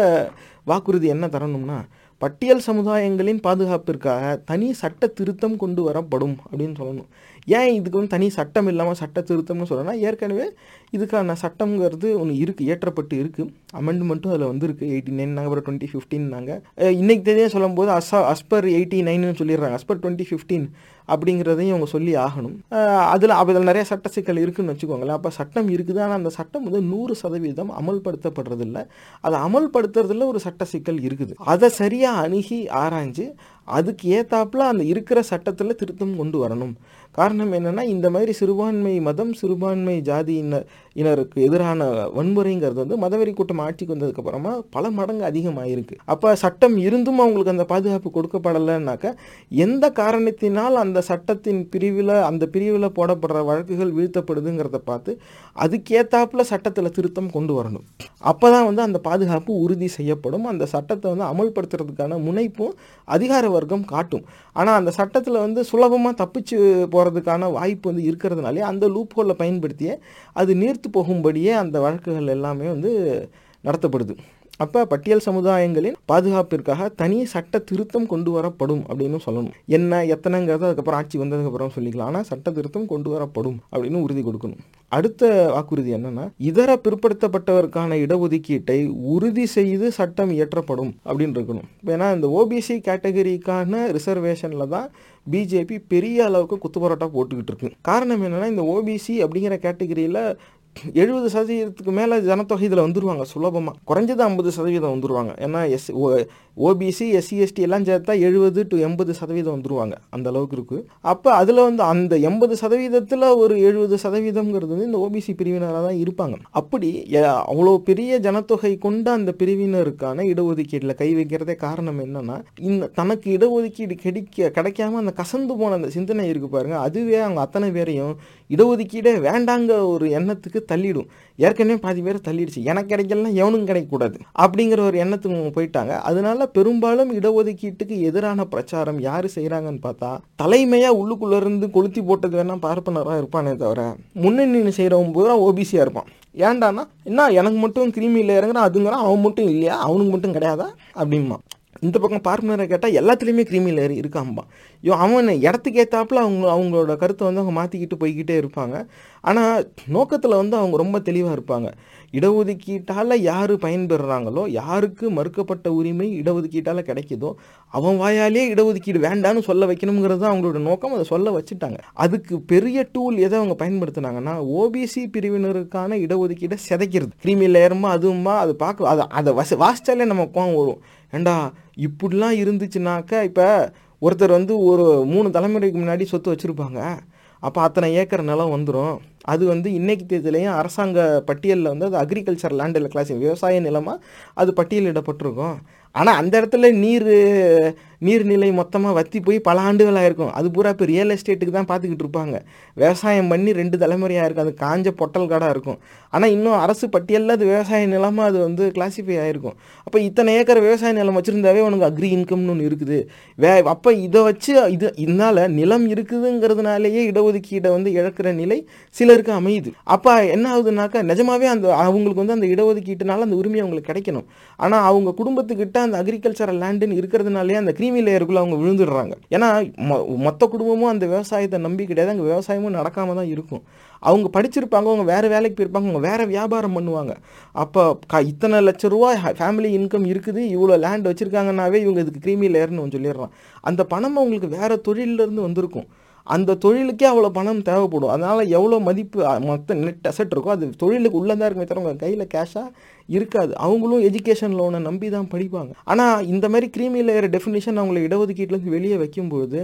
வாக்குறுதி என்ன தரணும்னா பட்டியல் சமுதாயங்களின் பாதுகாப்பிற்காக தனி சட்ட திருத்தம் கொண்டு வரப்படும் அப்படின்னு சொல்லணும். ஏன் இதுக்கு வந்து தனி சட்டம் இல்லாமல் சட்ட திருத்தம்னு சொல்லணும்னா ஏற்கனவே இதுக்கான சட்டங்கிறது ஒன்று இருக்குது ஏற்றப்பட்டு இருக்குது அமெண்ட்மெண்ட்டும் அதில் வந்திருக்கு. எயிட்டி நைன் நாங்கள் அப்புறம் டுவெண்ட்டி ஃபிஃப்டின் நாங்கள் இன்றைக்கு தெரியும் சொல்லும்போது அஸ்ஸா அஸ்பர் எயிட்டி நைன்னு சொல்லிடுறாங்க. அஸ்பர் டுவெண்ட்டி ஃபிஃப்டீன் அப்படிங்கிறதையும் அவங்க சொல்லி ஆகணும். அதில் அதில் நிறைய சட்ட சிக்கல் இருக்குதுன்னு வச்சுக்கோங்களேன். அப்போ சட்டம் இருக்குது ஆனால் அந்த சட்டம் வந்து நூறு சதவீதம் அமல்படுத்தப்படுறதில்ல. அதை அமல்படுத்துறதுல ஒரு சட்ட சிக்கல் இருக்குது. அதை சரியாக அணுகி ஆராய்ஞ்சு அதுக்கு ஏத்தாப்புல அந்த இருக்கிற சட்டத்தில் திருத்தம் கொண்டு வரணும். காரணம் என்னென்னா இந்த மாதிரி சிறுபான்மை மதம் சிறுபான்மை ஜாதியினர் இனருக்கு எதிரான வன்முறைங்கிறது வந்து மதவெறி கூட்டம் ஆட்சிக்கு வந்ததுக்கு அப்புறமா பல மடங்கு அதிகமாயிருக்கு. அப்போ சட்டம் இருந்தும் அவங்களுக்கு அந்த பாதுகாப்பு கொடுக்கப்படலைன்னாக்க எந்த காரணத்தினால் அந்த சட்டத்தின் பிரிவில் அந்த பிரிவில் போடப்படுற வழக்குகள் வீழ்த்தப்படுதுங்கிறத பார்த்து அதுக்கேத்தாப்புல சட்டத்தில் திருத்தம் கொண்டு வரணும். அப்போ தான் வந்து அந்த பாதுகாப்பு உறுதி செய்யப்படும். அந்த சட்டத்தை வந்து அமல்படுத்துறதுக்கான முனைப்பும் அதிகார வர்க்கம் காட்டும். ஆனால் அந்த சட்டத்தில் வந்து சுலபமாக தப்பிச்சு போ போகிறதுக்கான வாய்ப்பு வந்து இருக்கிறதுனாலே அந்த லூப் ஹோலில் பயன்படுத்தியே அது நீர்த்து போகும்படியே அந்த வழக்குகள் எல்லாமே வந்து நடத்தப்படுது. அப்போ பட்டியல் சமுதாயங்களின் பாதுகாப்பிற்காக தனி சட்ட திருத்தம் கொண்டு வரப்படும் அப்படின்னு சொல்லணும். என்ன எத்தனைங்கிறது அதுக்கப்புறம் ஆட்சி வந்ததுக்கப்புறம் சொல்லிக்கலாம். ஆனால் சட்ட திருத்தம் கொண்டு வரப்படும் அப்படின்னு உறுதி கொடுக்கணும். அடுத்த வாக்குறுதி என்னன்னா இதர பிற்படுத்தப்பட்டவருக்கான இடஒதுக்கீட்டை உறுதி செய்து சட்டம் இயற்றப்படும் அப்படின்னு இருக்கணும். ஏன்னா இந்த ஓபிசி கேட்டகரிக்கான ரிசர்வேஷனில் தான் பிஜேபி பெரிய அளவுக்கு குத்துப்பரோட்டா போட்டுக்கிட்டு இருக்கு. காரணம் என்னன்னா இந்த ஓபிசி அப்படிங்கிற கேட்டகரியில் எழுபது சதவீதத்துக்கு மேலே ஜனத்தொகை இதில் வந்துடுவாங்க சுலபமாக குறைஞ்சது ஐம்பது சதவீதம் வந்துடுவாங்க ஏன்னா எஸ் ஓபிசி எஸ்சி எஸ்டி எல்லாம் சேர்த்தா எழுபது டு எண்பது சதவீதம் வந்துருவாங்க. அந்த அளவுக்கு இருக்குது அப்போ அதில் வந்து அந்த எண்பது சதவீதத்தில் ஒரு எழுபது சதவீதம்ங்கிறது வந்து இந்த ஓபிசி பிரிவினராக தான் இருப்பாங்க. அப்படி அவ்வளோ பெரிய ஜனத்தொகை கொண்ட அந்த பிரிவினருக்கான இடஒதுக்கீட்டில் கை வைக்கிறதே காரணம் என்னன்னா இந்த தனக்கு இடஒதுக்கீடு கிடைக்க கிடைக்காம அந்த கசந்து போன அந்த சிந்தனை இருக்கு பாருங்க. அதுவே அவங்க அத்தனை பேரையும் இடஒதுக்கீடே வேண்டாங்க ஒரு எண்ணத்துக்கு தள்ளிடும். ஏற்கனவே பாதி பேர் தள்ளிடுச்சு. எனக்கு கிடைக்கலாம் எவனும் கிடைக்கக்கூடாது. அப்படிங்கிற ஒரு எண்ணத்துக்கு போயிட்டாங்க. அதனால பெரும்பாலும் இடஒதுக்கீட்டுக்கு எதிரான பிரச்சாரம் யார் செய்கிறாங்கன்னு பார்த்தா தலைமையாக உள்ளுக்குள்ளேருந்து கொளுத்தி போட்டது வேணா பார்ப்பனராக இருப்பானே தவிர முன்னணி செய்கிறவன் பூரா ஓபிசியாக இருப்பான். ஏன்டானா என்ன எனக்கு மட்டும் கிருமியில் இறங்குறான் அதுங்கிறான் அவன் மட்டும் இல்லையா? அவனுக்கு மட்டும் கிடையாதா? அப்படிமா இந்த பக்கம் பார்ப்பனரை கேட்டால் எல்லாத்துலேயுமே கிரிமி லேயர் இருக்காம்பா ஐயோ அவன் இடத்துக்கு ஏற்றாப்புல அவங்க அவங்களோட கருத்தை வந்து அவங்க மாற்றிக்கிட்டு போய்கிட்டே இருப்பாங்க. ஆனால் நோக்கத்தில் வந்து அவங்க ரொம்ப தெளிவாக இருப்பாங்க. இடஒதுக்கீட்டால் யார் பயன்பெறுறாங்களோ யாருக்கு மறுக்கப்பட்ட உரிமை இடஒதுக்கீட்டால் கிடைக்குதோ அவன் வாயாலே இடஒதுக்கீடு வேண்டான்னு சொல்ல வைக்கணுங்கிறது தான் அவங்களோட நோக்கம். அதை சொல்ல வச்சுட்டாங்க. அதுக்கு பெரிய டூல் எதை அவங்க பயன்படுத்தினாங்கன்னா ஓபிசி பிரிவினருக்கான இடஒதுக்கீடை சிதைக்கிறது. கிரிமி லேயருமா அதுவுமா அது பார்க்க அதை அதை வச வாசிச்சாலே நம்ம கோவம் வரும். ஏண்டா இப்படிலாம் இருந்துச்சுனாக்கா இப்போ ஒருத்தர் வந்து ஒரு மூணு தலைமுறைக்கு முன்னாடி சொத்து வச்சுருப்பாங்க. அப்போ அத்தனை ஏக்கர் நிலம் வந்துடும் அது வந்து இன்னைக்கு தேதியிலையும் அரசாங்க பட்டியலில் வந்து அது அக்ரிகல்ச்சர் லேண்டில் கிளாஸ் விவசாய நிலமாக அது பட்டியலிடப்பட்டிருக்கும். ஆனால் அந்த இடத்துல நீர் நீர்நிலை மொத்தமாக வற்றி போய் பல ஆண்டுகளாக இருக்கும். அது பூரா இப்போ ரியல் எஸ்டேட்டுக்கு தான் பார்த்துக்கிட்டு இருப்பாங்க. விவசாயம் பண்ணி ரெண்டு தலைமுறையாக இருக்கும். அது காஞ்ச பொட்டல் காடாக இருக்கும். ஆனால் இன்னும் அரசு பட்டியலில் அது விவசாய நிலமாக அது வந்து கிளாசிஃபை ஆகிருக்கும் அப்போ இத்தனை ஏக்கர் விவசாய நிலம் வச்சுருந்தாவே உனக்கு அக்ரி இன்கம்னு ஒன்று இருக்குது. வே அப்போ இதை வச்சு இது இதனால் நிலம் இருக்குதுங்கிறதுனாலேயே இடஒதுக்கீடை வந்து இழக்கிற நிலை சிலருக்கு அமையுது. அப்போ என்ன ஆகுதுனாக்கா நிஜமாவே அந்த அவங்களுக்கு வந்து அந்த இடஒதுக்கீட்டுனால அந்த உரிமை அவங்களுக்கு கிடைக்கணும். ஆனால் அவங்க குடும்பத்துக்கிட்ட அந்த அக்ரிகல்ச்சரல் லேண்டுன்னு இருக்கிறதுனாலே அந்த கிரீமி லேயருக்குள்ளே அவங்க விழுந்துடுறாங்க. ஏன்னா மொத்த குடும்பமும் அந்த விவசாயத்தை நம்பி கிடையாது. அங்கே விவசாயமும் நடக்காமல் தான் இருக்கும். அவங்க படிச்சிருப்பாங்க அவங்க வேறு வேலைக்கு போயிருப்பாங்க அவங்க வேறு வியாபாரம் பண்ணுவாங்க. அப்போ க இத்தனை லட்ச ரூபா ஃபேமிலி இன்கம் இருக்குது. இவ்வளோ லேண்ட் வச்சுருக்காங்கன்னாவே இவங்க இதுக்கு கிரீமி லேயர்னு ஒன்று சொல்லிடுறான். அந்த பணம் அவங்களுக்கு வேறு தொழிலிருந்து வந்திருக்கும். அந்த தொழிலுக்கே அவ்வளோ பணம் தேவைப்படும். அதனால் எவ்வளோ மதிப்பு மொத்த நெட் அசெட் இருக்கோ அது தொழிலுக்கு உள்ளே தான் இருக்குமே தவிர உங்கள் கையில் கேஷாக இருக்காது. அவங்களும் எஜுகேஷன் லோனை நம்பி தான் படிப்பாங்க. ஆனால் இந்த மாதிரி கிரீமி லேயர் டெஃபினிஷன் அவங்கள இடஒதுக்கீட்டிலேருந்து வெளியே வைக்கும்போது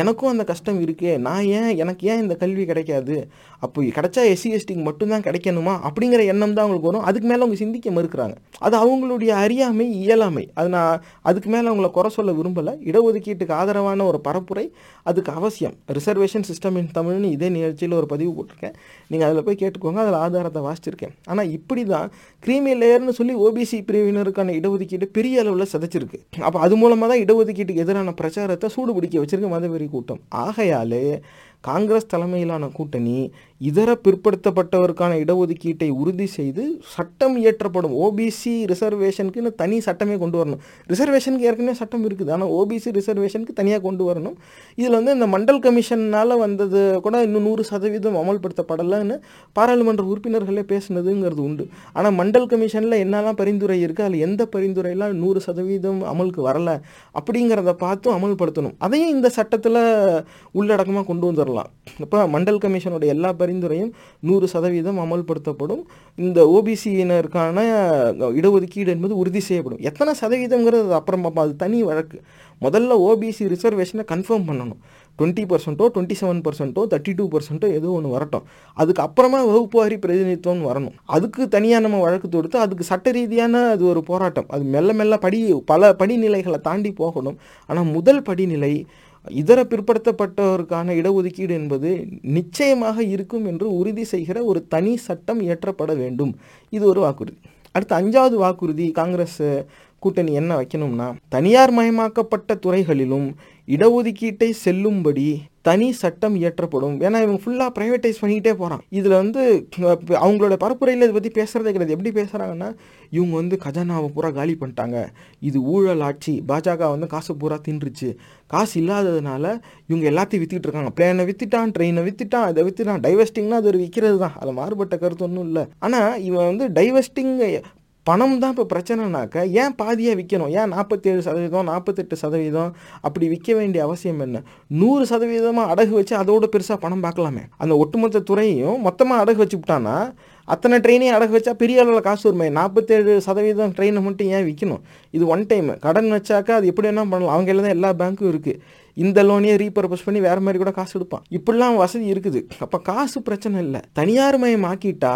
எனக்கும் அந்த கஷ்டம் இருக்கே. நான் ஏன் எனக்கு ஏன் இந்த கல்வி கிடைக்காது? அப்போ கிடைச்சா எஸ்சி எஸ்டிக்கு மட்டும்தான் கிடைக்கணுமா? அப்படிங்கிற எண்ணம் தான் அவங்களுக்கு வரும். அதுக்கு மேலே அவங்க சிந்திக்க மறுக்கிறாங்க. அது அவங்களுடைய அறியாமை இயலாமை. அது நான் அதுக்கு மேலே அவங்கள குறை சொல்ல விரும்பலை. இடஒதுக்கீட்டுக்கு ஆதரவான ஒரு பரப்புரை. அதுக்கு அவசியம். ரிசர்வேஷன் சிஸ்டம் இன் தமிழ்னு இதே நிகழ்ச்சியில் ஒரு பதிவு போட்டிருக்கேன். நீங்கள் அதில் போய் கேட்டுக்கோங்க. அதில் ஆதாரத்தை வாசிச்சிருக்கேன். ஆனால் இப்படி தான் கிரீமியல் லேயர்னு சொல்லி ஓபிசி பிரிவினருக்கான இடஒதுக்கீடு பெரிய அளவில் சிதைச்சிருக்கு. அப்போ அது மூலமாக தான் இடஒதுக்கீட்டுக்கு எதிரான பிரச்சாரத்தை சூடு பிடிக்க வச்சிருக்கு மதவெறி கூட்டம். ஆகையாலே காங்கிரஸ் தலைமையிலான கூட்டணி இதர பிற்படுத்தப்பட்டவருக்கான இடஒதுக்கீட்டை உறுதி செய்து சட்டம் இயற்றப்படும் ஓபிசி ரிசர்வேஷனுக்குன்னு தனி சட்டமே கொண்டு வரணும். ரிசர்வேஷனுக்கு ஏற்கனவே சட்டம் இருக்குது. ஆனால் ஓபிசி ரிசர்வேஷனுக்கு தனியாக கொண்டு வரணும். இதில் வந்து இந்த மண்டல் கமிஷனால் வந்தது கூட இன்னும் நூறு சதவீதம் அமல்படுத்தப்படலைன்னு பாராளுமன்ற உறுப்பினர்களே பேசுனதுங்கிறது உண்டு. ஆனால் மண்டல் கமிஷனில் என்னெல்லாம் பரிந்துரை இருக்குது அதில் எந்த பரிந்துரையெல்லாம் நூறு சதவீதம் அமலுக்கு வரலை அப்படிங்கிறத பார்த்தும் அமல்படுத்தணும். அதையும் இந்த சட்டத்தில் உள்ளடக்கமாக கொண்டு வந்துடலாம் இப்போ மண்டல் கமிஷனுடைய எல்லா பரி பரிந்துரையும் நூறு சதவீதம் அமல்படுத்தப்படும். இந்த ஓபிசியினருக்கான இடஒதுக்கீடு என்பது உறுதி செய்யப்படும். எத்தனை சதவீதங்கிறது அப்புறம் பார்ப்போம். அது தனி வழக்கு. முதல்ல ஓபிசி ரிசர்வேஷனை கன்ஃபார்ம் பண்ணணும். டுவெண்ட்டி பர்சன்ட்டோ டுவெண்ட்டி செவன் பர்சன்ட்டோ தேர்ட்டி டூ பர்சன்ட்டோ ஏதோ ஒன்று வரட்டும். அதுக்கு அப்புறமா வகுப்பு வாரி பிரதிநிதித்துவம்னு வரணும். அதுக்கு தனியாக நம்ம வழக்கு தொடுத்து அதுக்கு சட்ட ரீதியான அது ஒரு போராட்டம். அது மெல்ல மெல்ல படி பல படிநிலைகளை தாண்டி போகணும். ஆனால் முதல் படிநிலை இதர பிற்படுத்தப்பட்டவருக்கான இடஒதுக்கீடு என்பது நிச்சயமாக இருக்கும் என்று உறுதி செய்கிற ஒரு தனி சட்டம் இயற்றப்பட வேண்டும். இது ஒரு வாக்குறுதி. அடுத்து அஞ்சாவது வாக்குறுதி காங்கிரஸ் கூட்டணி என்ன வைக்கணும்னா தனியார் மயமாக்கப்பட்ட துறைகளிலும் இடஒதுக்கீட்டை செல்லும்படி தனி சட்டம் இயற்றப்படும். ஏன்னா இவங்க ஃபுல்லாக ப்ரைவேட்டைஸ் பண்ணிக்கிட்டே போகிறான் இதில் வந்து அவங்களோட பரப்புரையில் இதை பற்றி பேசுகிறதே கிடையாது. எப்படி பேசுகிறாங்கன்னா இவங்க வந்து கஜானாவை பூரா காலி பண்ணிட்டாங்க. இது ஊழல் ஆட்சி. பாஜக வந்து காசு பூரா தின்றுச்சு. காசு இல்லாததுனால இவங்க எல்லாத்தையும் வித்துக்கிட்டு இருக்காங்க. பிளேனை வித்துட்டான் ட்ரெயினை வித்துட்டான் இதை வித்துட்டான். டைவெஸ்டிங்னா அது ஒரு விற்கிறது தான் அதில் மாறுபட்ட கருத்து ஒன்றும் இல்லை. ஆனால் இவன் வந்து டைவெஸ்டிங் பணம் தான் இப்போ பிரச்சனைனாக்க ஏன் பாதியாக விற்கணும் ஏன் நாற்பத்தேழு சதவீதம் நாற்பத்தெட்டு சதவீதம் அப்படி விற்க வேண்டிய அவசியம் என்ன? நூறு சதவீதமாக அடகு வச்சு அதோட பெருசாக பணம் பார்க்கலாமே. அந்த ஒட்டுமொத்த துறையையும் மொத்தமாக அடகு வச்சு அத்தனை ட்ரெயினையும் அடகு வச்சா பெரிய அளவில் காசு வருமே? நாற்பத்தேழு சதவீதம் ட்ரெயினை மட்டும் ஏன் விற்கணும் இது ஒன் டைம் கடன் வச்சாக்கா அது எப்படி என்ன பண்ணலாம். அவங்க தான் எல்லா பேங்க்கும் இருக்குது இந்த லோனையே ரீபர்பஸ் பண்ணி வேறு மாதிரி கூட காசு எடுப்பான் இப்படிலாம் வசதி இருக்குது. அப்போ காசு பிரச்சனை இல்லை. தனியார் மயம் ஆக்கிட்டா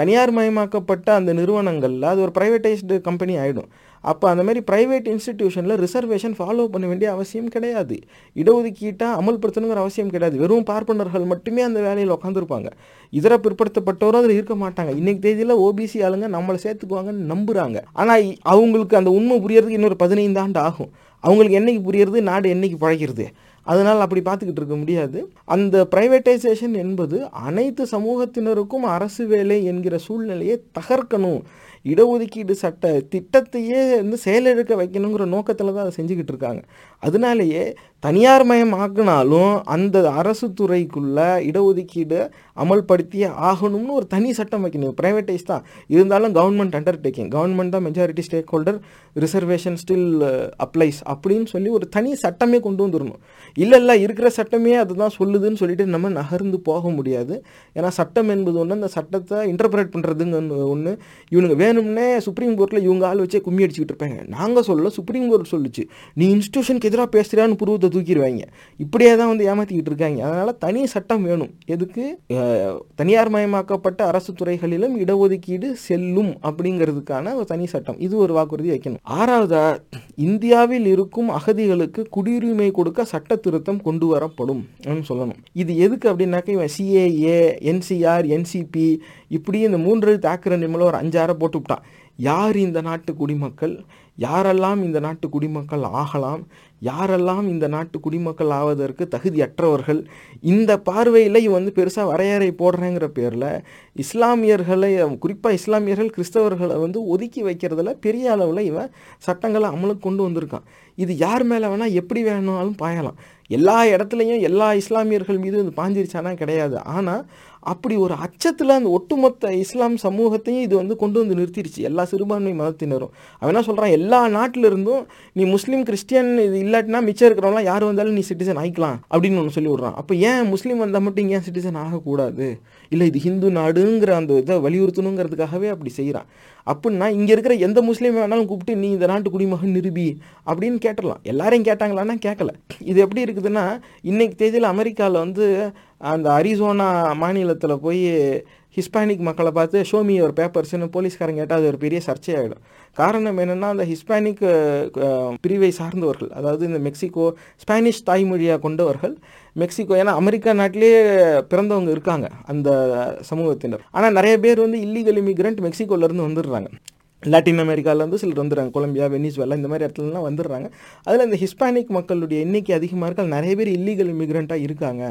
தனியார் மயமாக்கப்பட்ட அந்த நிறுவனங்களில் அது ஒரு ப்ரைவேட்டைஸ்டு கம்பெனி ஆகிடும் அப்போ அந்த மாதிரி ப்ரைவேட் இன்ஸ்டிடியூஷனில் ரிசர்வேஷன் ஃபாலோ பண்ண வேண்டிய அவசியம் கிடையாது. இடஒதுக்கீட்டாக அமல்படுத்தணுங்கிற அவசியம் கிடையாது. வெறும் பார்ப்பனர்கள் மட்டுமே அந்த வேலையில் உட்காந்துருப்பாங்க இதர பிற்படுத்தப்பட்டவரும் அதில் இருக்க மாட்டாங்க. இன்றைக்கு தேதியில் ஓபிசி ஆளுங்க நம்மளை சேர்த்துக்குவாங்கன்னு நம்புகிறாங்க ஆனால் அவங்களுக்கு அந்த உண்மை புரியறதுக்கு இன்னொரு பதினைந்து ஆண்டு ஆகும். அவங்களுக்கு என்னைக்கு புரியுறது நாடு என்னைக்கு பழகிறது? அதனால் அப்படி பார்த்துக்கிட்டு இருக்க முடியாது. அந்த ப்ரைவேட்டைசேஷன் என்பது அனைத்து சமூகத்தினருக்கும் அரசு வேலை என்கிற சூழ்நிலையை தகர்க்கணும். இடஒதுக்கீடு சட்ட திட்டத்தையே வந்து செயலிழக்க வைக்கணுங்கிற நோக்கத்தில் தான் அதை செஞ்சுக்கிட்டு இருக்காங்க. அதனாலேயே தனியார் மயம் ஆக்குனாலும் அந்த அரசு துறைக்குள்ளே இடஒதுக்கீடு அமல்படுத்தியே ஆகணும்னு ஒரு தனி சட்டம் வைக்கணும். ப்ரைவேட்டைஸ் தான். இருந்தாலும் கவர்மெண்ட் அண்டர்டேக்கிங் கவர்மெண்ட் தான் majority stakeholder reservation still applies அப்படின்னு சொல்லி ஒரு தனி சட்டமே கொண்டு வந்துடணும் இல்லை இல்லை இருக்கிற சட்டமே அதுதான் சொல்லுதுன்னு சொல்லிட்டு நம்ம நகர்ந்து போக முடியாது. ஏன்னா சட்டம் என்பது ஒன்று அந்த சட்டத்தை இன்டர்பிரேட் பண்ணுறதுங்க ஒன்று இவனுங்க வேணும்னே சுப்ரீம் கோர்ட்டில் இவங்க ஆள் வச்சே கும்மி அடிச்சுக்கிட்டு இருப்பாங்க. நாங்கள் சொல்லல சுப்ரீம் கோர்ட் சொல்லுச்சு. நீ இன்ஸ்டியூஷனுக்கு எதிராக பேசுகிறான்னு புருவத்தை தூக்கிடுவாங்க. இப்படியே தான் வந்து ஏமாற்றிக்கிட்டு இருக்காங்க. அதனால் தனி சட்டம் வேணும். எதுக்கு? தனியார் மயமாக்கப்பட்ட அரசு துறைகளிலும் இடஒதுக்கீடு செல்லும் அப்படிங்கிறதுக்கான ஒரு தனி சட்டம். இது ஒரு வாக்குறுதி வைக்கணும். ஆறாவதா இந்தியாவில் இருக்கும் அகதிகளுக்கு குடியுரிமை கொடுக்க சட்ட திருத்தம் கொண்டு வரப்படும் சொல்லணும். இது எதுக்கு அப்படின்னாக்க இவன் சிஏஏ என்சிஆர் என்சிபி இப்படி இந்த மூன்று தாக்கரணிமில் ஒரு அஞ்சாறு போட்டு விட்டான். யார் இந்த நாட்டு குடிமக்கள்? யாரெல்லாம் இந்த நாட்டு குடிமக்கள் ஆகலாம் யாரெல்லாம் இந்த நாட்டு குடிமக்கள் ஆவதற்கு தகுதியற்றவர்கள் இந்த பார்வையில் இவன் வந்து பெருசாக வரையறை போடுறேங்கிற பேரில் இஸ்லாமியர்களை குறிப்பாக இஸ்லாமியர்கள் கிறிஸ்தவர்களை வந்து ஒதுக்கி வைக்கிறதுல பெரிய அளவில் இவன் சட்டங்களை அமலுக்கு கொண்டு வந்திருக்கான். இது யார் மேலே வேணால் எப்படி வேணாலும் பாயலாம். எல்லா இடத்துலையும் எல்லா இஸ்லாமியர்கள் மீதும் இது பாஞ்சிருச்சானா கிடையாது. ஆனால் அப்படி ஒரு அச்சத்தில் அந்த ஒட்டுமொத்த இஸ்லாம் சமூகத்தையும் இது வந்து கொண்டு வந்து நிறுத்திடுச்சு. எல்லா சிறுபான்மை மதத்தினரும். அவன் என்ன சொல்கிறான் எல்லா நாட்டில இருந்தும் நீ முஸ்லீம் கிறிஸ்டியன் இது இல்லாட்டினா மிச்சம் இருக்கிறவங்களாம் யார் வந்தாலும் நீ சிட்டிசன் ஆகிக்கலாம் அப்படின்னு ஒன்று சொல்லி விட்றான். அப்போ ஏன் முஸ்லீம் வந்தால் மட்டும் ஏன் சிட்டிசன் ஆகக்கூடாது? இல்லை இது ஹிந்து நாடுங்கிற அந்த இதை வலியுறுத்தணுங்கிறதுக்காகவே அப்படி செய்கிறான் அப்படின்னா இங்கே இருக்கிற எந்த முஸ்லீம் வேணாலும் கூப்பிட்டு நீ இந்த நாட்டு குடிமகன் நிரூபி அப்படின்னு கேட்டுடலாம். எல்லாரையும் கேட்டாங்களான்னா கேட்கல. இது எப்படி இருக்குதுன்னா இன்னைக்கு தேதியில் அமெரிக்காவில் வந்து அந்த அரிசோனா மாநிலத்தில் போய் ஹிஸ்பானிக் மக்களை பார்த்து ஷோமி ஒரு பேப்பர்ஸ்னு போலீஸ்காரன் கேட்டால் அது ஒரு பெரிய சர்ச்சையாகிடும் காரணம் என்னென்னா அந்த ஹிஸ்பானிக் பிரிவை சார்ந்தவர்கள் அதாவது இந்த மெக்சிகோ ஸ்பானிஷ் தாய்மொழியாக கொண்டவர்கள் மெக்சிகோ ஏன்னா அமெரிக்கா நாட்டிலே பிறந்தவங்க இருக்காங்க அந்த சமூகத்தினர். ஆனால் நிறைய பேர் வந்து இல்லீகல் இமிகிரண்ட் மெக்சிகோலேருந்து வந்துடுறாங்க. லாட்டின் அமெரிக்காவிலேருந்து சிலர் வந்துடுறாங்க. கொலம்பியா வெனிசுவேலா இந்த மாதிரி இடத்துலலாம் வந்துடுறாங்க. அதில் இந்த ஹிஸ்பானிக் மக்களுடைய எண்ணிக்கை அதிகமாக இருக்கால் நிறைய பேர் இல்லீகல் இமிகிரண்ட்டாக இருக்காங்க.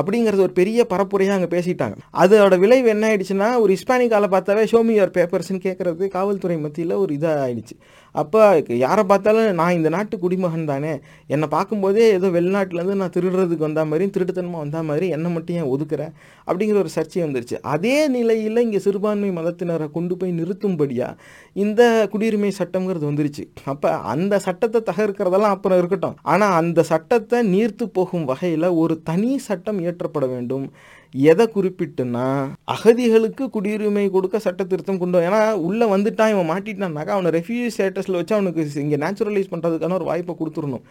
அப்படிங்கிறது ஒரு பெரிய பரப்புரையாக அங்கே பேசிட்டாங்க. அதோட விளைவு என்ன ஆயிடுச்சுன்னா ஒரு ஹிஸ்பானிக் ஆளை பார்த்தாவே ஷோமி யுவர் பேப்பர்ஸ்னு கேட்குறது காவல்துறை மத்தியில் ஒரு இதாக ஆயிடுச்சு. அப்போ யாரை பார்த்தாலும் நான் இந்த நாட்டு குடிமகன் தானே. என்னை பார்க்கும்போதே ஏதோ வெளிநாட்டிலேருந்து நான் திருடுறதுக்கு வந்த மாதிரியும் திருட்டுத்தனமாக வந்த மாதிரி என்னை மட்டும் ஏன் ஒதுக்குறேன் அப்படிங்கிற ஒரு சர்ச்சை வந்துருச்சு. அதே நிலையில் இங்கே சிறுபான்மை மதத்தினரை கொண்டு போய் நிறுத்தும்படியாக இந்த குடியுரிமை சட்டம்ங்கிறது வந்துருச்சு. அப்போ அந்த சட்டத்தை தகர்க்கிறதெல்லாம் அப்புறம் இருக்கட்டும். ஆனால் அந்த சட்டத்தை நீர்த்து போகும் வகையில் ஒரு தனி சட்டம் இயற்றப்பட வேண்டும். எதை குறிப்பிட்டுன்னா அகதிகளுக்கு குடியுரிமை கொடுக்க சட்ட திருத்தம் கொண்டு ஏன்னா உள்ளே வந்துட்டான் இவன் மாட்டிட்டான்னாக்கா அவனை ரெஃப்யூஜி ஸ்டேட்டஸில் வச்சு அவனுக்கு இங்கே நேச்சுரலைஸ் பண்ணுறதுக்கான ஒரு வாய்ப்பை கொடுத்துடணும்.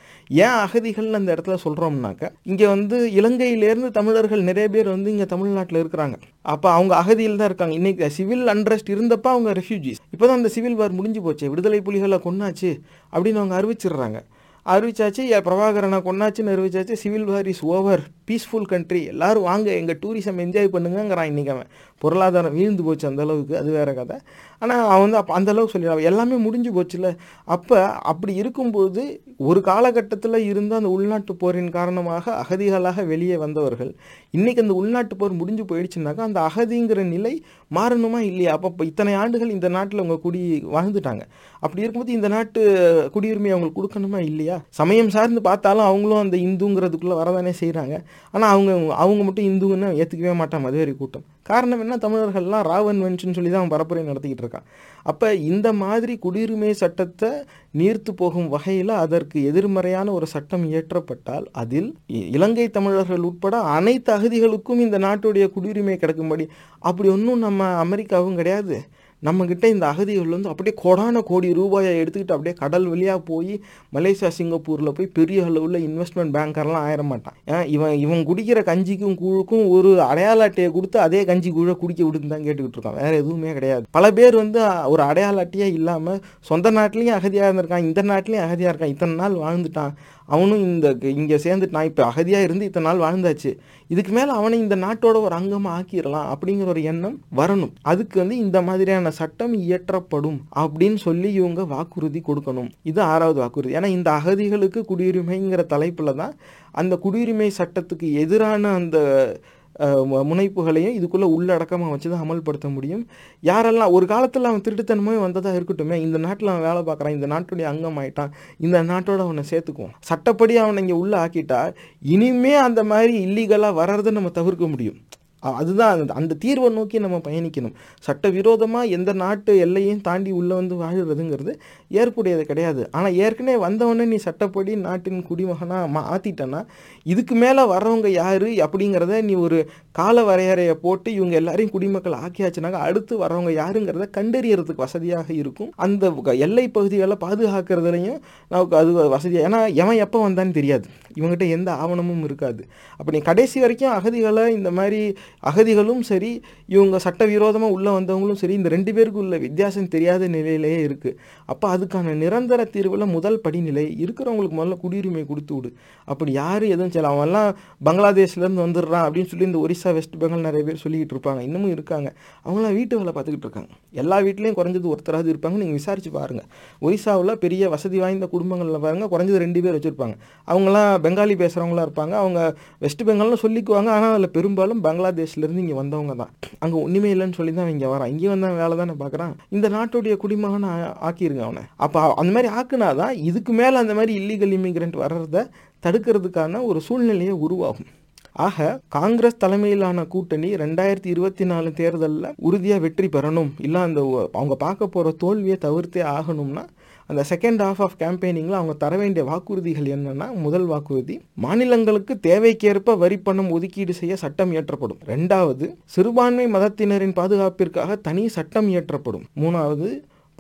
ஏன் அகதிகள்னு அந்த இடத்துல சொல்கிறோம்னாக்க இங்கே வந்து இலங்கையிலேருந்து தமிழர்கள் நிறைய பேர் வந்து இங்கே தமிழ்நாட்டில் இருக்கிறாங்க. அப்போ அவங்க அகதியில் தான் இருக்காங்க. இன்றைக்கி சிவில் அண்ட்ரஸ்ட் இருந்தப்போ அவங்க ரெஃப்யூஜிஸ் இப்போ தான் அந்த சிவில் வார் முடிஞ்சு போச்சு. விடுதலை புலிகளை கொன்னாச்சு அப்படின்னு அவங்க அறிவிச்சிடுறாங்க. அறிவிச்சாச்சு பிரபாகரனை கொன்னாச்சுன்னு அறிவிச்சாச்சு civil war is over peaceful country எல்லோரும் வாங்க எங்கள் டூரிசம் என்ஜாய் பண்ணுங்கிறான் இன்றைக்கி அவன். பொருளாதாரம் வீழ்ந்து போச்சு அந்தளவுக்கு அது வேறு கதை. ஆனால் அவன் வந்து அப்போ அந்த சொல்லிடுவான் எல்லாமே முடிஞ்சு போச்சுல அப்போ அப்படி இருக்கும்போது ஒரு காலகட்டத்தில் இருந்த அந்த உள்நாட்டு போரின் காரணமாக அகதிகளாக வெளியே வந்தவர்கள் இன்றைக்கி அந்த உள்நாட்டு போர் முடிஞ்சு போயிடுச்சுனாக்கா அந்த அகதிங்கிற நிலை மாறணுமா இல்லையா? அப்போ இத்தனை ஆண்டுகள் இந்த நாட்டில் அவங்க குடி வாழ்ந்துட்டாங்க. அப்படி இருக்கும்போது இந்த நாட்டு குடியுரிமை அவங்களுக்கு கொடுக்கணுமா இல்லையா? சமயம் சார்ந்து பார்த்தாலும் அவங்களும் அந்த இந்துங்கிறதுக்குள்ளே வரதானே செய்கிறாங்க ஆனால் அவங்க அவங்க மட்டும் இந்துன்னு ஏற்றுக்கவே மாட்டான் மதுவரி கூட்டம். காரணம் என்ன? தமிழர்கள்லாம் ராவன் வென்ச்சுன்னு சொல்லி தான் அவன் பரப்புரை நடத்திக்கிட்டு இருக்கான். அப்போ இந்த மாதிரி குடியுரிமை சட்டத்தை நீர்த்து போகும் வகையில் அதற்கு எதிர்மறையான ஒரு சட்டம் இயற்றப்பட்டால் அதில் இ- இலங்கை தமிழர்கள் உட்பட அனைத்து அகதிகளுக்கும் இந்த நாட்டுடைய குடியுரிமை கிடைக்கும்படி. அப்படி ஒன்றும் நம்ம அமெரிக்காவும் கிடையாது. நம்மக்கிட்ட இந்த அகதிகள் வந்து அப்படியே கொடான கோடி ரூபாயை எடுத்துக்கிட்டு அப்படியே கடல் வழியாக போய் மலேசியா சிங்கப்பூரில் போய் பெரிய அளவில் இன்வெஸ்ட்மெண்ட் பேங்கர்லாம் ஆயிட மாட்டான். இவன் இவன் குடிக்கிற கஞ்சிக்கும் கூழுக்கும் ஒரு அடையாள அட்டையை கொடுத்து அதே கஞ்சி கூழ குடிக்க விடுன்னு தான் கேட்டுக்கிட்டு இருக்கான். வேறு எதுவுமே கிடையாது. பல பேர் வந்து ஒரு அடையாள அட்டையே இல்லாமல் சொந்த நாட்டிலையும் அகதியாக இருந்திருக்கான் இந்த நாட்டிலையும் அகதியாக இருக்கான். இத்தனை நாள் வாழ்ந்துட்டான். அவனும் இந்த இங்கே சேர்ந்துட்டு நான் இப்போ அகதியாக இருந்து இத்தனை நாள் வாழ்ந்தாச்சு. இதுக்கு மேலே அவனை இந்த நாட்டோட ஒரு அங்கமாக ஆக்கிடலாம் அப்படிங்கிற ஒரு எண்ணம் வரணும். அதுக்கு வந்து இந்த மாதிரியான சட்டம் இயற்றப்படும் அப்படின்னு சொல்லி இவங்க வாக்குறுதி கொடுக்கணும். இது ஆறாவது வாக்குறுதி. ஏன்னா இந்த அகதிகளுக்கு குடியுரிமைங்கிற தலைப்பில் தான் அந்த குடியுரிமை சட்டத்துக்கு எதிரான அந்த முனைப்புகளையும் இதுக்குள்ளே உள்ளடக்கமாக வச்சு தான் அமல்படுத்த முடியும். யாரெல்லாம் ஒரு காலத்தில் அவன் திருட்டுத்தனமே வந்ததாக இருக்கட்டுமே இந்த நாட்டில் அவன் வேலை பார்க்குறான் இந்த நாட்டுடைய அங்கம் ஆயிட்டான் இந்த நாட்டோட அவனை சேர்த்துக்குவோம். சட்டப்படி அவனை இங்கே உள்ளே ஆக்கிட்டா இனிமே அந்த மாதிரி இல்லீகலாக வர்றதை நம்ம தவிர்க்க முடியும். அதுதான் அந்த அந்த தீர்வை நோக்கி நம்ம பயணிக்கணும். சட்டவிரோதமாக எந்த நாட்டு எல்லையும் தாண்டி உள்ளே வந்து வாழுறதுங்கிறது ஏற்புடையது கிடையாது. ஆனால் ஏற்கனவே வந்தவொடனே நீ சட்டப்படி நாட்டின் குடிமகனாக மாற்றிட்டேன்னா இதுக்கு மேலே வர்றவங்க யார் அப்படிங்கிறத நீ ஒரு கால வரையறையை போட்டு இவங்க எல்லாரையும் குடிமக்கள் ஆக்கியாச்சுனாக்க அடுத்து வரவங்க யாருங்கிறத கண்டறியறதுக்கு வசதியாக இருக்கும். அந்த எல்லை பகுதிகளை பாதுகாக்கிறதுலையும் நமக்கு அது வசதியாக ஏன்னா எவன் எப்போ வந்தான்னு தெரியாது. இவங்ககிட்ட எந்த ஆவணமும் இருக்காது. அப்போ நீ கடைசி வரைக்கும் அகதிகளை இந்த மாதிரி அகதிகளும் சரி இவங்க சட்டவிரோதமாக உள்ளே வந்தவங்களும் சரி இந்த ரெண்டு பேருக்கு உள்ள வித்தியாசம் தெரியாத நிலையிலேயே இருக்குது அப்போ அது அதுக்கான நிரந்தர தீர்வில் முதல் படிநிலை இருக்கிறவங்களுக்கு முதல்ல குடியுரிமை கொடுத்து விடு. அப்படி யார் எதுவும் செய்யலாம் அவன்லாம் பங்களாதேஷ்லேருந்து வந்துடுறான் அப்படின்னு சொல்லி இந்த ஒரிசா வெஸ்ட் பெங்கால் நிறைய பேர் சொல்லிக்கிட்டு இருப்பாங்க. இன்னமும் இருக்காங்க. அவங்களாம் வீட்டு வேலை பார்த்துக்கிட்டு இருக்காங்க. எல்லா வீட்லேயும் குறைஞ்சது ஒருத்தராவது இருப்பாங்க. நீங்கள் விசாரிச்சு பாருங்கள் ஒரிசாவில் பெரிய வசதி வாய்ந்த குடும்பங்களில் பாருங்கள் குறைஞ்சது ரெண்டு பேர் வச்சுருப்பாங்க. அவங்களாம் பெங்காலி பேசுகிறவங்களா இருப்பாங்க. அவங்க வெஸ்ட் பெங்கால்னு சொல்லிக்குவாங்க. ஆனால் அதில் பெரும்பாலும் பங்களாதேஷ்லேருந்து இங்கே வந்தவங்க தான். அங்கே ஒன்றுமே இல்லைன்னு சொல்லி தான் இங்கே வரான். இங்கே வந்தான் வேலை தானே பார்க்குறான். இந்த நாட்டுடைய குடிமகன் ஆக்கியிருங்க அவனை. அப்போ அந்த மாதிரி ஆக்குனா தான் இதுக்கு மேலே அந்த மாதிரி இல்லீகல் இமிக்ரெண்ட் வர்றதை தடுக்கிறதுக்கான ஒரு சூழ்நிலையை உருவாகும். ஆக காங்கிரஸ் தலைமையிலான கூட்டணி ரெண்டாயிரத்தி இருபத்தி நாலு தேர்தலில் உறுதியாக வெற்றி பெறணும். இல்லை அந்த அவங்க பார்க்க போகிற தோல்வியை தவிர்த்தே ஆகணும்னா அந்த செகண்ட் ஹாஃப் ஆஃப் கேம்பெயினிங்கில் அவங்க தர வேண்டிய வாக்குறுதிகள் என்னென்னா முதல் வாக்குறுதி மாநிலங்களுக்கு தேவைக்கேற்ப வரி பணம் ஒதுக்கீடு செய்ய சட்டம் இயற்றப்படும். ரெண்டாவது சிறுபான்மை மதத்தினரின் பாதுகாப்பிற்காக தனி சட்டம் இயற்றப்படும். மூணாவது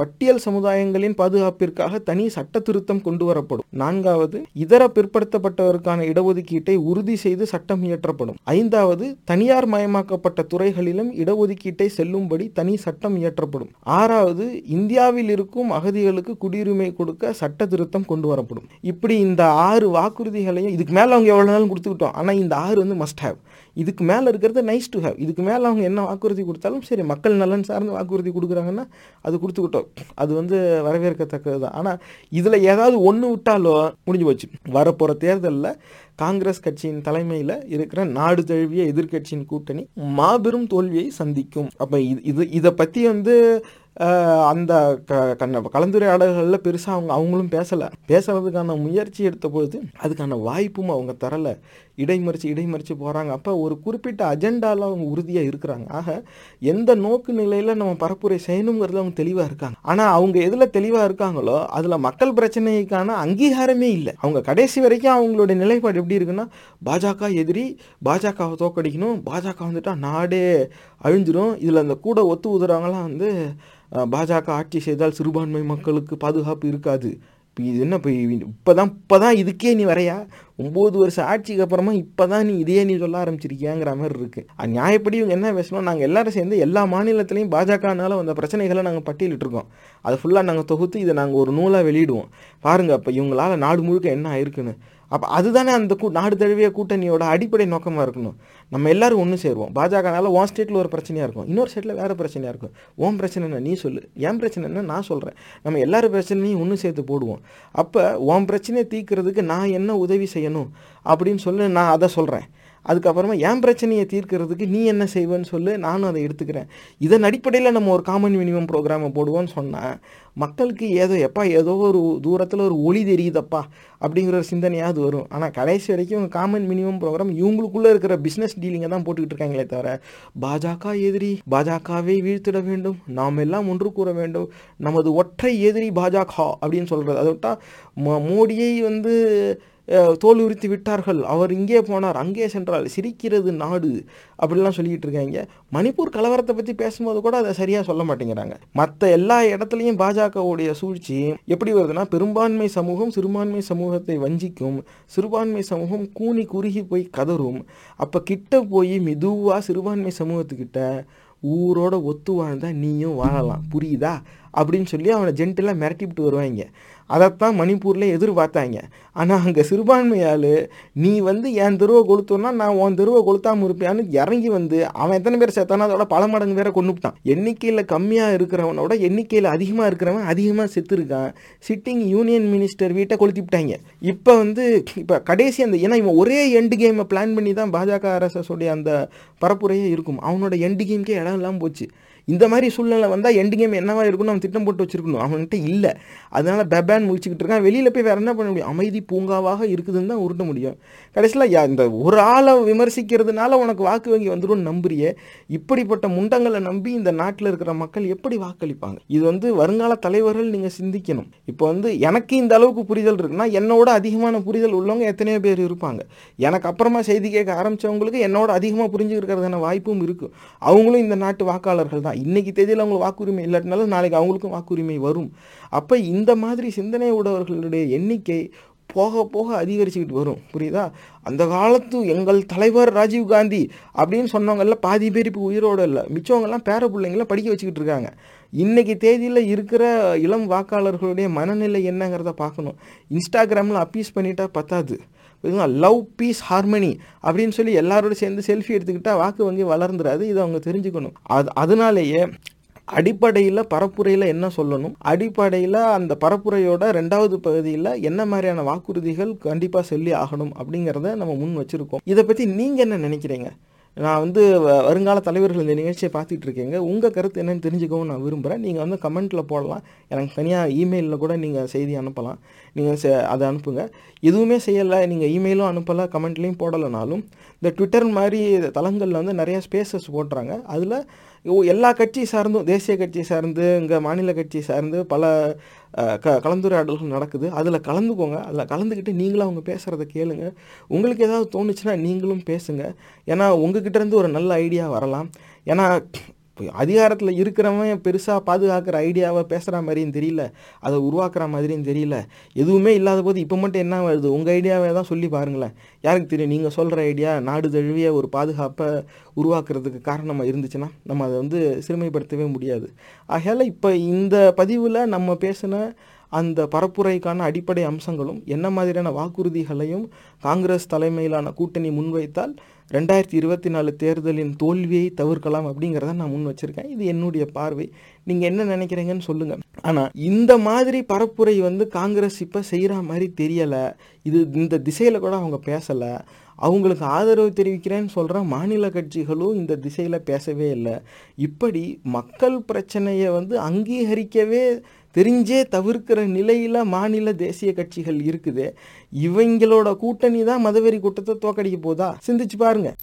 பட்டியல் சமுதாயங்களின் பாதுகாப்பிற்காக தனி சட்ட திருத்தம் கொண்டு வரப்படும் நான்காவது இதர பிற்படுத்தப்பட்டவருக்கான இடஒதுக்கீட்டை உறுதி செய்து சட்டம் இயற்றப்படும். ஐந்தாவது தனியார் மயமாக்கப்பட்ட துறைகளிலும் இடஒதுக்கீட்டை செல்லும்படி தனி சட்டம் இயற்றப்படும். ஆறாவது இந்தியாவில் இருக்கும் அகதிகளுக்கு குடியுரிமை கொடுக்க சட்ட திருத்தம் கொண்டு வரப்படும் இப்படி இந்த ஆறு வாக்குறுதிகளையும் இதுக்கு மேலே அவங்க எவ்வளோ நாளும் கொடுத்துக்கிட்டோம். ஆனால் இந்த ஆறு வந்து மஸ்ட் ஹேவ் இதுக்கு மேலே இருக்கிறது நைஸ் டு ஹேவ் இதுக்கு மேலே அவங்க என்ன வாக்குறுதி கொடுத்தாலும் சரி மக்கள் நலன் சார்ந்து வாக்குறுதி கொடுக்குறாங்கன்னா அது கொடுத்துக்கிட்டோம். அது வந்து வரவேற்கத்தக்கது தான் ஆனால் இதில் ஏதாவது ஒன்று விட்டாலோ முடிஞ்சு போச்சு. வரப்போகிற தேர்தலில் காங்கிரஸ் கட்சியின் தலைமையில் இருக்கிற நாடு தழுவிய எதிர்க்கட்சியின் கூட்டணி மாபெரும் தோல்வியை சந்திக்கும். அப்போ இது இது இதை பற்றி வந்து அந்த க கண்ண கலந்துரையாடல்களில் பெருசாக அவங்க அவங்களும் பேசலை. பேசுறதுக்கான முயற்சி எடுத்த அதுக்கான வாய்ப்பும் அவங்க தரலை. இடைமறிச்சு இடைமறிச்சு போகிறாங்க அப்போ ஒரு குறிப்பிட்ட அஜெண்டாவில் அவங்க உறுதியாக இருக்கிறாங்க. ஆக எந்த நோக்கு நிலையில் நம்ம பரப்புரை செய்யணுங்கிறது அவங்க தெளிவாக இருக்காங்க. ஆனால் அவங்க எதில் தெளிவாக இருக்காங்களோ அதில் மக்கள் பிரச்சனைக்கான அங்கீகாரமே இல்லை. அவங்க கடைசி வரைக்கும் அவங்களுடைய நிலைப்பாடு எப்படி இருக்குன்னா பாஜக எதிரி பாஜகவை தோக்கடிக்கணும் பாஜக வந்துட்டால் நாடே அழிஞ்சிரும். இதில் அந்த கூட ஒத்து உதுறவங்களாம் வந்து பாஜக ஆட்சி செய்தால் சிறுபான்மை மக்களுக்கு பாதுகாப்பு இருக்காது. இப்போ இது என்ன இப்போ இப்போ தான் இப்போ தான் இதுக்கே நீ வரையா? ஒம்பது வருஷம் ஆட்சிக்கு அப்புறமா இப்போ தான் நீ இதையே நீ சொல்ல ஆரம்பிச்சிருக்கியாங்கிற மாதிரி இருக்குது நியாயப்படி இவங்க என்ன பேசணும்? நாங்கள் எல்லாரும் சேர்ந்து எல்லா மாநிலத்திலையும் பாஜகனால வந்த பிரச்சனைகளை நாங்கள் பட்டியலிட்டிருக்கோம். அதை ஃபுல்லாக நாங்கள் தொகுத்து இதை நாங்கள் ஒரு நூலாக வெளியிடுவோம். பாருங்கள் அப்போ இவங்களால் நாடு முழுக்க என்ன ஆயிருக்குன்னு. அப்போ அதுதானே அந்த கூ நாடு தழுவிய கூட்டணியோட அடிப்படை நோக்கமாக இருக்கணும். நம்ம எல்லாரும் ஒன்று சேருவோம். பாஜகனால உன் ஸ்டேட்டில் ஒரு பிரச்சனையாக இருக்கும். இன்னொரு ஸ்டேட்டில் வேறு பிரச்சனையாக இருக்கும். உன் பிரச்சனை என்ன நீ சொல்லு. என் பிரச்சனை என்ன நான் சொல்கிறேன் நம்ம எல்லாரும் பிரச்சனையும் ஒன்று சேர்த்து போடுவோம். அப்போ உன் பிரச்சனையை தீர்க்கிறதுக்கு நான் என்ன உதவி செய்யணும்? அப்படின்னு சொல்லி நான் அதை சொல்கிறேன் அதுக்கப்புறமா என் பிரச்சனையை தீர்க்கிறதுக்கு நீ என்ன செய்வேன்னு சொல்லு நானும் அதை எடுத்துக்கிறேன். இதன் அடிப்படையில் நம்ம ஒரு காமன் மினிமம் ப்ரோக்ராமை போடுவோம்னு சொன்னால் மக்களுக்கு ஏதோ எப்பா ஏதோ ஒரு தூரத்தில் ஒரு ஒளி தெரியுதப்பா அப்படிங்கிற ஒரு சிந்தனையாவது வரும். ஆனால் கடைசி வரைக்கும் காமன் மினிமம் ப்ரோக்ராம் இவங்களுக்குள்ளே இருக்கிற பிஸ்னஸ் டீலிங்கை தான் போட்டுக்கிட்டு இருக்காங்களே தவிர பாஜக எதிரி பாஜகவை வீழ்த்திட வேண்டும் நாம் எல்லாம் ஒன்று கூற வேண்டும் நமது ஒற்றை எதிரி பாஜக அப்படின்னு சொல்கிறது அதை விட்டால் மோடியை வந்து தோல் உரித்து விட்டார்கள். அவர் இங்கே போனார் அங்கே சென்றால் சிரிக்கிறது நாடு அப்படிலாம் சொல்லிக்கிட்டு இருக்காங்க. மணிப்பூர் கலவரத்தை பற்றி பேசும்போது கூட அதை சரியாக சொல்ல மாட்டேங்கிறாங்க. மற்ற எல்லா இடத்துலையும் பாஜகவுடைய சூழ்ச்சி எப்படி வருதுன்னா பெரும்பான்மை சமூகம் சிறுபான்மை சமூகத்தை வஞ்சிக்கும். சிறுபான்மை சமூகம் கூனி குறுகி போய் கதறும். அப்போ கிட்ட போய் மெதுவாக சிறுபான்மை சமூகத்துக்கிட்ட ஊரோட ஒத்து வாழ்ந்தால் நீயும் வாழலாம். புரியுதா? அப்படின்னு சொல்லி அவனை ஜென்டிலாக மிரட்டிவிட்டு வருவாங்க. அதைத்தான் மணிப்பூரில் எதிர்பார்த்தாங்க. ஆனால் அங்கே சிறுபான்மையால் நீ வந்து என் தெருவை கொளுத்தோன்னா நான் உன் தெருவை கொளுத்தாமல் இருப்பியான்னு இறங்கி வந்து அவன் எத்தனை பேர் செத்தானோ அதோட பல மடங்கு வேற கொண்டுட்டான் எண்ணிக்கையில் கம்மியாக இருக்கிறவனோட எண்ணிக்கையில் அதிகமாக இருக்கிறவன் அதிகமாக செத்துருக்கான். சிட்டிங் யூனியன் மினிஸ்டர் வீட்டை கொளுத்தி விட்டாங்க. இப்போ வந்து இப்போ கடைசி அந்த ஏன்னா இவன் ஒரே எண்டு கேமை பிளான் பண்ணி தான் பாஜக ஆர்எஸ்எஸ் அந்த பரப்புரையே இருக்கும். அவனோட எண்டு கேம்க்கே இடம் இல்லாமல் போச்சு. இந்த மாதிரி சூழ்நிலை வந்தால் எண்டு கேம் என்னவா இருக்கும்னு அவன் திட்டம் போட்டு வச்சிருக்கணும். அவன்கிட்ட இல்லை. அதனால பெபேன் முடிச்சுக்கிட்டு இருக்கான். வெளியில் போய் வேற என்ன பண்ண முடியும்? அமைதி பூங்காவாக இருக்குதுன்னு தான் உருட்ட முடியும். கடைசியில் இந்த ஒரு ஆளை விமர்சிக்கிறதுனால உனக்கு வாக்கு வங்கி வந்துடும் நம்புறியே? இப்படிப்பட்ட முண்டங்களை நம்பி இந்த நாட்டில் இருக்கிற மக்கள் எப்படி வாக்களிப்பாங்க? இது வந்து வருங்கால தலைவர்கள் நீங்கள் சிந்திக்கணும். இப்போ வந்து எனக்கு இந்த அளவுக்கு புரிதல் இருக்குன்னா என்னோட அதிகமான புரிதல் உள்ளவங்க எத்தனையோ பேர் இருப்பாங்க. எனக்கு அப்புறமா செய்தி கேட்க ஆரம்பிச்சவங்களுக்கு என்னோட அதிகமாக புரிஞ்சுக்கிறதுக்கான வாய்ப்பும் இருக்குது அவங்களும் இந்த நாட்டு வாக்காளர்கள் தான். இன்னைக்கு தேதியில் அவங்களுக்கு வாக்குரிமை இல்லாட்டினாலும் நாளைக்கு அவங்களுக்கும் வாக்குரிமை வரும். அப்போ இந்த மாதிரி சிந்தனை உடையவர்களுடைய எண்ணிக்கை போக போக அதிகரிச்சுக்கிட்டு வரும். புரியுதா? அந்த காலத்து எங்கள் தலைவர் ராஜீவ் காந்தி அப்படின்னு சொன்னவங்கெல்லாம் பாதி பேர் இப்போ உயிரோடு இல்லை. மிச்சவங்கெல்லாம் பேர பிள்ளைங்களாம் படிக்க வச்சுக்கிட்டு இருக்காங்க. இன்றைக்கி தேதியில் இருக்கிற இளம் வாக்காளர்களுடைய மனநிலை என்னங்கிறத பார்க்கணும். இன்ஸ்டாகிராமில் அப்பீஸ் பண்ணிட்டா பத்தாது. லவ் பீஸ் ஹார்மனி அப்படின்னு சொல்லி எல்லாரோட சேர்ந்து செல்ஃபி எடுத்துக்கிட்டா வாக்கு வங்கி வளர்ந்துடாது இதை அவங்க தெரிஞ்சுக்கணும். அது அதனாலேயே அடிப்படையில் பரப்புரையில் என்ன சொல்லணும்? அடிப்படையில் அந்த பரப்புரையோட ரெண்டாவது பகுதியில் என்ன மாதிரியான வாக்குறுதிகள் கண்டிப்பாக சொல்லி ஆகணும் அப்படிங்கிறத நம்ம முன் வச்சுருக்கோம். இதை பற்றி நீங்கள் என்ன நினைக்கிறீங்க? நான் வந்து வருங்கால தலைவர்கள் இந்த நிகழ்ச்சியை பார்த்துட்டு இருக்கீங்க. உங்கள் கருத்து என்னன்னு தெரிஞ்சுக்கவும் நான் விரும்புகிறேன் நீங்கள் வந்து கமெண்ட்டில் போடலாம். எனக்கு தனியாக இமெயிலில் கூட நீங்கள் செய்தி அனுப்பலாம். நீங்கள் செ அதை அனுப்புங்க. எதுவுமே செய்யலை. நீங்கள் இமெயிலும் அனுப்பலை கமெண்ட்லேயும் போடலைனாலும் இந்த ட்விட்டர் மாதிரி தளங்களில் வந்து நிறைய ஸ்பேசஸ் போட்டுறாங்க. அதில் எல்லா கட்சியை சார்ந்தும் தேசிய கட்சி சார்ந்து இங்கே மாநில கட்சி சார்ந்து பல க கலந்துரையாடல்கள் நடக்குது. அதில் கலந்துக்கோங்க. அதில் கலந்துக்கிட்டு நீங்களும் அவங்க பேசுகிறத கேளுங்க. உங்களுக்கு ஏதாவது தோணுச்சுன்னா நீங்களும் பேசுங்க. ஏன்னா உங்ககிட்டேருந்து ஒரு நல்ல ஐடியா வரலாம். ஏன்னா அதிகாரத்தில் இருக்கிறவன் பெருசாக பாதுகாக்கிற ஐடியாவை பேசுகிற மாதிரியும் தெரியல. அதை உருவாக்குற மாதிரியும் தெரியல. எதுவுமே இல்லாத போது இப்போ மட்டும் என்ன வருது? உங்கள் ஐடியாவை தான் சொல்லி பாருங்களேன். யாருக்கு தெரியும்? நீங்கள் சொல்கிற ஐடியா நாடு தழுவிய ஒரு பாதுகாப்பை உருவாக்குறதுக்கு காரணமாக இருந்துச்சுன்னா நம்ம அதை வந்து சிறுமைப்படுத்தவே முடியாது. ஆகையால் இப்போ இந்த பதிவில் நம்ம பேசின அந்த பரப்புரைக்கான அடிப்படை அம்சங்களும் என்ன மாதிரியான வாக்குறுதிகளையும் காங்கிரஸ் தலைமையிலான கூட்டணி முன்வைத்தால் ரெண்டாயிரத்தி இருபத்தி நாலு தேர்தலின் தோல்வியை தவிர்க்கலாம் அப்படிங்கிறத நான் முன் வச்சுருக்கேன். இது என்னுடைய பார்வை. நீங்கள் என்ன நினைக்கிறீங்கன்னு சொல்லுங்கள் ஆனால் இந்த மாதிரி பரப்புரை வந்து காங்கிரஸ் இப்போ செய்கிற மாதிரி தெரியலை. இது இந்த திசையில் கூட அவங்க பேசலை. அவங்களுக்கு ஆதரவு தெரிவிக்கிறேன்னு சொல்கிற மாநில கட்சிகளும் இந்த திசையில் பேசவே இல்லை. இப்படி மக்கள் பிரச்சனையை வந்து அங்கீகரிக்கவே தெரிஞ்சே தவிர்க்கிற நிலையில் மாநில தேசிய கட்சிகள் இருக்குது. இவங்களோட கூட்டணி தான் மதவெறி கூட்டத்தை தோக்கடிக்க போதா? சிந்திச்சு பாருங்கள்